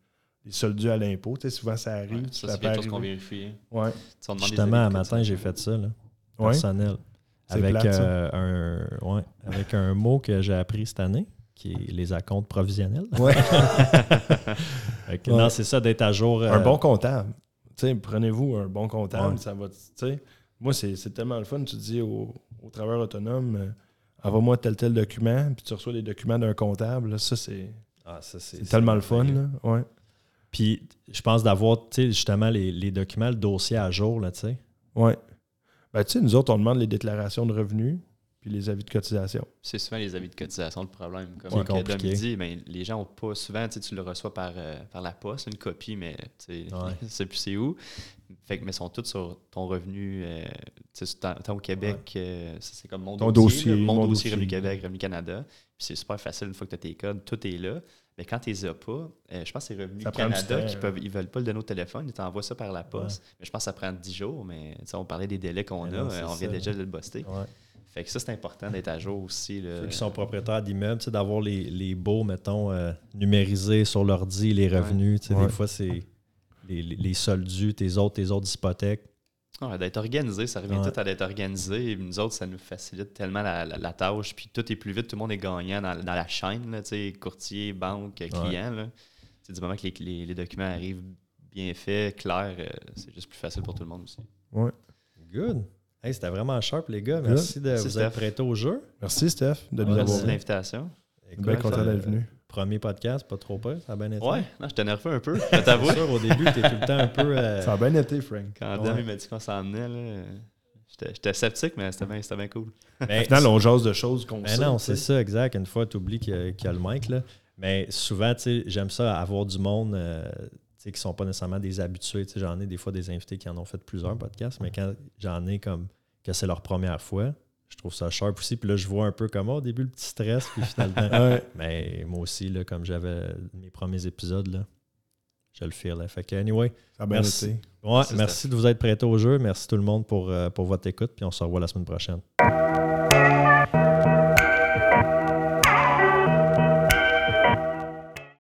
Les soldes dus à l'impôt, tu sais, souvent ça arrive. ouais, ça ça, c'est quelque chose qu'on vérifie. Ouais. Des Justement, un matin, j'ai fait ça, là, Ouais. personnel. C'est Avec, plate, ça. euh, un, ouais, avec un mot que j'ai appris cette année, qui est les acomptes provisionnels. Ouais. Que. Non, c'est ça, d'être à jour. un euh, bon comptable. Tu sais, prenez-vous un bon comptable, Ouais. ça va. tu sais. Moi, c'est c'est tellement le fun. Tu dis aux, aux travailleurs autonomes, euh, envoie-moi tel tel document, puis tu reçois les documents d'un comptable. là, ça, c'est ah, ça, c'est- c'est c'est tellement le fun. Là. Ouais. Puis, je pense d'avoir, tu sais, justement, les, les documents, le dossier à jour, là, tu sais. Ouais. Ben, tu sais, nous autres, on demande les déclarations de revenus puis les avis de cotisation. C'est souvent les avis de cotisation le problème. Comme Dom compliqué. dit, ben, les gens ont pas souvent, tu sais, tu le reçois par, euh, par la poste, une copie, mais tu sais, Ouais. je sais plus c'est où. Fait que, mais ils sont tous sur ton revenu, euh, tu sais, au Québec, euh, c'est comme mon Ton dossier, dossier, mon dossier, dossier. Revenu Québec, Revenu Canada. Puis c'est super facile une fois que tu as tes codes, tout est là. Mais quand tu les as pas, euh, je pense que c'est Revenu Ça prend du Canada qui peuvent, ils veulent pas le donner au téléphone, ils t'envoient ça par la poste. Mais je pense que ça prend 10 jours, mais on parlait des délais qu'on a, non, euh, on vient ça. déjà de le buster. Ouais. Fait que ça, c'est important d'être à jour aussi. là. Ceux qui sont propriétaires d'immeubles, tu sais, d'avoir les, les baux, mettons, euh, numérisés sur l'ordi, les revenus. tu sais, Ouais. Des fois, c'est les, les, les soldes dus, tes autres, tes autres hypothèques. Ouais, d'être organisé, ça revient Ouais. tout à d'être organisé. Et nous autres, ça nous facilite tellement la, la- la tâche. Puis tout est plus vite, tout le monde est gagnant dans, dans la chaîne, là, courtier, banque, client. là. Du moment que les, les- les documents arrivent bien faits, clairs, euh, c'est juste plus facile pour tout le monde aussi. Ouais. Good. Hey, C'était vraiment sharp, les gars. Merci de Merci, vous être prêtés au jeu. Merci, Steph, de nous avoir Merci de l'invitation. Bien content euh, d'être venu. Premier podcast, pas trop peur, ça a bien été. Ouais, non, je t'énerve un peu, je C'est t'avoue. sûr, au début, t'es tout le temps un peu. euh, Ça a bien été, Frank. Quand Ouais. M'a dit qu'on s'en venait, là, j'étais j'étais sceptique, mais c'était bien, c'était bien cool. mais- Au final, on jase de choses qu'on Ben sait. non, c'est ça, exact. Une fois, tu oublies qu'il y, a- qu'il y a le mic. Là. Mais souvent, tu sais, j'aime ça, avoir du monde euh, tu sais, qui ne sont pas nécessairement des habitués. Tu sais, J'en ai des fois des invités qui en ont fait plusieurs podcasts, mais quand j'en ai comme que c'est leur première fois, je trouve ça sharp aussi. Puis là, je vois un peu comme oh, au début le petit stress, puis finalement. Ouais. mais moi aussi, là, comme j'avais mes premiers épisodes, là, je le feel. là. Fait que, anyway, Ça Merci. ouais, merci, Merci, de vous être prêté au jeu. Merci tout le monde pour, euh, pour votre écoute, puis on se revoit la semaine prochaine.